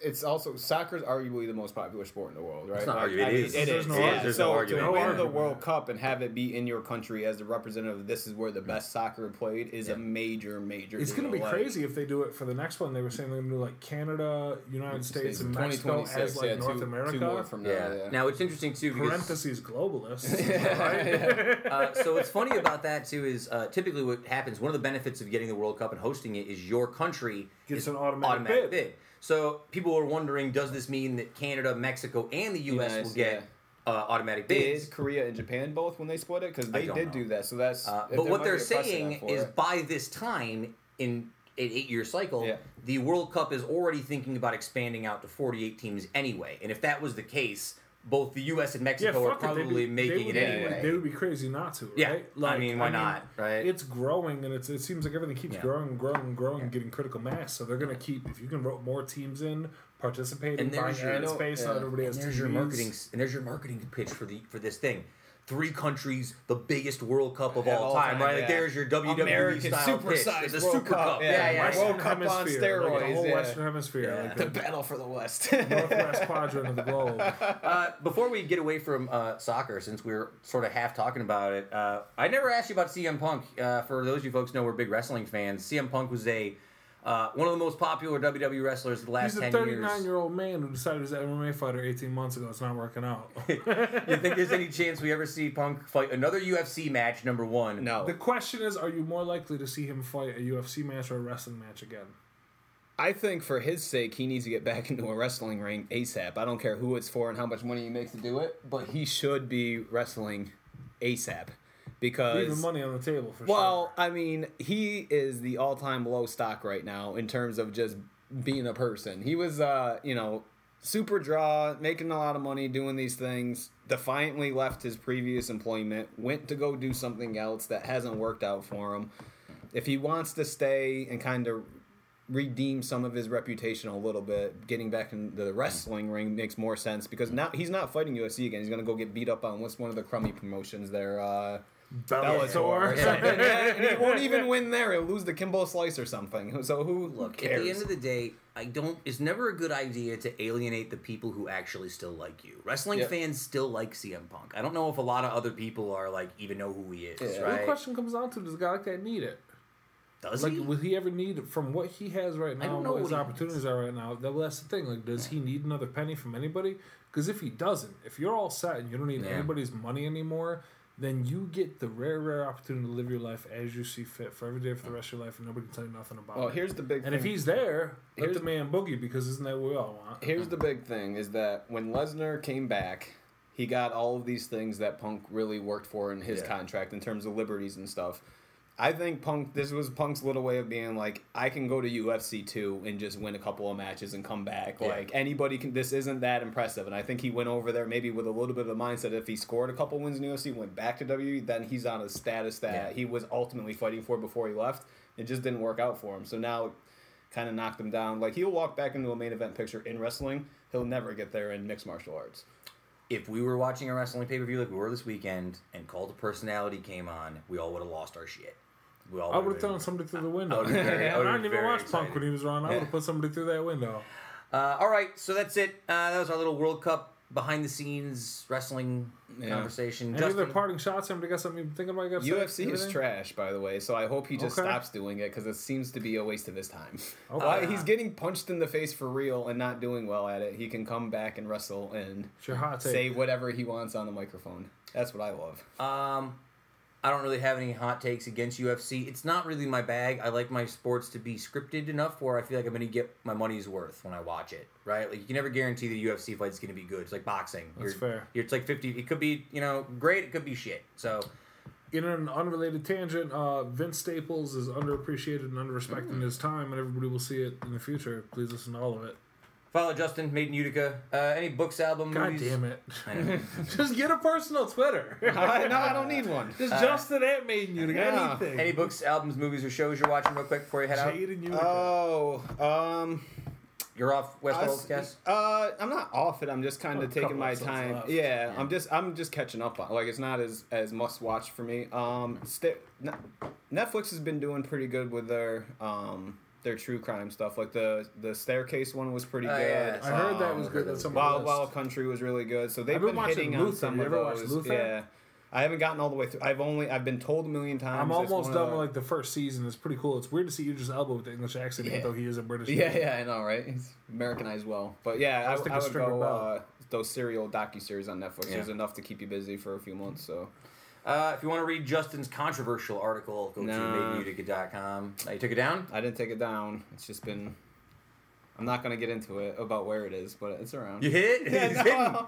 S7: it's also soccer is arguably the most popular sport in the world, right?
S1: It's not
S7: Like,
S1: arguably,
S7: I
S1: it
S7: mean,
S1: is.
S7: It
S2: There's no
S7: yeah.
S2: argument.
S1: There's
S7: so
S1: no
S7: to win the. World Cup and have it be in your country as the representative, this is where the best soccer played is
S1: Yeah.
S7: a major, major.
S2: It's going to be
S7: Like,
S2: crazy if they do it for the next one. They were saying they're going to do like Canada, United States, and Mexico as like
S7: yeah,
S2: North
S7: two,
S2: America.
S7: Two more from now.
S1: yeah.
S7: Yeah.
S1: Now it's interesting too because
S2: Parentheses globalists. right?
S1: uh, so what's funny about that too is uh, typically what happens. One of the benefits of getting the World Cup and hosting it is your country
S2: Gets
S1: is
S2: an automatic bid.
S1: So people are wondering, does this mean that Canada, Mexico, and the U.S. will
S7: United,
S1: get uh, automatic bids?
S7: Did Korea and Japan both when they split it? Because they did
S1: know.
S7: do that. So that's.
S1: Uh, but what they're
S7: be a precedent
S1: saying is
S7: it.
S1: by this time in an eight-year cycle,
S7: Yeah.
S1: the World Cup is already thinking about expanding out to 48 teams anyway. And if that was the case, both the U.S. and
S2: yeah,
S1: Mexico are
S2: fuck it.
S1: Probably
S2: be-
S1: making it anyway.
S2: They would be crazy not to. Right?
S1: Yeah, I mean, why not, right?
S2: It's growing, and it's it seems like everything keeps
S1: Yeah.
S2: growing and growing and growing, and getting critical mass. So they're gonna keep if you can vote more teams in, participating,
S1: And
S2: buying
S1: there's your-
S2: ad
S7: I know-
S2: space.
S7: yeah.
S2: Not everybody
S1: and
S2: has
S1: there's your marketing and there's your marketing pitch for the for this thing. Three countries, the biggest World Cup of all
S7: all
S1: time,
S7: time,
S1: right? Like there's your WWE
S7: American
S1: style pitch,
S7: supersized
S1: the
S7: World
S1: Super
S7: Cup,
S1: Cup.
S7: yeah.
S1: Yeah, yeah.
S2: Western
S7: World Cup on
S2: Hemisphere, like the
S7: steroids,
S2: whole
S7: yeah.
S2: Western Hemisphere,
S1: Yeah.
S2: like
S7: The
S2: the
S7: battle for the West.
S2: northwest quadrant of the globe.
S1: Uh, before we get away from uh, soccer, since we are sort of half talking about it, uh, I never asked you about CM Punk. Uh, for those of you folks know, we're big wrestling fans. CM Punk was a uh, one of the most popular WWE wrestlers of the last
S2: He's a
S1: ten
S2: 39
S1: years.
S2: year old man who decided he's an MMA fighter 18 months ago. It's not working out.
S1: you think there's any chance we ever see Punk fight another UFC match? Number one.
S7: no.
S2: the question is, are you more likely to see him fight a UFC match or a wrestling match again?
S7: I think for his sake, he needs to get back into a wrestling ring ASAP. I don't care who it's for and how much money he makes to do it, but he should be wrestling ASAP because
S2: Leaving money on the table for
S7: Well, I mean, he is the all-time low stock right now in terms of just being a person. He was, uh, you know, super draw, making a lot of money doing these things. Defiantly left his previous employment, went to go do something else that hasn't worked out for him. If he wants to stay and kind of redeem some of his reputation a little bit, getting back into the wrestling ring makes more sense because now he's not fighting UFC again. He's gonna go get beat up on what's one of the crummy promotions there. Uh,
S2: sure.
S7: Bellator
S2: Bellator.
S7: yeah, and he won't even win there. He'll lose the Kimbo Slice or something. So who
S1: Look,
S7: cares?
S1: at the end of the day, I don't. It's never a good idea to alienate the people who actually still like you. Wrestling
S7: Yep.
S1: fans still like CM Punk. I don't know if a lot of other people are like even know who he is.
S7: Yeah.
S2: The question comes down to: Does a guy like that need it?
S1: Does
S2: Like,
S1: he?
S2: will he ever need from what he has right now?
S1: I
S2: now?
S1: don't know
S2: What his
S1: what he
S2: opportunities are right now. That, well, that's the thing. Like, does he need another penny from anybody? Because if he doesn't, if you're all set and you don't need
S1: Yeah.
S2: anybody's money anymore, then you get the rare, rare opportunity to live your life as you see fit for every day for the rest of your life, and nobody can tell you nothing about
S7: well,
S2: it.
S7: here's the big.
S2: And
S7: thing.
S2: if he's there, here's
S7: the-
S2: the man boogie because isn't that what we all want?
S7: here's the big thing is that when Lesnar came back, he got all of these things that Punk really worked for in his
S1: Yeah.
S7: contract in terms of liberties and stuff. I think Punk. This was Punk's little way of being like, I can go to UFC two and just win a couple of matches and come back.
S1: Yeah.
S7: Like anybody can. This isn't that impressive, and I think he went over there maybe with a little bit of the mindset if he scored a couple wins in UFC, went back to WWE, then he's on a status that
S1: Yeah.
S7: he was ultimately fighting for before he left. It just didn't work out for him. So now kind of knocked him down. Like he'll walk back into a main event picture in wrestling. He'll never get there in mixed martial arts.
S1: if we were watching a wrestling pay per view like we were this weekend, and Cult of Personality came on, we all would have lost our shit. We all
S2: I would
S1: would've
S2: thrown somebody through the window.
S1: I very- I
S2: I, didn't even
S1: very
S2: watch Punk when he was around. I would have put somebody through that window.
S1: Uh, all right, so that's it. Uh, that was our little World Cup behind the scenes wrestling
S7: Yeah.
S1: conversation.
S2: Any other parting shots? Anybody got something you're thinking about? You got
S7: UFC is trash, by the way. So I hope he just
S2: Okay.
S7: stops doing it because it seems to be a waste of his time.
S2: Okay.
S7: Why- he's getting punched in the face for real and not doing well at it. He can come back and wrestle and
S2: It's hot
S7: say whatever he wants on the microphone. That's what I love.
S1: Um, I don't really have any hot takes against UFC. It's not really my bag. I like my sports to be scripted enough where I feel like I'm going to get my money's worth when I watch it. Right? Like you can never guarantee the UFC fight is going to be good. It's like boxing.
S2: That's
S1: you're,
S2: fair.
S1: You're, it's like fifty. It could be you know great. It could be shit. So
S2: In an unrelated tangent, uh, Vince Staples is underappreciated and underrespected in his time, and everybody will see it in the future. Please listen to all of it.
S1: Follow Justin Made in Utica. Uh, any books, album,
S2: God
S1: movies?
S2: damn it!
S1: I know.
S2: Just get a personal Twitter.
S7: I, no, I don't need one.
S2: Just Justin at Made in Utica.
S7: Yeah.
S2: Anything.
S1: Any books, albums, movies, or shows you're watching real quick before you head out?
S2: Jade and Utica.
S7: Oh, um,
S1: You're off
S7: us-
S1: Coast, guess.
S7: uh, I'm not off it. I'm just kind
S2: Oh,
S7: of
S2: a
S7: taking my
S2: episodes
S7: time.
S2: left.
S7: Yeah, I'm just I'm just catching up on. Like it's not as as must watch for me. Um, st- Ne- Netflix has been doing pretty good with their um their true crime stuff. Like the the staircase one was pretty
S1: Oh,
S7: good.
S1: yeah,
S2: I heard that
S1: Um,
S2: was good. That's on my
S7: Wild. Wild Country was really good. So they've
S2: I've been
S7: been,
S2: watching
S7: hitting on
S2: Luther.
S7: some
S2: You
S7: of
S2: ever watched
S7: those.
S2: Luther?
S7: Yeah, I haven't gotten all the way through. I've only I've been told a million times.
S2: I'm almost done
S7: the-
S2: with like the first season. It's pretty cool. It's weird to see Idris Elba with the English accent, even
S7: Yeah.
S2: though he is a British.
S7: Yeah,
S2: dude.
S7: yeah, I know, right? He's Americanized well, but yeah, I,
S2: Let's take
S7: I
S2: a
S7: would go uh, those serial docu series on Netflix.
S1: Yeah.
S7: There's enough to keep you busy for a few months. So
S1: Uh, if you want to read Justin's controversial article, go
S7: Nah.
S1: to madeutica.com. Uh, you took it down?
S7: I didn't take it down. It's just been. I'm not gonna get into it about where it is, but it's around.
S1: You hit?
S7: Yeah, no.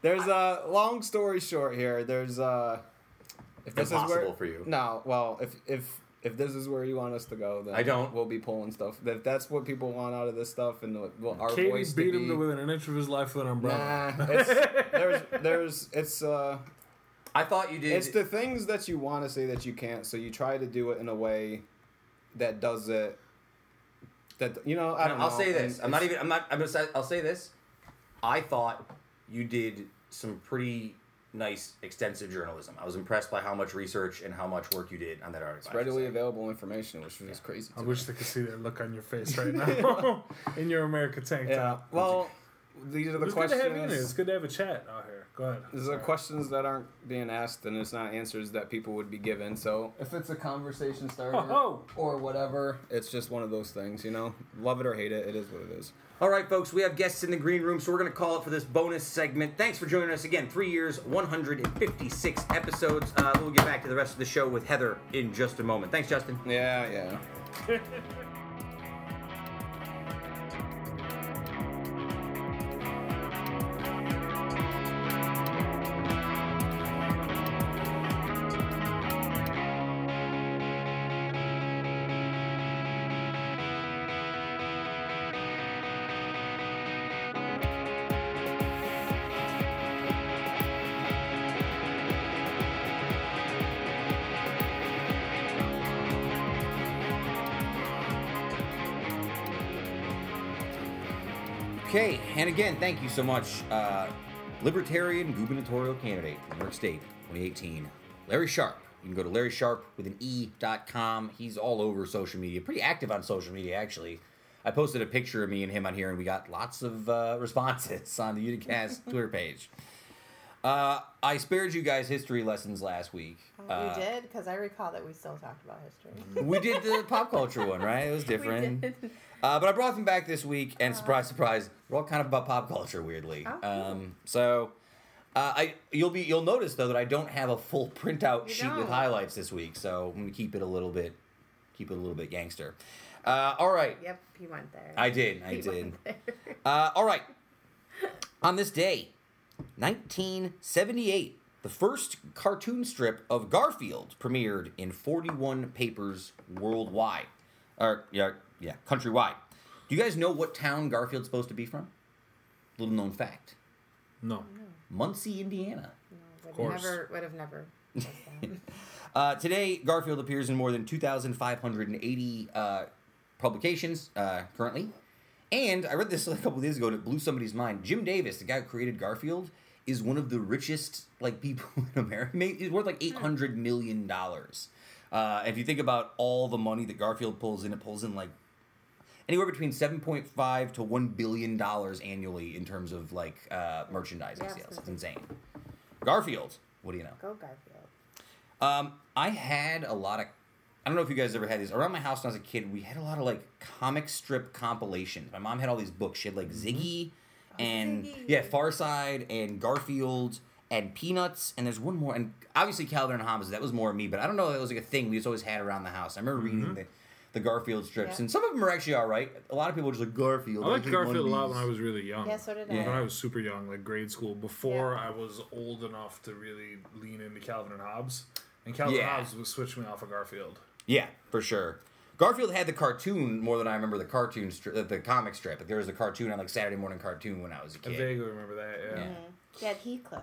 S7: There's a long story short here. There's a. if this is where
S1: for you.
S7: No, well, if if if this is where you want us to go, then
S1: I don't.
S7: We'll be pulling stuff. If that's what people want out of this stuff, and the, well, our
S2: Katie
S7: voice
S2: beat
S7: to
S2: him
S7: be,
S2: to within an inch of his life with an umbrella.
S7: Nah, it's, there's there's it's uh
S1: I thought you did.
S7: it's the things that you want to say that you can't, so you try to do it in a way that does it That you know, I don't
S1: I'll
S7: know,
S1: say
S7: and
S1: this. I'm not even. I'm not. I'm just. I'll say this. I thought you did some pretty nice, extensive journalism. I was impressed by how much research and how much work you did on that article.
S7: It's
S1: I have to
S7: readily available information, which is crazy.
S2: I wish
S7: me.
S2: they could see that look on your face right now in your America tank
S7: Yeah.
S2: top.
S7: Well, these are the
S2: it's good to
S7: questions.
S2: have you in here. It's good to have a chat out here. Go ahead.
S7: These are questions that aren't being asked, and it's not answers that people would be given. So if it's a conversation starter
S2: Oh,
S7: or whatever, it's just one of those things. You know, love it or hate it, it is what it is.
S1: All right, folks, we have guests in the green room, so we're going to call it for this bonus segment. Thanks for joining us again. Three years, 156 episodes. Uh, we'll get back to the rest of the show with Heather in just a moment. Thanks, Justin.
S7: Yeah, yeah.
S1: Okay, and again, thank you so much, uh, Libertarian gubernatorial candidate, New York State, 2018, Larry Sharpe. You can go to Larry Sharp with an E.com. He's all over social media, pretty active on social media, actually. I posted a picture of me and him on here, and we got lots of uh, responses on the Uticast Twitter page. Uh, I spared you guys history lessons last week. Uh,
S3: we did because I recall that we still talked about history.
S1: we did the pop culture one, right? It was different.
S3: did.
S1: Uh, but I brought them back this week, and surprise, surprise, we're all kind of about pop culture, weirdly.
S3: Oh, cool.
S1: Um, so, uh, I you'll be you'll notice though that I don't have a full printout
S3: You
S1: sheet with
S3: don't.
S1: highlights this week, so I'm gonna keep it a little bit, keep it a little bit gangster. Uh, all right,
S3: Yep, he went there.
S1: I did, I
S3: He
S1: did. Uh, all right. On this day, 1978, the first cartoon strip of Garfield premiered in 41 papers worldwide. Or, yeah, yeah, countrywide. Do you guys know what town Garfield's supposed to be from? Little known fact.
S2: No.
S1: Muncie, Indiana.
S3: Would
S2: course.
S3: never would have never.
S1: Uh, today, Garfield appears in more than 2,580 uh, publications uh, currently. And I read this a couple of days ago and it blew somebody's mind. Jim Davis, the guy who created Garfield, is one of the richest like people in America. He's worth like eight hundred million dollars. Uh, if you think about all the money that Garfield pulls in, it pulls in like anywhere between seven point five to one billion dollars annually in terms of like uh, merchandising
S3: Yeah,
S1: sales.
S3: it's
S1: It's insane. Garfield, what do you know?
S3: Go Garfield.
S1: Um, I had a lot of. I don't know if you guys ever had these. Around my house when I was a kid, we had a lot of like comic strip compilations. My mom had all these books. She had like mm-hmm. Ziggy, oh, and
S3: Ziggy.
S1: yeah, Far Side and Garfield and Peanuts, and there's one more. And obviously Calvin and Hobbes. That was more me, but I don't know. That was like a thing we just always had around the house. I remember mm-hmm. reading the, the Garfield strips,
S3: Yeah.
S1: and some of them are actually all right. A lot of people are just like Garfield.
S2: I liked
S1: hate
S2: Garfield a lot when I was really young.
S3: Yeah, so did
S1: Yeah.
S3: I.
S2: When I was super young, like grade school, before
S3: Yeah.
S2: I was old enough to really lean into Calvin and Hobbes. And Calvin
S1: Yeah.
S2: and Hobbes was switching me off of Garfield.
S1: Yeah, for sure. Garfield had the cartoon more than I remember the cartoon strip, the, the comic strip. Like there was a cartoon on like Saturday morning cartoon when I was a kid.
S2: I vaguely remember that, yeah.
S1: Yeah.
S3: He had Heathcliff.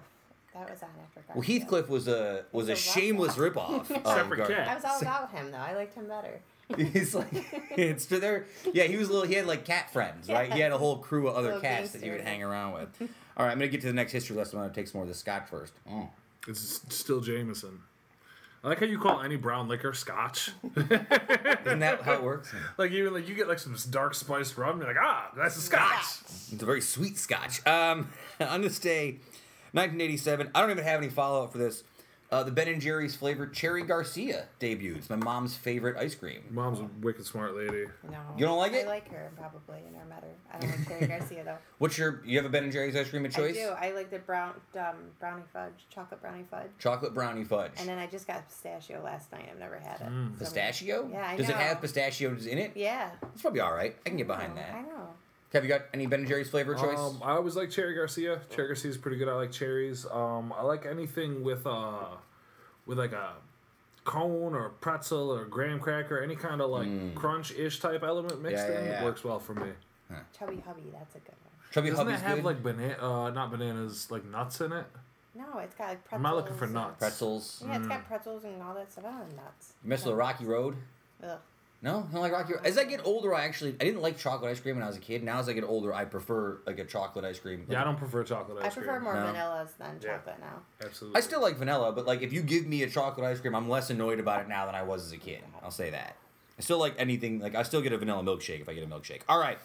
S3: That was on after Garfield.
S1: Well, Heathcliff was a was a
S3: a
S1: shameless
S3: rip-off.
S1: ripoff. of
S2: Separate
S1: Gar-
S2: cat.
S3: I was all about him though. I liked him better.
S1: He's like it's to there. Yeah, he was a little. He had like cat friends, right? He had a whole crew of other
S3: Little
S1: cats that he would hang around with. All right, I'm gonna get to the next history lesson. I'm gonna take some more of the scotch first. Mm.
S2: It's still Jameson. I like how you call any brown liquor scotch.
S1: Isn't that how it works?
S2: like even like you get like some dark spiced rum, you're like, ah, that's a scotch.
S1: It's a very sweet scotch. Um, on this day, 1987. I don't even have any follow up for this. Uh, the Ben and Jerry's flavored Cherry Garcia debuted. It's my mom's favorite ice cream.
S2: Mom's a wicked smart lady.
S3: No.
S1: You don't like it?
S3: I like her probably. I never met her. I don't like Cherry Garcia though.
S1: What's your? You have a Ben and Jerry's ice cream of choice?
S3: I do. I like the brown um, brownie fudge, chocolate brownie fudge.
S1: Chocolate brownie fudge.
S3: And then I just got pistachio last night. I've never had it.
S2: Mm.
S3: So-
S1: Pistachio?
S3: Yeah, I
S1: Does it
S3: know.
S1: have pistachios in it?
S3: Yeah.
S1: It's probably all right. I can get behind
S3: Oh, I
S1: that.
S3: know.
S1: Have you got any Ben and Jerry's flavor choice?
S2: Um, I always like Cherry Garcia. Cherry Garcia is pretty good. I like cherries. Um, I like anything with uh, with like a cone or pretzel or graham cracker, any kind of like crunch-ish type element mixed
S1: Mm. Yeah, yeah,
S2: in
S1: yeah.
S2: works well for me.
S3: Chubby Hubby, that's a good one.
S1: Chubby
S2: Doesn't
S1: Hubby's
S2: it have
S1: good.
S2: like banana? Uh, not bananas, like nuts in it.
S3: No, it's got like pretzels.
S2: I'm not looking for
S3: and-
S2: nuts.
S1: pretzels.
S3: Yeah, it's got pretzels and all that stuff. I don't know nuts.
S1: You mess with the Rocky Road.
S3: Ugh.
S1: No, I don't like Rocky. Road. As I get older, I actually I didn't like chocolate ice cream when I was a kid. Now as I get older, I prefer like a chocolate ice cream.
S2: Yeah, I don't prefer chocolate ice cream.
S3: I
S2: cream.
S3: prefer more
S1: No.
S3: vanillas than
S2: Yeah.
S3: chocolate now.
S2: Absolutely.
S1: I still like vanilla, but like if you give me a chocolate ice cream, I'm less annoyed about it now than I was as a kid. I'll say that. I still like anything. Like I still get a vanilla milkshake if I get a milkshake. All right.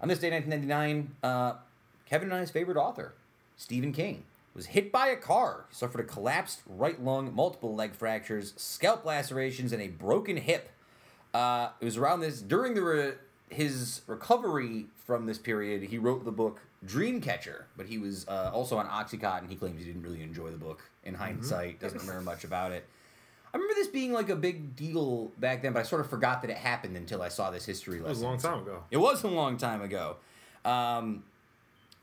S1: On this day, 1999, uh, Kevin and I's favorite author, Stephen King, was hit by a car. He suffered a collapsed right lung, multiple leg fractures, scalp lacerations, and a broken hip. Uh, it was around this during the re- his recovery from this period. He wrote the book Dreamcatcher, but he was uh, also on OxyContin. He claims he didn't really enjoy the book. In hindsight, doesn't remember much about it. I remember this being like a big deal back then, but I sort of forgot that it happened until I saw this history lesson.
S2: It was a long time ago.
S1: It was a long time ago. Um,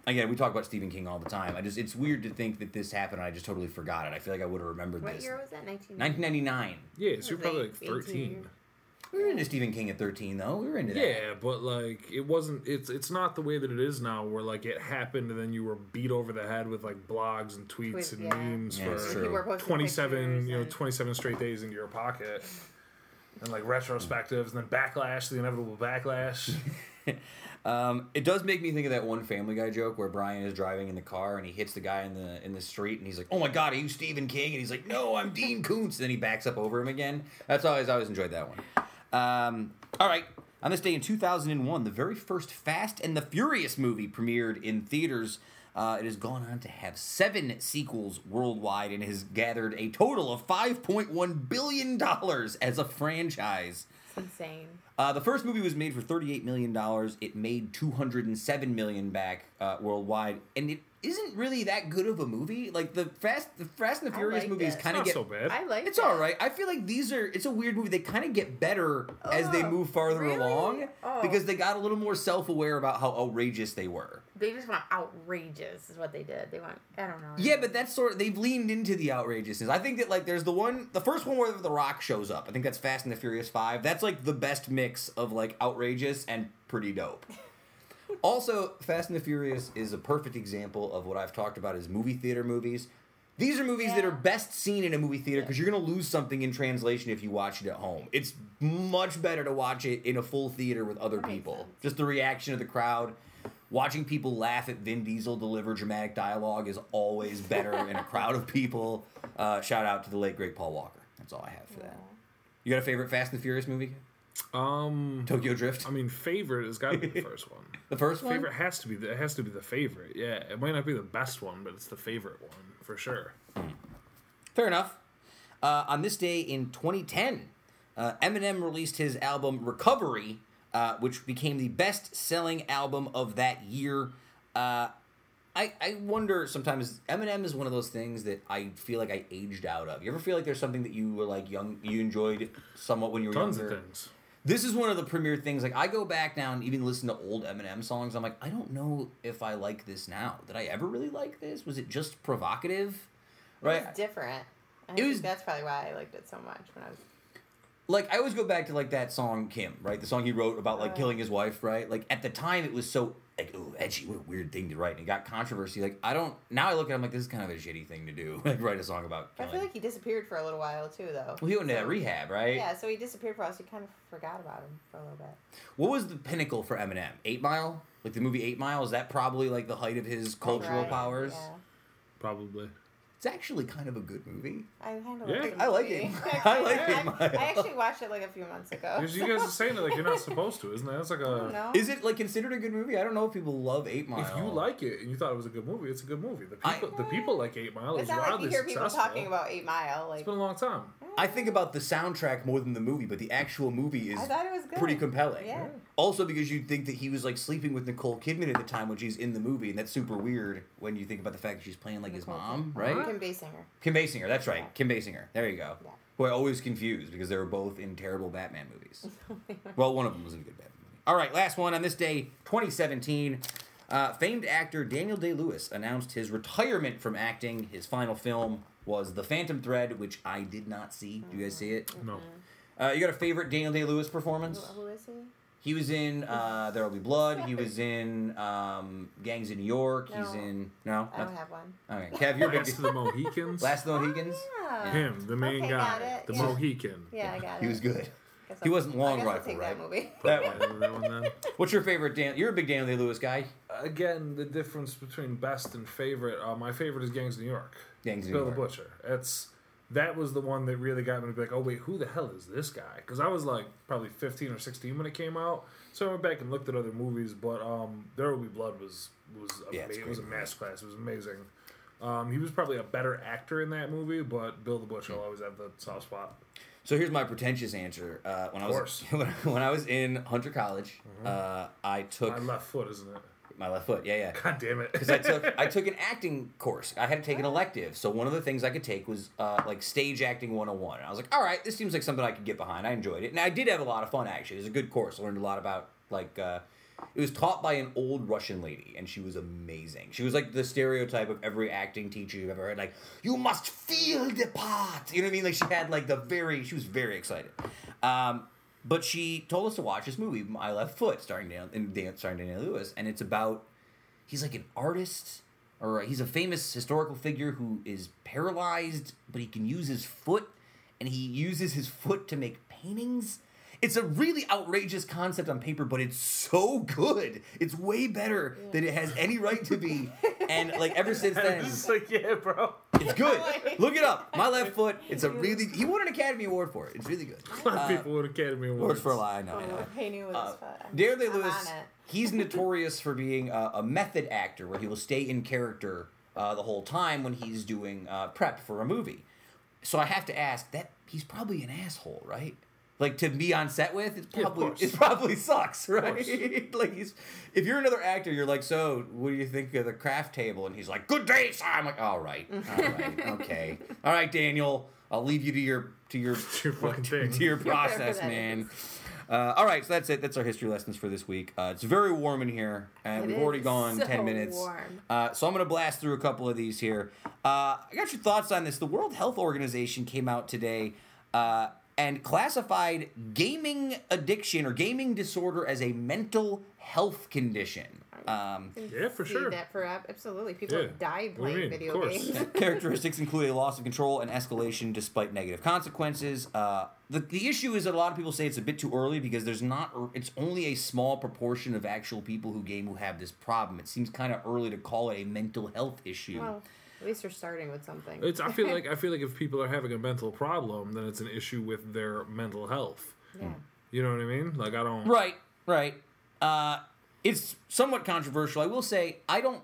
S1: again, we talk about Stephen King all the time. I just it's weird to think that this happened. and I just totally forgot it. I feel like I would have remembered
S3: What
S1: this.
S3: year was that?
S1: 1999.
S2: Yeah, so you're probably like 13.
S3: 18?
S1: We were into Stephen King at 13, though. We were into that.
S2: Yeah, but like it wasn't. It's it's not the way that it is now, where like it happened and then you were beat over the head with like blogs and tweets
S3: Tweets,
S2: and
S3: yeah.
S2: memes
S1: Yeah, it's
S2: for
S1: true.
S3: People were posting
S2: twenty seven,
S3: pictures
S2: you know,
S3: and-
S2: twenty seven straight days into your pocket, and like retrospectives and then backlash, the inevitable backlash.
S1: Um, it does make me think of that one Family Guy joke where Brian is driving in the car and he hits the guy in the in the street and he's like, "Oh my God, are you Stephen King?" And he's like, "No, I'm Dean Koontz." And then he backs up over him again. That's always I always enjoyed that one. Um, all right, on this day in 2001, the very first Fast and the Furious movie premiered in theaters. Uh, it has gone on to have seven sequels worldwide and has gathered a total of 5.1 billion dollars as a franchise.
S3: It's insane.
S1: Uh, the first movie was made for $38 million. It made 207 million back uh, worldwide. And it isn't really that good of a movie. Like, the Fast the Fast and the Furious
S3: liked
S1: movies kind of
S2: not
S1: get.
S2: so bad.
S3: I like it.
S1: It's
S3: it.
S1: all right. I feel like these are. It's a weird movie. They kind of get better as they
S3: Oh,
S1: move farther
S3: really?
S1: along
S3: Oh.
S1: because they got a little more self aware about how outrageous they were.
S3: They just went outrageous, is what they did. They went, I don't know.
S1: Yeah, but that's sort of they've leaned into the outrageousness. I think that like there's the one, the first one where the Rock shows up. I think that's Fast and the Furious Five. That's like the best mix of like outrageous and pretty dope. also, Fast and the Furious is a perfect example of what I've talked about as movie theater movies. These are movies that are best seen in a movie theater because you're gonna lose something in translation if you watch it at home. It's much better to watch it in a full theater with other
S3: That
S1: people. Just the reaction of the crowd. Watching people laugh at Vin Diesel deliver dramatic dialogue is always better in a crowd of people. Uh, shout out to the late great Paul Walker. That's all I have for that. You got a favorite Fast and the Furious movie?
S2: Um,
S1: Tokyo Drift.
S2: I mean, favorite has got to be the first one.
S1: the first one.
S2: Favorite has to be the, it has to be the favorite. Yeah, it might not be the best one, but it's the favorite one for sure.
S1: Fair enough. Uh, on this day in 2010, uh, Eminem released his album Recovery, uh, which became the best selling album of that year. Uh, I, I wonder sometimes Eminem is one of those things that I feel like I aged out of. You ever feel like there's something that you were like young, you enjoyed somewhat when you were
S2: Tons
S1: younger?
S2: of things.
S1: This is one of the premier things. Like I go back now and even listen to old Eminem songs. I'm like, I don't know if I like this now. Did I ever really like this? Was it just provocative?
S3: It
S1: Right.
S3: was different. I
S1: It was-
S3: that's probably why I liked it so much when I was.
S1: like I always go back to like that song Kim, right? The song he wrote about like
S3: Oh,
S1: killing his wife, right? Like at the time it was so like ooh edgy, what a weird thing to write, and it got controversy. Like I don't now I look at him like this is kind of a shitty thing to do, like write a song about
S3: I feel like he disappeared for a little while too, though.
S1: well, he went into
S3: So-
S1: that rehab, right?
S3: Yeah, so he disappeared for us. We kind of forgot about him for a little bit.
S1: What was the pinnacle for Eminem? Eight Mile, like the movie Eight Mile. Is that probably like the height of his cultural
S3: Right,
S1: powers?
S3: Yeah.
S2: Probably.
S1: It's actually kind of a good movie.
S3: I kind of
S2: Yeah.
S3: like the
S1: I like it. I like
S3: I, I actually watched it like a few months ago.
S2: Because you guys are saying it like you're not supposed to, isn't that? It's like
S3: I don't
S2: a.
S3: know.
S1: Is it like considered a good movie? I don't know if people love Eight Mile.
S2: If you like it and you thought it was a good movie, it's a good movie. The
S1: I-
S2: people, the people mm. like Eight Mile.
S3: It's
S2: It's
S3: not like you
S2: wildly
S3: hear people
S2: successful.
S3: talking about Eight Mile. Like
S2: It's been a long time.
S1: I think about the soundtrack more than the movie, but the actual movie is
S3: I thought it was good.
S1: pretty compelling.
S3: Yeah.
S1: Also, because you'd think that he was like sleeping with Nicole Kidman at the time when she's in the movie, and that's super weird when you think about the fact that she's playing like his
S3: Nicole
S1: mom,
S3: Kidman.
S1: right?
S3: Kim Basinger.
S1: Kim Basinger, that's right.
S3: Yeah.
S1: Kim Basinger. There you go.
S3: Yeah.
S1: Who I always confuse because they were both in terrible Batman movies. well, one of them was in a good Batman movie. All right, last one on this day, 2017. Uh, famed actor Daniel Day Lewis announced his retirement from acting. His final film was The Phantom Thread, which I did not see. Do you guys see it?
S2: No.
S1: Uh, you got a favorite Daniel Day Lewis performance?
S3: Who, who is he?
S1: He was in uh, There Will Be Blood. He was in um, Gangs in New York. He's
S3: No.
S1: in no.
S3: I don't have one.
S1: Okay, Kev, you're big.
S2: Last of the Mohicans.
S1: Last of the Mohicans.
S3: Ah.
S2: Him, the main
S3: Okay,
S2: guy,
S3: got it,
S2: the
S3: yeah.
S2: Mohican.
S3: Yeah, I got it.
S1: He was good.
S3: Guess
S1: He
S3: I'll-
S1: wasn't Long
S3: I guess I'll
S1: Rifle,
S3: take
S1: right?
S3: That movie.
S1: That
S2: Yeah,
S1: one.
S2: that one then.
S1: What's your favorite Dan? You're a big Daniel Day Lewis guy.
S2: Again, the difference between best and favorite. Uh, my favorite is Gangs of New York.
S1: Gangs of
S2: Bill
S1: New
S2: the Butcher. It's that was the one that really got me to be like, oh wait, who the hell is this guy? Because I was like probably fifteen or sixteen when it came out. So I went back and looked at other movies, but um, There Will Be Blood was was
S1: Yeah,
S2: ama- it was a masterclass. It was amazing. Um, he was probably a better actor in that movie, but Bill the Butcher will always have the soft spot.
S1: So here's my pretentious answer. Uh, when I was when, I was in Hunter College, uh, I took
S2: My left foot, isn't it?
S1: My left foot. Yeah, yeah.
S2: God damn it!
S1: Because I took I took an acting course. I had to take an elective. So one of the things I could take was uh, like stage acting 101. And I was like, all right, this seems like something I could get behind. I enjoyed it, and I did have a lot of fun actually. It was a good course. I learned a lot about like. Uh, it was taught by an old Russian lady, and she was amazing. She was like the stereotype of every acting teacher you've ever heard. Like, you must feel the part. You know what I mean? Like, she had like the very. She was very excited. Um, but she told us to watch this movie, My Left Foot, starring Dan, and Dan, starring Daniel Lewis, and it's about he's like an artist or he's a famous historical figure who is paralyzed but he can use his foot and he uses his foot to make paintings it's a really outrageous concept on paper but it's so good it's way better than it has any right to be and like ever since
S2: I
S1: then
S2: was just like, yeah, bro.
S1: it's good look it up my left foot it's a really he won an academy award for it it's really good
S2: A lot of people would Academy Awards.
S1: awards for a lie i know, I know.
S3: Oh,
S1: Uh,
S3: his foot. I'm-
S1: Dare Day Lewis, he's notorious for being a, a method actor where he will stay in character uh, the whole time when he's doing uh, prep for a movie. So I have to ask that he's probably an asshole, right? Like to be on set with, it's probably
S2: course.
S1: it probably sucks, right? like he's if you're another actor, you're like, so what do you think of the craft table? And he's like, good day, sir. I'm like, all right, all right, okay, all right, Daniel. I'll leave you to your to your
S2: your thing.
S1: to your process, man. Uh, all right, so that's it. That's our history lessons for this week. Uh, it's very warm in here, and
S3: It
S1: we've already gone
S3: so
S1: ten minutes. Uh, so I'm going to blast through a couple of these here. Uh, I got your thoughts on this. The World Health Organization came out today uh, and classified gaming addiction or gaming disorder as a mental health condition. Um,
S2: Yeah, for sure.
S3: That for absolutely, people
S2: Yeah.
S3: have died
S2: What do you
S3: playing
S2: mean?
S3: video
S2: Of
S3: games.
S1: characteristics include a loss of control and escalation despite negative consequences. Uh, the, the issue is that a lot of people say it's a bit too early because there's not, it's only a small proportion of actual people who game who have this problem. It seems kind of early to call it a mental health issue.
S3: well, at least you're starting with something.
S2: It's. I feel like I feel like if people are having a mental problem, then it's an issue with their mental health.
S3: yeah.
S2: You know what I mean? Like I don't.
S1: Right, right. Uh, it's somewhat controversial. I will say I don't.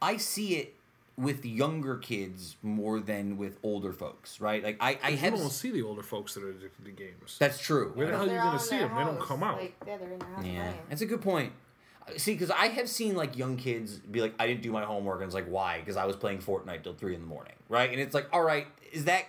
S1: I see it with younger kids more than with older folks. Right? Like I, I
S2: You
S1: have.
S2: don't see the older folks that are addicted to games.
S1: That's true.
S2: Where the hell are you gonna see
S3: their
S2: them? They don't come out.
S3: Like, yeah, they're in their house
S1: Yeah,
S3: playing.
S1: that's a good point. See, because I have seen like young kids be like, "I didn't do my homework," and it's like, "Why?" Because I was playing Fortnite till three in the morning, right? And it's like, all right, is that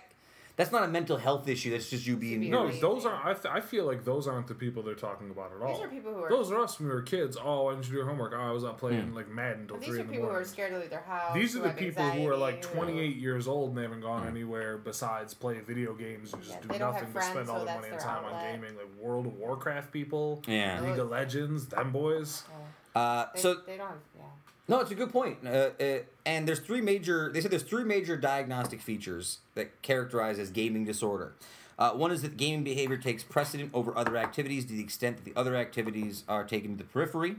S1: that's not a mental health issue? That's just you being
S2: No,
S3: Amazing.
S2: those are. I, th- I feel like those aren't the people they're talking about at all.
S3: These are people who are.
S2: Those are us when we were kids. Oh, why didn't you do your homework? Oh, I was up playing like Madden till three in the morning.
S3: These are people who are scared to leave their house.
S2: These are the
S3: have
S2: people who are like
S3: anxiety, who-
S2: 28 years old and they haven't gone anywhere besides play video games and just
S3: Yeah,
S2: do
S3: they don't
S2: nothing to
S3: friends,
S2: spend
S3: so
S2: all their
S3: that's
S2: money and
S3: their
S2: time on gaming. Like World of Warcraft people,
S1: yeah.
S2: League of Legends, them boys.
S1: Uh,
S3: They,
S1: so
S3: they don't. Have, yeah.
S1: No, it's a good point. Uh, uh, and there's three major. They said there's three major diagnostic features that characterize as gaming disorder. Uh, one is that gaming behavior takes precedent over other activities to the extent that the other activities are taken to the periphery.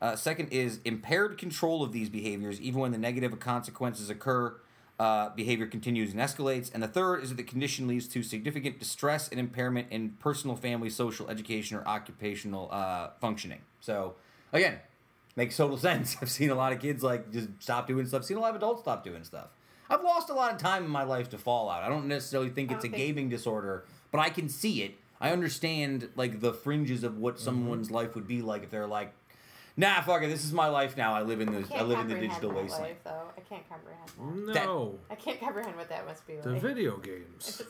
S1: Uh, second is impaired control of these behaviors, even when the negative consequences occur. Uh, behavior continues and escalates. And the third is that the condition leads to significant distress and impairment in personal, family, social, education, or occupational uh, functioning. So, again, makes total sense. I've seen a lot of kids like just stop doing stuff. Seen a lot of adults stop doing stuff. I've lost a lot of time in my life to Fallout. I don't necessarily think it's a
S3: don't think-
S1: gaming disorder, but I can see it. I understand like the fringes of what mm-hmm. someone's life would be like if they're like, nah, fuck it, this is my life now. I live in the
S3: Can't
S1: I live in the digital
S3: that
S1: wasteland.
S3: life, though. I can't comprehend that.
S2: No,
S3: I can't comprehend what that must be like.
S2: the video games.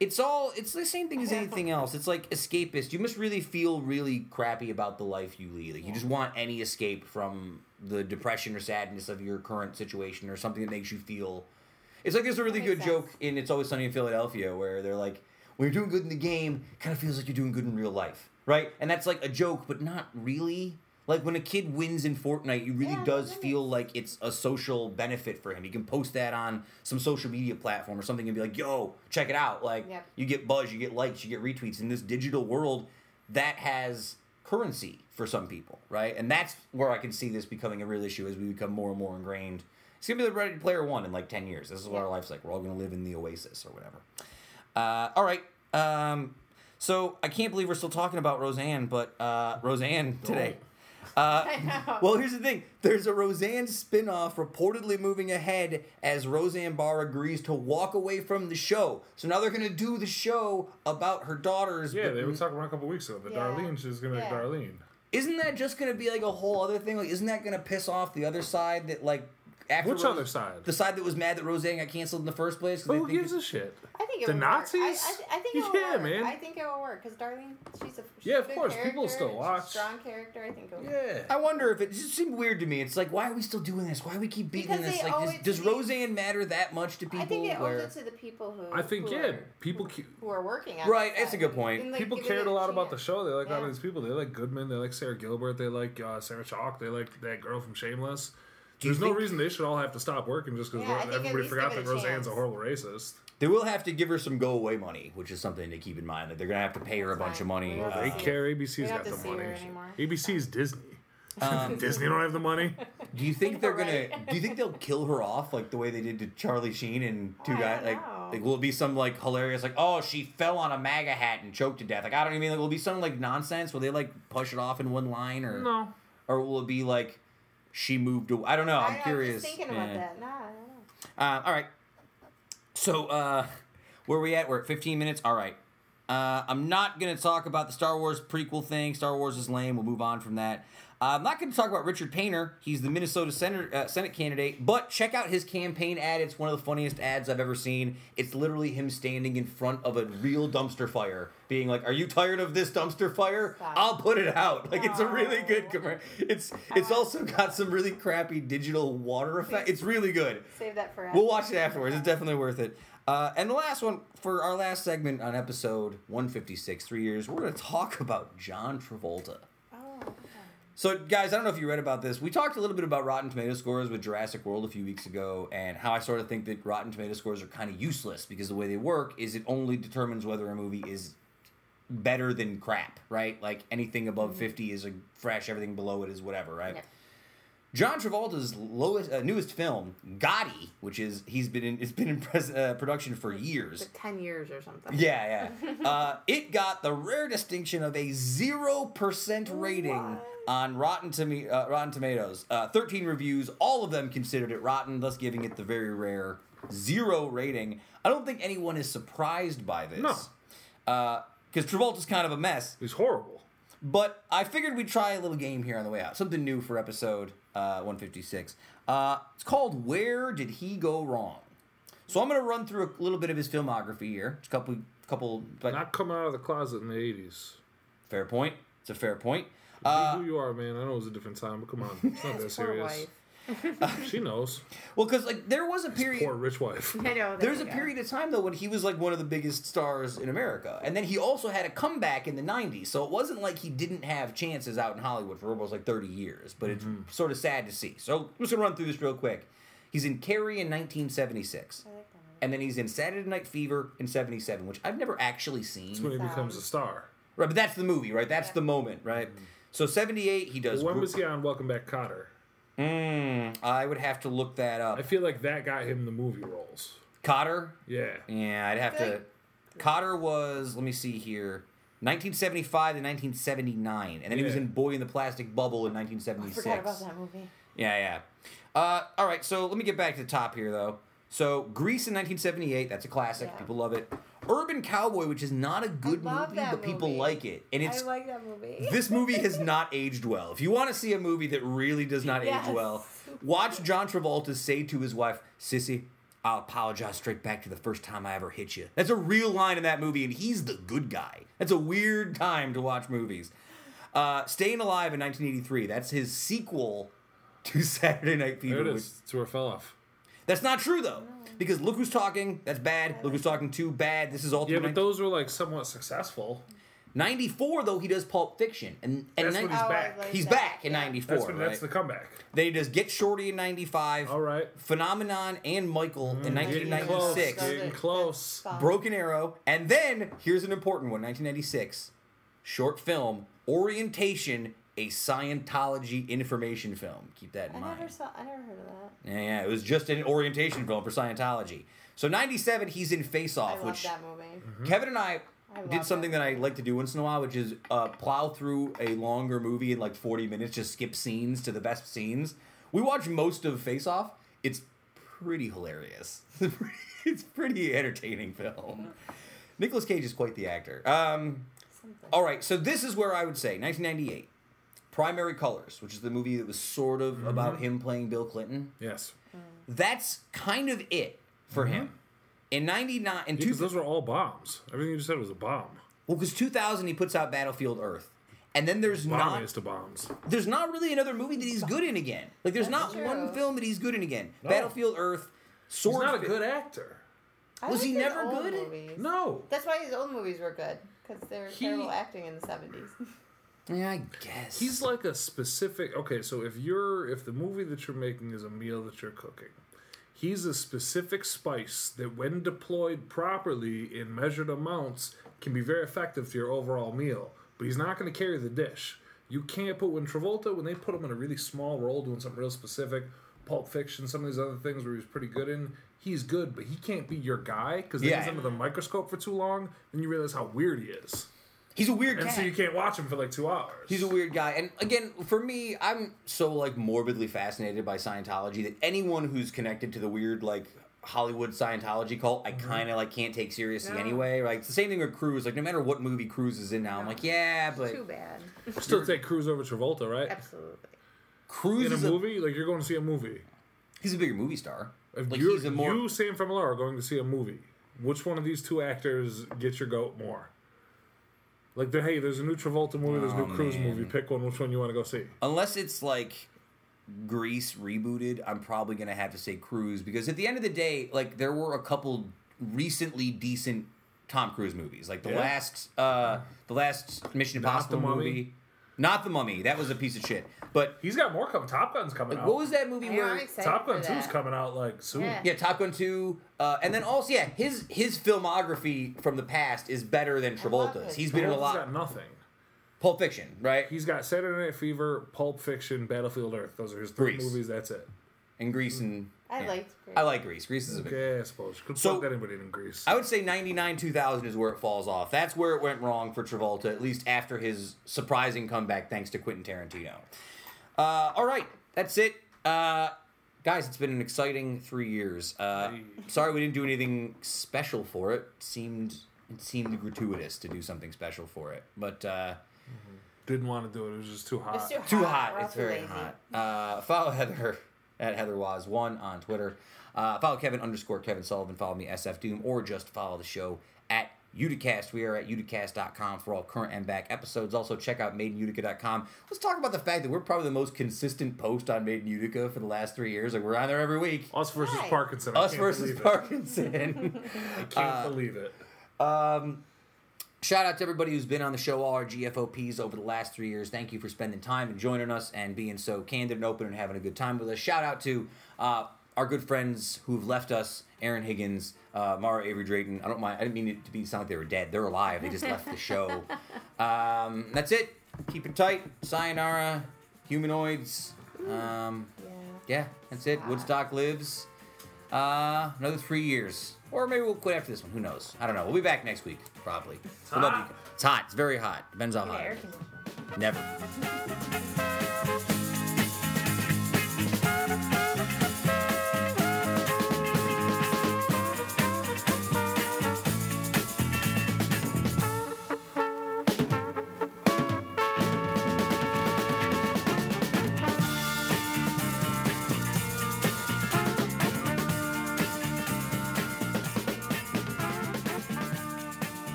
S3: It's-
S1: all it's the same thing as anything else. It's like escapist. You must really feel really crappy about the life you lead. Like you just want any escape from the depression or sadness of your current situation or something that makes you feel it's like there's a really good
S3: makes
S1: joke
S3: sense.
S1: in It's Always Sunny in Philadelphia where they're like, when you're doing good in the game, kind of feels like you're doing good in real life, right? And that's like a joke, but not really. Like when a kid wins in Fortnite, it really
S3: Yeah,
S1: does
S3: that
S1: feel like it's a social benefit for him. He can post that on some social media platform or something and be like, "Yo, check it out!" Like
S3: Yep.
S1: you get buzz, you get likes, you get retweets. In this digital world, that has currency for some people, right? And that's where I can see this becoming a real issue as we become more and more ingrained. It's gonna be the Ready Player One in like ten years. This is what our life's like. We're all gonna live in the Oasis or whatever. Uh, all right. Um, so I can't believe we're still talking about Roseanne, but uh, Roseanne today. Uh, well, here's the thing. There's a Roseanne spin-off reportedly moving ahead as Roseanne Barr agrees to walk away from the show. So now they're going to do the show about her daughters.
S2: Yeah,
S1: but
S2: they were talking about a couple weeks ago. The
S3: Yeah.
S2: Darlene, she's gonna make
S3: Yeah.
S2: Darlene.
S1: Isn't that just going to be like a whole other thing? Like, isn't that going to piss off the other side that like after
S2: Which
S1: Rose-
S2: other side?
S1: The side that was mad that Roseanne got canceled in the first place.
S2: But
S1: they
S2: who
S1: think
S2: gives a shit?
S3: I think it
S2: The
S3: will
S2: Nazis?
S3: Work. I, I, th- I think it will
S2: Yeah,
S3: work.
S2: man.
S3: I think it will work because Darlene, she's a she's
S2: Yeah,
S3: a
S2: of
S3: good
S2: course, people
S3: character,
S2: still
S3: she's a
S2: watch.
S3: strong character. I think it will.
S2: Yeah.
S1: I wonder if it just seemed weird to me. It's like, why are we still doing this? Why do we keep beating
S3: Because
S1: this? Like, does, does Roseanne matter that much to people?
S3: I think it
S1: where-
S3: owes it to the people who.
S2: I think
S3: who
S2: yeah,
S3: Are,
S2: people ke-
S3: who are working on
S1: Right,
S3: that
S1: that's a good point.
S3: And, like,
S2: people cared a lot about the show. They like a lot
S3: Yeah.
S2: of these people. They like Goodman. They like Sara Gilbert. They like uh, Sarah Chalke. They like that girl from Shameless.
S1: You
S2: There's no reason they should all have to stop working just because
S3: Yeah, I think at
S2: everybody
S3: least
S2: forgot
S3: give
S2: that
S3: a
S2: Roseanne's a
S3: chance.
S2: horrible racist.
S1: They will have to give her some go away money, which is something to keep in mind. That they're gonna have to pay her a bunch of money.
S3: We don't
S1: uh,
S2: They care.
S3: We
S2: ABC's
S3: don't
S2: got
S3: have to
S2: the
S3: see her
S2: money.
S3: anymore.
S2: ABC's Disney.
S1: Um,
S2: Disney don't have the money.
S1: do you think they're gonna? Do you think they'll kill her off like the way they did to Charlie Sheen and two
S3: I
S1: guys?
S3: don't
S1: Like,
S3: know.
S1: like, will it be some like hilarious like, oh, she fell on a MAGA hat and choked to death? Like, I don't even. Like, will it be some like nonsense? Will they like push it off in one line or
S2: No.
S1: or will it be like she moved? Away? I don't know. I'm
S3: I,
S1: curious.
S3: I'm thinking about
S1: Yeah.
S3: that. Nah, I don't know.
S1: Uh, all right. So, uh, where we at? We're at 15 minutes. All right. Uh, I'm not going to talk about the Star Wars prequel thing. Star Wars is lame. We'll move on from that. Uh, I'm not going to talk about Richard Painter. He's the Minnesota Senate, uh, Senate candidate. But check out his campaign ad. It's one of the funniest ads I've ever seen. It's literally him standing in front of a real dumpster fire, being like, "Are you tired of this dumpster fire? I'll put it out." Like it's a really good commercial. It's it's also got some really crappy digital water effect. It's really good.
S3: Save that for.
S1: We'll watch it afterwards. It's definitely worth it. Uh, and the last one for our last segment on episode 156, three years, we're going to talk about John Travolta.
S3: Oh, okay.
S1: So, guys, I don't know if you read about this. We talked a little bit about Rotten Tomato scores with Jurassic World a few weeks ago, and how I sort of think that Rotten Tomato scores are kind of useless because the way they work is it only determines whether a movie is better than crap, right? Like anything above 50 is a fresh, everything below it is whatever, right?
S3: Yep.
S1: John Travolta's lowest, uh, newest film, Gotti, which is he's been in, it's been in pres- uh, production for years.
S3: Like ten years or something.
S1: Yeah, yeah. Uh, it got the rare distinction of a zero percent rating
S3: What?
S1: on Rotten, Tome- uh, Rotten Tomatoes. Uh, Thirteen reviews, all of them considered it rotten, thus giving it the very rare zero rating. I don't think anyone is surprised by this.
S2: No.
S1: Because Travolta's kind of a mess.
S2: He's horrible.
S1: But I figured we'd try a little game here on the way out. Something new for episode uh, 156. Uh, it's called Where Did He Go Wrong? So I'm going to run through a little bit of his filmography here. Just a couple, couple, but
S2: Not coming out of the closet in the 80s.
S1: fair point. It's a fair point.
S2: Be
S1: Uh,
S2: who you are, man. I know it was a different time, but come on. It's not that serious.
S3: wife.
S2: She knows.
S1: well, because like there was a period.
S2: Poor rich wife.
S3: I know. there
S1: There's a
S3: go.
S1: period of time though when he was like one of the biggest stars in America, and then he also had a comeback in the '90s. So it wasn't like he didn't have chances out in Hollywood for almost like 30 years. But it's mm-hmm. sort of sad to see. So I'm just gonna run through this real quick. He's in Carrie in 1976,
S3: like
S1: and then he's in Saturday Night Fever in '77, which I've never actually seen.
S2: That's when he becomes a star.
S1: Right, but that's the movie, right? That's the moment, right? Mm-hmm. So '78, he does.
S2: When
S1: Gro-
S2: was he on Welcome Back, Kotter?
S1: Mm, I would have to look that up.
S2: I feel like that got him the movie roles.
S1: Kotter.
S2: Yeah.
S1: Yeah, I'd have to. Kotter was, let me see here, 1975 to 1979, and then he was
S2: Yeah.
S1: in Boy in the Plastic Bubble in
S3: I
S1: 1976.
S3: forgot about that movie.
S1: Yeah, yeah. Uh, all right, so let me get back to the top here, though. So Grease in 1978, that's a classic.
S3: Yeah.
S1: People love it. Urban Cowboy, which is not a good movie, but people
S3: movie.
S1: like it, and it's
S3: I like that movie.
S1: this movie has not aged well. If you want to see a movie that really does not
S3: Yes.
S1: age well, watch John Travolta say to his wife, "Sissy, I'll apologize straight back to the first time I ever hit you." That's a real line in that movie, and he's the good guy. That's a weird time to watch movies. Uh, Staying Alive in 1983. That's his sequel to Saturday Night
S2: There
S1: Fever.
S2: it
S1: which-
S2: is. That's where it fell off.
S1: That's not true though, because look who's talking. That's bad. Look who's talking too bad. This is all.
S2: Yeah, but those were like somewhat successful.
S1: 94 though he does Pulp Fiction, and and
S2: That's
S1: nin-
S2: when he's
S3: Oh, I
S2: back.
S3: like
S1: he's back in 94.
S2: That's when
S1: right?
S2: that's the comeback.
S1: then he does Get Shorty in 95.
S2: All right.
S1: Phenomenon and Michael in mm,
S2: Getting
S1: 1996.
S2: close.
S3: Those
S2: Getting close.
S3: that's fun.
S1: Broken Arrow, and then here's an important one: 1996, short film Orientation, a Scientology information film. Keep that in
S3: I
S1: mind.
S3: never saw. I never heard of that.
S1: Yeah, yeah, it was just an orientation film for Scientology. So 97, he's in Face Off,
S3: love
S1: which
S3: that movie.
S1: Kevin and I,
S3: I
S1: did something
S3: it.
S1: that I like to do once in a while, which is uh, plow through a longer movie in like 40 minutes, just skip scenes to the best scenes. We watched most of Face Off. It's pretty hilarious. it's pretty entertaining film. Nicolas Cage is quite the actor. Um, all right, so this is where I would say 1998. Primary Colors, which is the movie that was sort of
S2: Mm-hmm.
S1: about him playing Bill Clinton.
S2: Yes.
S1: That's kind of it for him. In 99 in
S2: Because
S1: two,
S2: those were all bombs. Everything you just said was a bomb.
S1: well cuz 2000 he puts out Battlefield Earth. And then there's not
S2: Bombiest of bombs.
S1: there's not really another movie that he's good in again. Like there's
S3: That's
S1: not one film that he's good in again.
S2: No.
S1: Battlefield Earth,
S2: sort
S1: He's
S2: not a good actor.
S3: I
S1: Was he never
S3: old
S1: good?
S3: Movies.
S2: No.
S3: That's why his old movies were good because they were
S2: He-
S3: terrible acting in the seventies.
S1: Yeah, I guess.
S2: He's like a specific. Okay, so if you're if the movie that you're making is a meal that you're cooking, he's a specific spice that, when deployed properly in measured amounts, can be very effective to your overall meal. But he's not going to carry the dish. You can't put when Travolta when they put him in a really small role doing something real specific. Pulp Fiction, some of these other things where he was pretty good in. He's good, but he can't be your guy because then
S1: Yeah.
S2: he's under the microscope for too long. Then you realize how weird he is,
S1: He's a weird guy.
S2: and
S1: cat.
S2: so you can't watch him for like two hours.
S1: He's a weird guy. And again, for me, I'm so like morbidly fascinated by Scientology that anyone who's connected to the weird like Hollywood Scientology cult, I mm-hmm. kind of like can't take seriously
S3: Yeah.
S1: anyway. Like it's the same thing with Cruise. Like no matter what movie Cruise is in now, I'm like, yeah, but
S3: Too bad.
S2: Still take Cruise over Travolta, right?
S3: Absolutely.
S1: Cruise
S2: In a
S1: is a,
S2: movie, like you're going to see a movie.
S1: he's a bigger movie star.
S2: If
S1: Like
S2: you,
S1: he's a more
S2: you, Sam Famila, are going to see a movie. Which one of these two actors gets your goat more? Like, the, hey, there's a new Travolta movie, there's a
S1: Oh,
S2: new Cruise
S1: man.
S2: movie. Pick one. Which one you want to go see?
S1: unless it's like Grease rebooted, I'm probably gonna have to say Cruise because at the end of the day, like there were a couple recently decent Tom Cruise movies, like the
S2: Yeah.
S1: last uh the last Mission Impossible movie. Not the Mummy. That was a piece of shit. But
S2: He's got more coming. Top Gun's coming
S1: like,
S2: out.
S1: what was that movie where?
S3: I'm excited
S2: Top Gun
S3: for
S2: 2's
S3: that.
S2: coming out like soon.
S3: Yeah.
S1: Yeah, Top Gun two, uh, and then also yeah, his his filmography from the past is better than
S3: I love
S1: Travolta's.
S3: it.
S1: He's been in a
S2: Travolta's
S1: lot.
S2: got nothing.
S1: Pulp Fiction, right?
S2: He's got Saturday Night Fever, Pulp Fiction, Battlefield Earth. Those are his three
S1: Grease.
S2: movies. That's it.
S1: And Grease and
S3: I
S1: yeah.
S3: liked. Grease.
S1: I like Grease. Grease is a big.
S2: Okay, I suppose. Could
S1: So-
S2: fuck anybody in Grease.
S1: I would say 99 2000 is where it falls off. That's where it went wrong for Travolta, at least after his surprising comeback thanks to Quentin Tarantino. Uh, all right, that's it. Uh, guys, it's been an exciting three years. Uh, sorry we didn't do anything special for it. Seemed it seemed gratuitous to do something special for it, but uh,
S2: Didn't want to do it. It was just too hot.
S3: It's too hot.
S1: too hot. It's very
S3: lazy.
S1: hot. Uh, follow Heather at Heather HeatherWaz1 on Twitter. Uh, follow Kevin underscore Kevin Sullivan. Follow me SF Doom, or just follow the show at Uticast. We are at uticast.com for all current and back episodes. Also, check out MadeInUtica.com. Let's talk about the fact that we're probably the most consistent post on Made in Utica for the last three years. Like we're on there every week.
S2: Us versus
S3: Why?
S2: Parkinson. I
S1: Us
S2: can't
S1: versus
S2: believe it.
S1: Parkinson.
S2: I can't believe it.
S1: Um, shout out to everybody who's been on the show, all our GFOPs over the last three years. Thank you for spending time and joining us and being so candid and open and having a good time with us. Shout out to uh, our good friends who've left us, Aaron Higgins, uh, Mara Avery Drayton. I don't mind. I didn't mean it to be sound like they were dead. They're alive. They just left the show. Um, that's it. Keep it tight. Sayonara. Humanoids. Um,
S3: Yeah.
S1: yeah, that's it. Woodstock lives. Uh, another three years. Or maybe we'll quit after this one. Who knows? I don't know. We'll be back next week, probably. You.
S2: hot.
S1: It's hot. It's very hot. Depends how hot. Never.